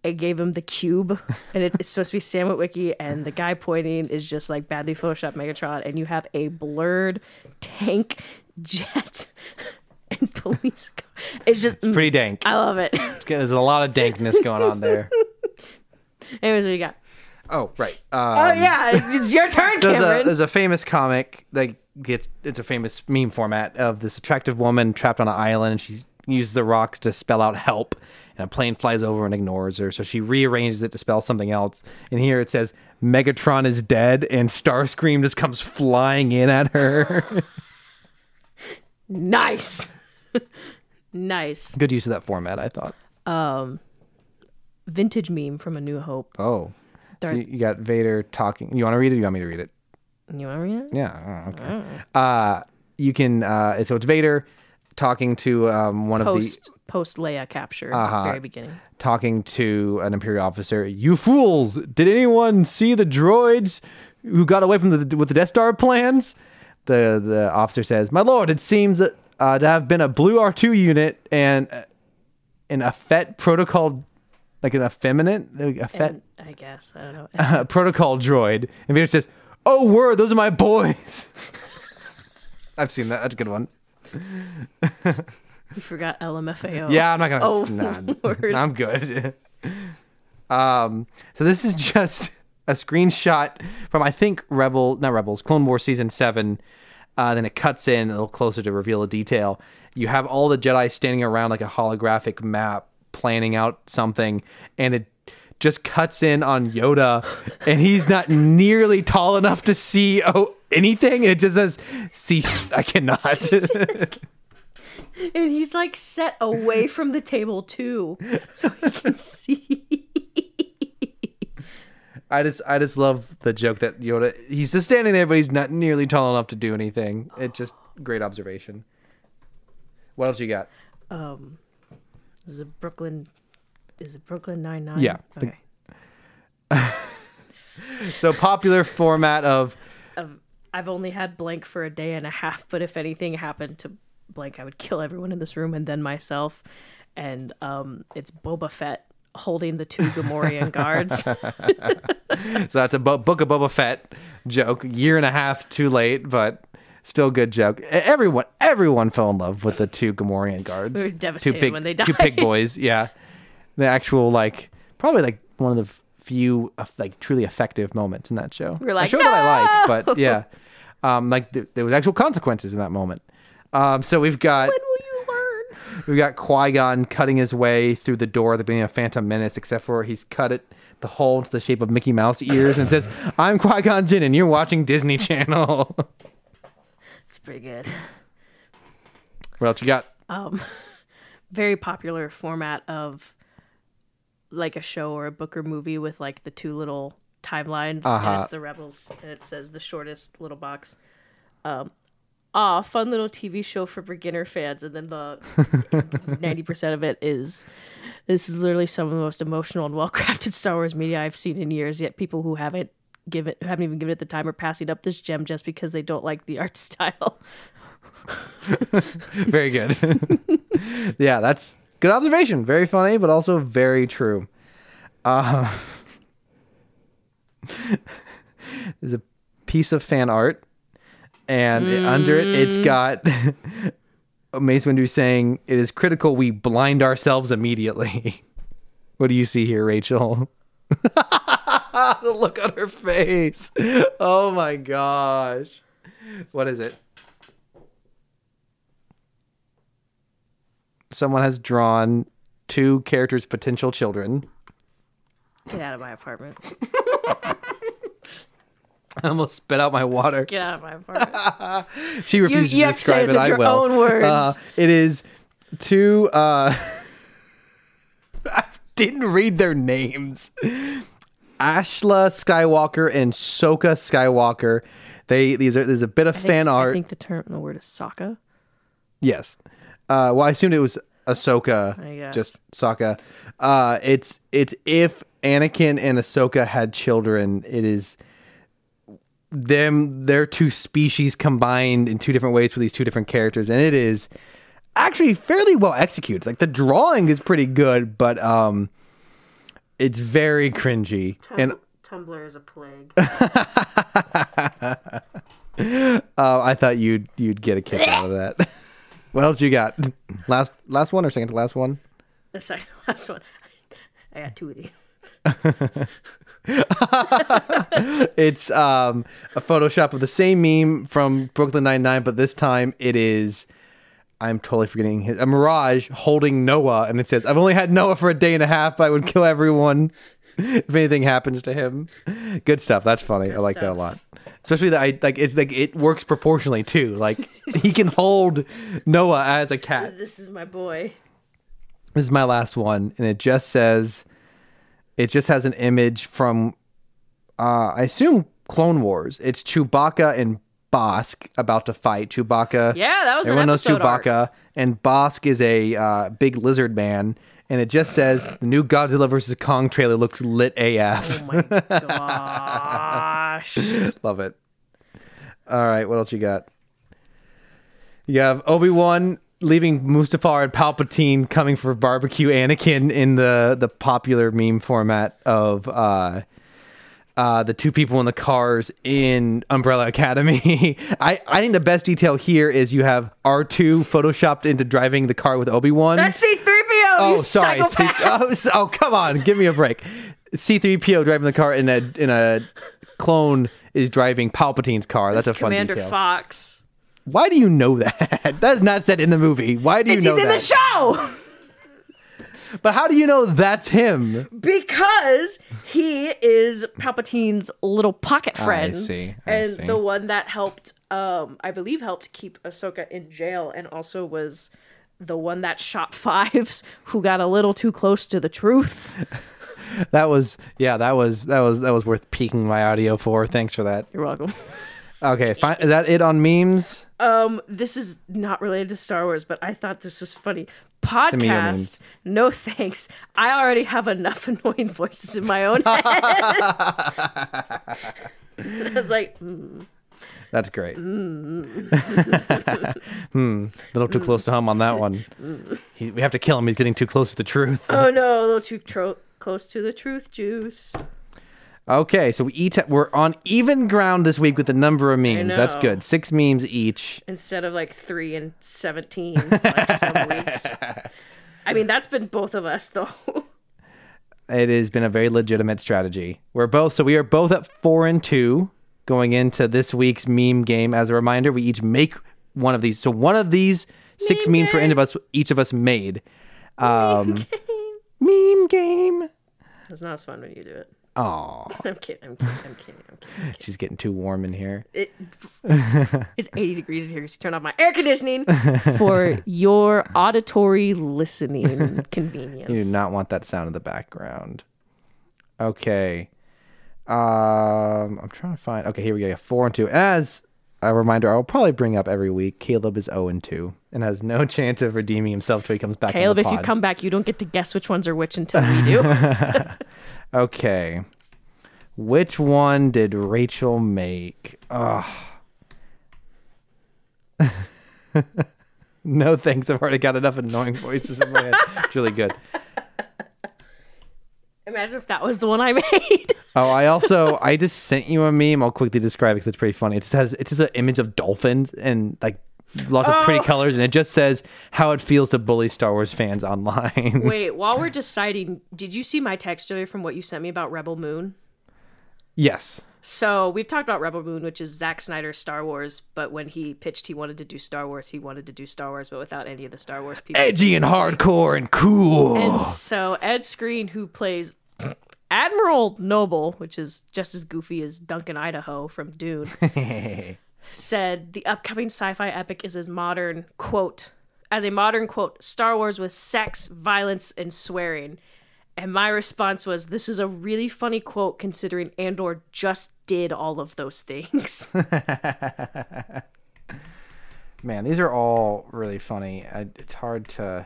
And gave him the cube, and it, it's supposed to be Sam Witwicky, and the guy pointing is just like badly photoshopped Megatron, and you have a blurred tank, jet, and police. car. It's just Pretty dank. I love it. There's a lot of dankness going on there. Anyways, what you got? Oh, right. Oh Um, yeah, it's your turn, there's a Cameron. there's a famous comic that gets it's a famous meme format of this attractive woman trapped on an island and she uses the rocks to spell out help and a plane flies over and ignores her so she rearranges it to spell something else. And here it says Megatron is dead and Starscream just comes flying in at her. Nice, nice. Good use of that format I thought. Um, vintage meme from A New Hope. oh. So you got Vader talking. You want to read it? You want me to read it? You want to read it? yeah oh, okay. Uh you can uh so it's Vader talking to um one of the Post Leia capture, at Uh-huh. the very beginning. talking to an Imperial officer. You fools! Did anyone see the droids who got away from the with the Death Star plans? The the officer says, "My lord, it seems uh, to have been a blue R two unit and uh, an effet protocol, like an effeminate, effet I guess I don't know. uh, protocol droid." And Vader says, "Oh, word, those are my boys." I've seen that. That's a good one. You forgot LMFAO. Yeah, I'm not gonna. Oh, nah, Lord. I'm good. um, so this is just a screenshot from I think Rebel, not Rebels, Clone Wars season seven. Uh, then it cuts in a little closer to reveal a detail. You have all the Jedi standing around like a holographic map, planning out something, and it just cuts in on Yoda, and he's not nearly tall enough to see oh anything. It just says, "See, I cannot." And he's like set away from the table too, so he can see. I just I just love the joke that Yoda he's just standing there, but he's not nearly tall enough to do anything. It just great observation. What else you got? Um, is it Brooklyn? Is it Brooklyn Nine Nine? Yeah. Okay. So popular format of I've only had blank for a day and a half, but if anything happened to blank, I would kill everyone in this room and then myself. And um, it's Boba Fett holding the two Gamorrean guards. so that's a Bo- book of Boba Fett joke. Year and a half too late, but still good joke. Everyone everyone fell in love with the two Gamorrean guards. We were two devastated pig, when they died. Two pig boys. Yeah, the actual like probably like one of the few like truly effective moments in that show. were a like, show that I like, but yeah, um, like th- there was actual consequences in that moment. Um, so we've got when will you learn? we've got Qui Gon cutting his way through the door at the beginning of Phantom Menace, except for he's cut it the hole to the shape of Mickey Mouse ears and says, "I'm Qui Gon Jinn, and you're watching Disney Channel." It's pretty good. what else you got? Um, Very popular format of like a show or a book or movie with like the two little timelines. Uh-huh. And it's the Rebels, and it says the shortest little box. Um, ah, fun little TV show for beginner fans, and then the ninety percent of it is this is literally some of the most emotional and well crafted Star Wars media I've seen in years. Yet people who haven't given who haven't even given it the time are passing up this gem just because they don't like the art style. Very good. yeah, that's good observation. Very funny, but also very true. Uh, there's a piece of fan art, and under it, it's mm. got Mace Windu saying, "It is critical we blind ourselves immediately." what do you see here, Rachel? the look on her face. Oh my gosh. What is it? someone has drawn two characters' potential children. Get out of my apartment. I almost spit out my water. Get out of my apartment. She refuses you to have to describe it I your will. own words. Uh, it is two uh I didn't read their names. Ashla Skywalker and Soka Skywalker. They these are there's a bit of I think- fan I art. think the term, the word is Sokka. Yes. Uh, well, I assumed it was Ahsoka, I just Sokka. Uh, it's it's if Anakin and Ahsoka had children, it is them their two species combined in two different ways for these two different characters, and it is actually fairly well executed. Like the drawing is pretty good, but um, it's very cringy. And Tumblr is a plague. uh, I thought you'd you'd get a kick out of that. what else you got? Last last one or second to last one? the second last one. I got two of these. It's um, a Photoshop of the same meme from Brooklyn Nine Nine, but this time it is. I'm totally forgetting his a Mirage holding Noah, and it says, "I've only had Noah for a day and a half, but I would kill everyone if anything happens to him." Good stuff. That's funny. I like that a lot. Especially that I like it's like it works proportionally too. Like he can hold Noah as a cat. This is my boy. This is my last one, and it just says, it just has an image from, uh, I assume Clone Wars. It's Chewbacca and Bossk about to fight. Chewbacca. Yeah, that was everyone knows episode arc. Chewbacca, and Bossk is a uh, big lizard man. And it just says the new Godzilla vs Kong trailer looks lit AF. Oh my gosh. Love it. All right, what else you got? You have Obi Wan leaving Mustafar and Palpatine coming for barbecue Anakin in the the popular meme format of uh uh, the two people in the cars in Umbrella Academy. I, I think the best detail here is you have R2 photoshopped into driving the car with Obi Wan. That's C3PO, Oh, sorry. C- oh, oh, come on. Give me a break. C3PO driving the car in a in a clone is driving Palpatine's car. That's a fun Commander detail. Fox. Why do you know that? That's not said in the movie. Why do you It's, know he's in the show But how do you know that's him? because he is Palpatine's little pocket friend. see, I and see. the one that helped, um, I believe, helped keep Ahsoka in jail, and also was the one that shot Fives, who got a little too close to the truth. That was yeah. That was that was that was worth peaking my audio for. Thanks for that. You're welcome. Okay, fine. Is that it on memes? Um, this is not related to Star Wars, but I thought this was funny. Podcast, no thanks. I already have enough annoying voices in my own head. I was like, mm, That's great. hmm. A little too close to home on that one. He, we have to kill him. He's getting too close to the truth. oh no, a little too tro- close to the truth juice. Okay, so we each we're on even ground this week with the number of memes. That's good. Six memes each. Instead of like three and 17, like some weeks. I mean, that's been both of us, though. It has been a very legitimate strategy. We're both so we are both at four and two going into this week's meme game. As a reminder, we each make one of these. So one of these six memes for each of us each of us made. Um, meme game. it's not as fun when you do it. Oh, I'm kidding. I'm kidding. I'm kidding. I'm kidding. she's getting too warm in here. It, it's 80 degrees here. So turn off my air conditioning for your auditory listening convenience. You do not want that sound in the background. Okay. Um, I'm trying to find. Okay, here we go. Four and two. As a reminder, I'll probably bring up every week. Caleb is zero and two and has no chance of redeeming himself till he comes back. Caleb, if you come back, you don't get to guess which ones are which until we do. Okay. Which one did Rachel make? Ugh. no thanks. I've already got enough annoying voices in my head. It's really good. Imagine if that was the one I made. Oh, I also I just sent you a meme. I'll quickly describe it because it's pretty funny. It says it's just an image of dolphins and like lots of pretty oh. colors, and it just says how it feels to bully Star Wars fans online. Wait, while we're deciding, did you see my text earlier from what you sent me about Rebel Moon? yes. So we've talked about Rebel Moon, which is Zack Snyder's Star Wars, but when he pitched he wanted to do Star Wars, he wanted to do Star Wars, but without any of the Star Wars people. Edgy and hardcore and cool. And so Ed Skrein, who plays Admiral Noble, which is just as goofy as Duncan Idaho from Dune, said the upcoming sci-fi epic is as modern, quote, as a modern quote, Star Wars with sex, violence, and swearing. And my response was, "This is a really funny quote considering Andor just did all of those things." Man, these are all really funny. I, it's hard to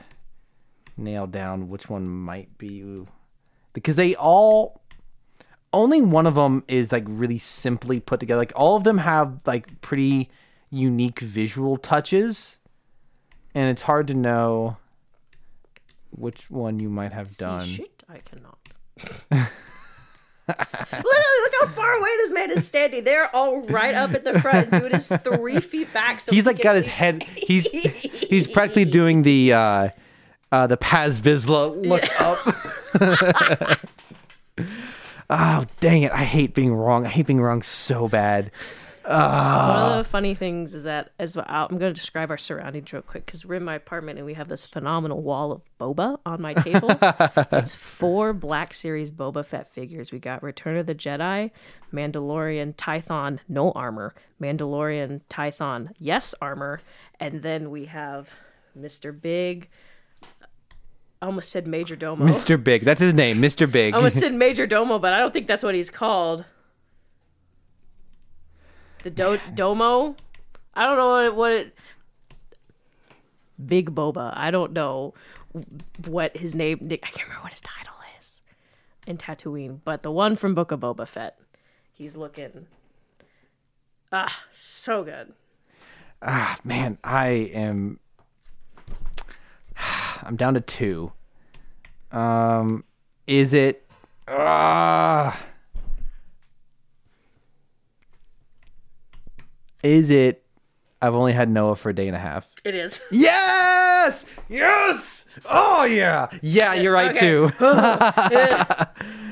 nail down which one might be because they all only one of them is like really simply put together. Like all of them have like pretty unique visual touches, and it's hard to know which one you might have done. Shit, I cannot. Literally, look how far away this man is standing. They're all right up at the front. Dude is three feet back. So He's like got his head. He's he's practically doing the uh, uh, the Paz Vizsla look up. oh dang it! I hate being wrong. I hate being wrong so bad. One of the ah. funny things is that as well, I'm going to describe our surroundings real quick because we're in my apartment and we have this phenomenal wall of boba on my table. it's four Black Series Boba Fett figures. We got Return of the Jedi, Mandalorian Tython, no armor, Mandalorian Tython, yes armor, and then we have Mr. Big. I almost said Major Domo. Mr. Big, that's his name, Mr. Big. I almost said Major Domo, but I don't think that's what he's called. The do- Domo? I don't know what it, what it. Big Boba. I don't know what his name. I can't remember what his title is in Tatooine, but the one from Book of Boba Fett. He's looking. Ah, so good. Ah, man, I am. I'm down to two. Um, is it? Uh, is it? I've only had Noah for a day and a half. It is. Yes! Yes! Oh yeah! Yeah, you're right Okay. too.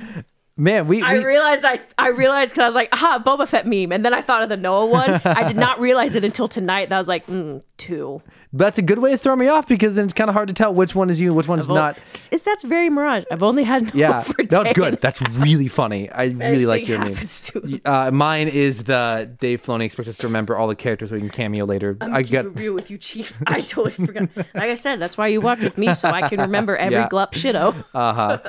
Man, we, I realized I I realized because I was like, aha, Boba Fett meme, and then I thought of the Noah one. I did not realize it until tonight. That I was like, mm, two. that's a good way to throw me off because then it's kind of hard to tell which one is you, and which one's not. Is that's very Mirage? I've only had Noah Yeah, for that's good. That's really funny. I really like your meme. happens to him. Uh, mine is the Dave Filoni expects us to remember all the characters we can cameo later. I Keep got real with you, Chief. I totally forgot. Like I said, that's why you watch with me, so I can remember every Yeah. glup shitto. Uh huh.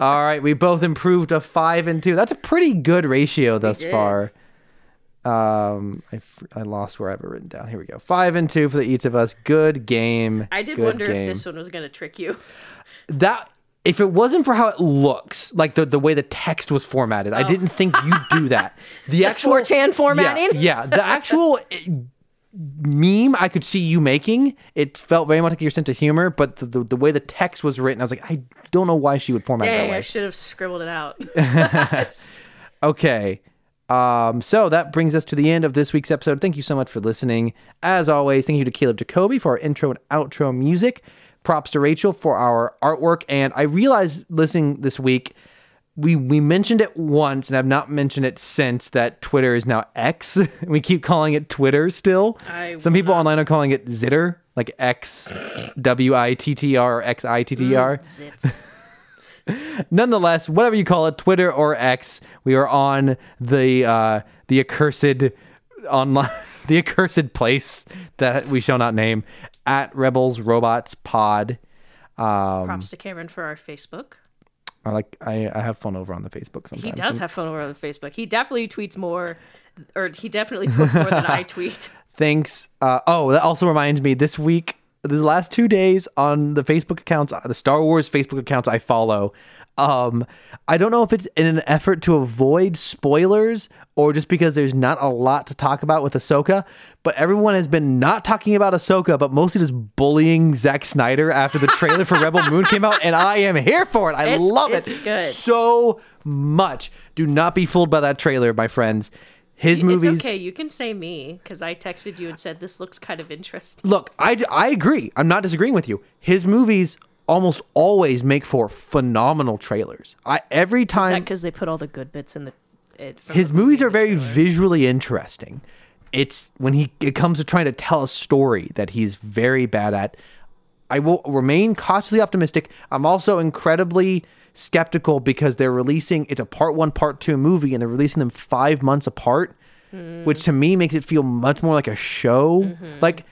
All right. We both improved to five and two. That's a pretty good ratio thus far. Um, I, I lost where I have it written down. Here we go. Five and two for the each of us. Good game. I did Good wonder game. if this one was gonna trick you. that if it wasn't for how it looks, like the, the way the text was formatted, I didn't think you'd do that. The, actual 4chan formatting? Yeah, yeah. the actual meme I could see you making. It felt very much like your sense of humor, but the, the, the way the text was written, I was like, I don't know why she would format it that way. I should have scribbled it out. Okay. Um, so that brings us to the end of this week's episode. Thank you so much for listening. As always, thank you to Caleb Jacoby for our intro and outro music. Props to Rachel for our artwork. And I realized listening this week, we we mentioned it once and have not mentioned it since that Twitter is now X. we keep calling it Twitter still. I Some people online are calling it Zitter, like X W I T T R or X I T T R nonetheless, whatever you call it, Twitter or X, we are on the uh, the accursed online the accursed place that we shall not name at Rebels Robots Pod. Um, Props to Cameron for our Facebook. I like I, I have fun over on the Facebook sometimes. He does have fun over on the Facebook. He definitely tweets more, or he definitely posts more than I tweet. Thanks. Uh, oh, that also reminds me this week, the last two days on the Facebook accounts, the Star Wars Facebook accounts I follow. Um, I don't know if it's in an effort to avoid spoilers or just because there's not a lot to talk about with Ahsoka, but everyone has been not talking about Ahsoka, but mostly just bullying Zack Snyder after the trailer for Rebel Moon came out, and I am here for it. I It's- love it good. so much. Do not be fooled by that trailer, my friends. His movies. It's okay. You can say me because I texted you and said this looks kind of interesting. Look, I, I agree. I'm not disagreeing with you. His movies almost always make for phenomenal trailers. I every time because they put all the good bits in the? It, his the movies movie are very trailer? visually interesting. It's when he it comes to trying to tell a story that he's very bad at. I will remain cautiously optimistic. I'm also incredibly skeptical because they're releasing it's a part 1 part 2 movie and they're releasing them 5 months apart, which hmm. to me makes it feel much more like a show. Mm-hmm. Like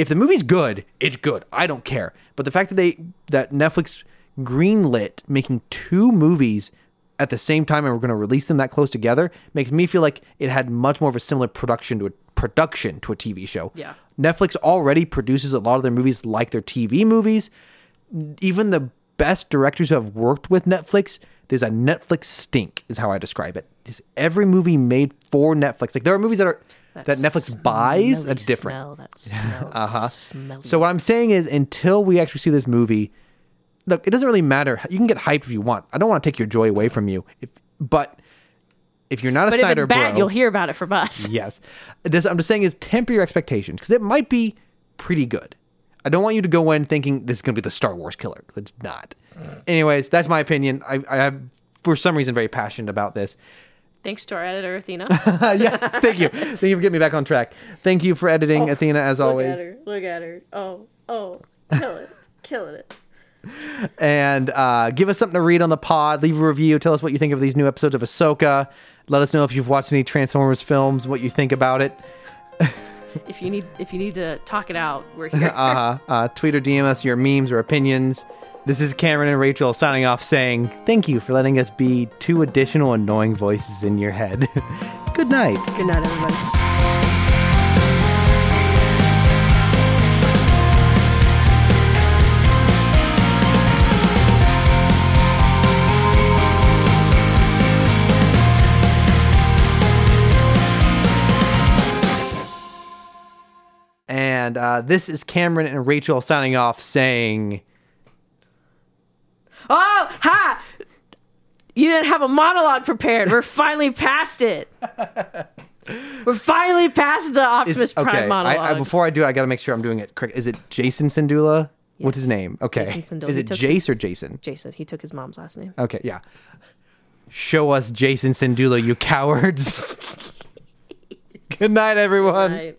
If the movie's good, it's good. I don't care. But the fact that they that Netflix greenlit making two movies at the same time and we're going to release them that close together makes me feel like it had much more of a similar production to a production to a TV show. Yeah. Netflix already produces a lot of their movies like their TV movies. Even the best directors who have worked with Netflix, there's a Netflix stink, is how I describe it. There's every movie made for Netflix. Like there are movies that are that, Netflix buys, that's different. Smell, that smells Uh-huh. smelly. So what I'm saying is, until we actually see this movie, look, it doesn't really matter. You can get hyped if you want. I don't want to take your joy away from you. If, but if you're not a but if Snyder it's bad, bro, you'll hear about it from us. yes. This, I'm just saying is temper your expectations because it might be pretty good. I don't want you to go in thinking this is going to be the Star Wars killer. it's not. Anyways, that's my opinion. I, I for some reason very passionate about this. Thanks to our editor Athena. Yeah, thank you. Thank you for getting me back on track. Thank you for editing, Athena, as Oh, Look always. at her. Look at her. Oh, oh, killing it, killing it. and uh, give us something to read on the pod. Leave a review. Tell us what you think of these new episodes of Ahsoka. Let us know if you've watched any Transformers films, what you think about it. If you need, if you need to talk it out, we're here. Uh, uh, tweet or DM us your memes or opinions. This is Cameron and Rachel signing off saying thank you for letting us be two additional annoying voices in your head. Good night. Good night, everybody. And uh, this is Cameron and Rachel signing off saying. Oh, ha! You didn't have a monologue prepared. We're finally past it. We're finally past the Optimus Is, Prime okay, I, monologue. I, before I do it, I got to make sure I'm doing it correct. Is it Jacen Syndulla? What's his name? Okay. Jacen Syndulla. Is He it took Jace or Jason? Jason, he took his mom's last name. Okay, yeah. Show us Jacen Syndulla, you cowards. Good night, everyone. Right.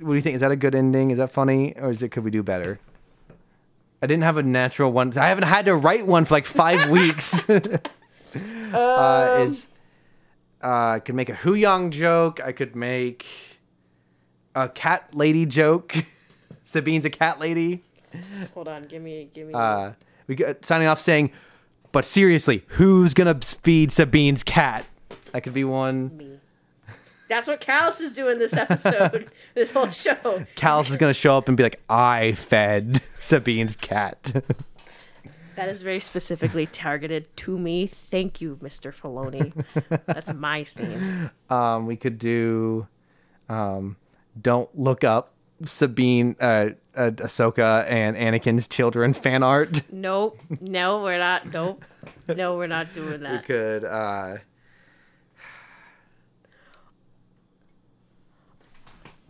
What do you think? Is that a good ending? Is that funny, or is it? Could we do better? I didn't have a natural one. I haven't had to write one for like five weeks. uh, is uh, I could make a Huyang joke. I could make a cat lady joke. Sabine's a cat lady. Hold on, give me, give me. Uh, we got signing off saying, "But seriously, who's gonna feed Sabine's cat?" That could be one. me. That's what Kallus is doing this episode, this whole show. Kallus is gonna show up and be like, "I fed Sabine's cat." That is very specifically targeted to me. Thank you, Mr. Filoni. That's my scene. um, we could do, um, "Don't look up Sabine, uh, uh, Ahsoka, and Anakin's children fan art." Nope. No, we're not. Nope. No, we're not doing that. We could. Uh,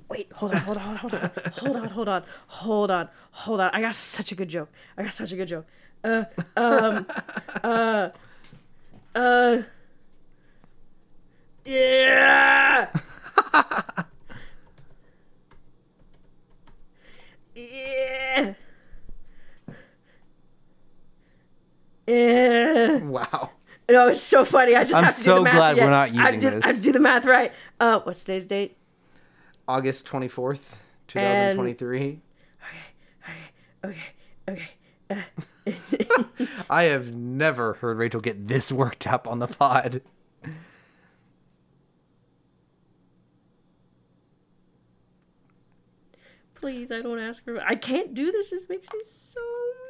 Wait, hold on, hold on, hold on, hold on, hold on, hold on, hold on. I got such a good joke. I got such a good joke. Uh, um, uh, uh, yeah. yeah. Yeah. wow. No, it's so funny. I just I'm have to do the math. glad we're not I using just, this. I have to do the math right. Uh, what's today's date? August twenty fourth, two thousand twenty three. Okay, okay. Okay. Uh. I have never heard Rachel get this worked up on the pod. Please, I don't ask for. I can't do this. This makes me so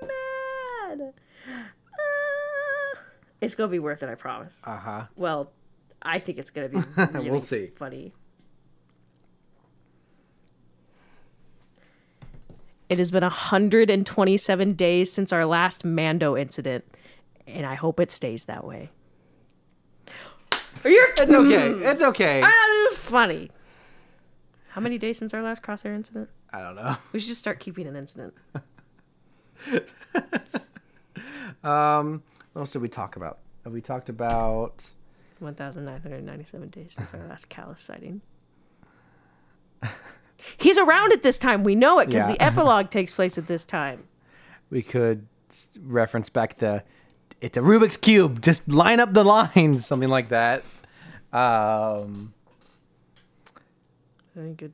mad. Uh, it's gonna be worth it. I promise. Uh huh. Well, I think it's gonna be really We'll see. funny. It has been 127 days since our last Mando incident, and I hope it stays that way. Are you? It's okay. It's okay. Ah, funny. How many days since our last crosshair incident? I don't know. We should just start keeping an incident. Um, what else did we talk about? Have we talked about? 1,997 days since our last Kallus sighting. He's around at this time. We know it because Yeah. the epilogue takes place at this time. We could reference back the. It's a Rubik's cube. Just line up the lines, something like that. Um, Very good.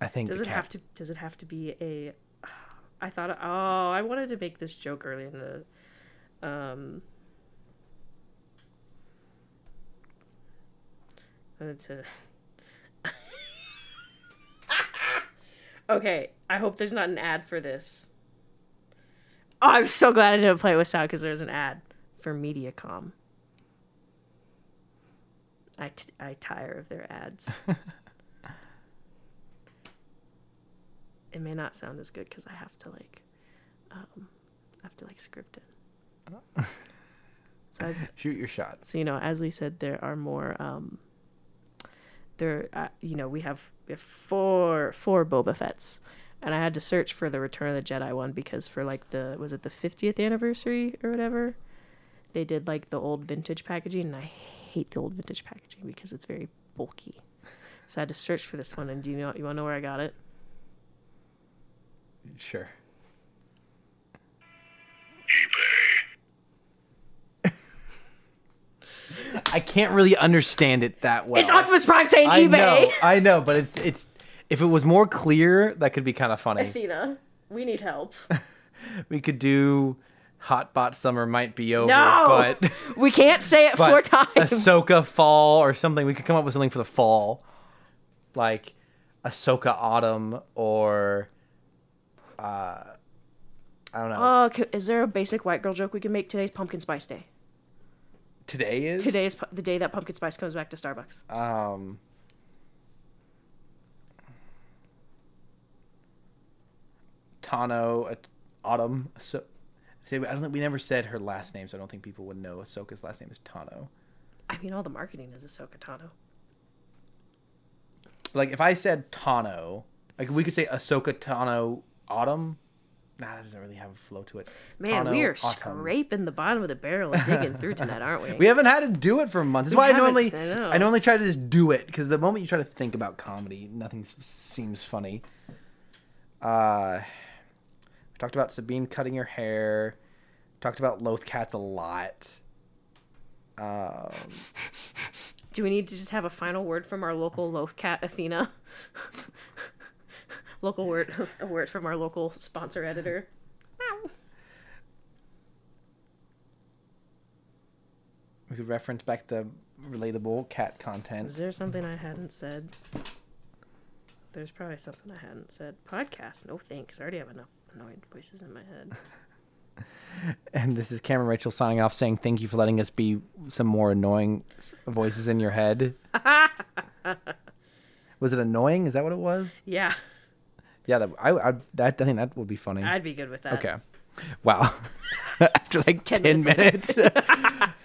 I think. Does it cat- have to? Does it have to be a? I thought. Oh, I wanted to make this joke early in the. Um. I wanted to. Okay, I hope there's not an ad for this. Oh, I'm so glad I didn't play it with sound because there's an ad for MediaCom. I, t- I tire of their ads. it may not sound as good because I have to like, um, I have to like script it. so, as, Shoot your shot. so you know, as we said, there are more. Um, there, uh, you know, we have we have four four Boba Fett's, and I had to search for the Return of the Jedi one because for like the was it the fiftieth anniversary or whatever, they did like the old vintage packaging, and I hate the old vintage packaging because it's very bulky. So I had to search for this one, and do you know you want to know where I got it? Sure. I can't really understand it that well. It's Optimus Prime saying I eBay. know, I know, but it's it's if it was more clear, that could be kind of funny. Athena, we need help. We could do Hotbot Summer might be over, No, but we can't say it but four times. Ahsoka Fall or something. We could come up with something for the fall, like Ahsoka Autumn or uh, I don't know. Oh, c- is there a basic white girl joke we can make? Today's Pumpkin Spice Day. Today is Today is the day that pumpkin spice comes back to Starbucks. Um, Tano, uh, Autumn. So, I don't think we never said her last name, so I don't think people would know Ahsoka's last name is Tano. I mean, all the marketing is Ahsoka Tano. Like if I said Tano, like we could say Ahsoka Tano Autumn. Nah, that doesn't really have a flow to it. Man, Tano we are Autumn. scraping the bottom of the barrel and digging through tonight, aren't we? We haven't had to do it for months. That's We why I normally I. I, normally try to just do it because the moment you try to think about comedy, nothing seems funny. Uh, we talked about Sabine cutting her hair. Talked about Loth Cats a lot. Um, Do we need to just have a final word from our local loaf cat, Athena? local word, a word from our local sponsor editor. we could reference back the relatable cat content. Is there something I hadn't said? There's probably something I hadn't said. Podcast, no thanks. I already have enough annoying voices in my head. And this is Cameron Rachel signing off, saying thank you for letting us be some more annoying voices in your head. was it annoying? Is that what it was? Yeah, Yeah, that, I, I, that, I think that would be funny. I'd be good with that. Okay. Wow. After like 10, 10 minutes.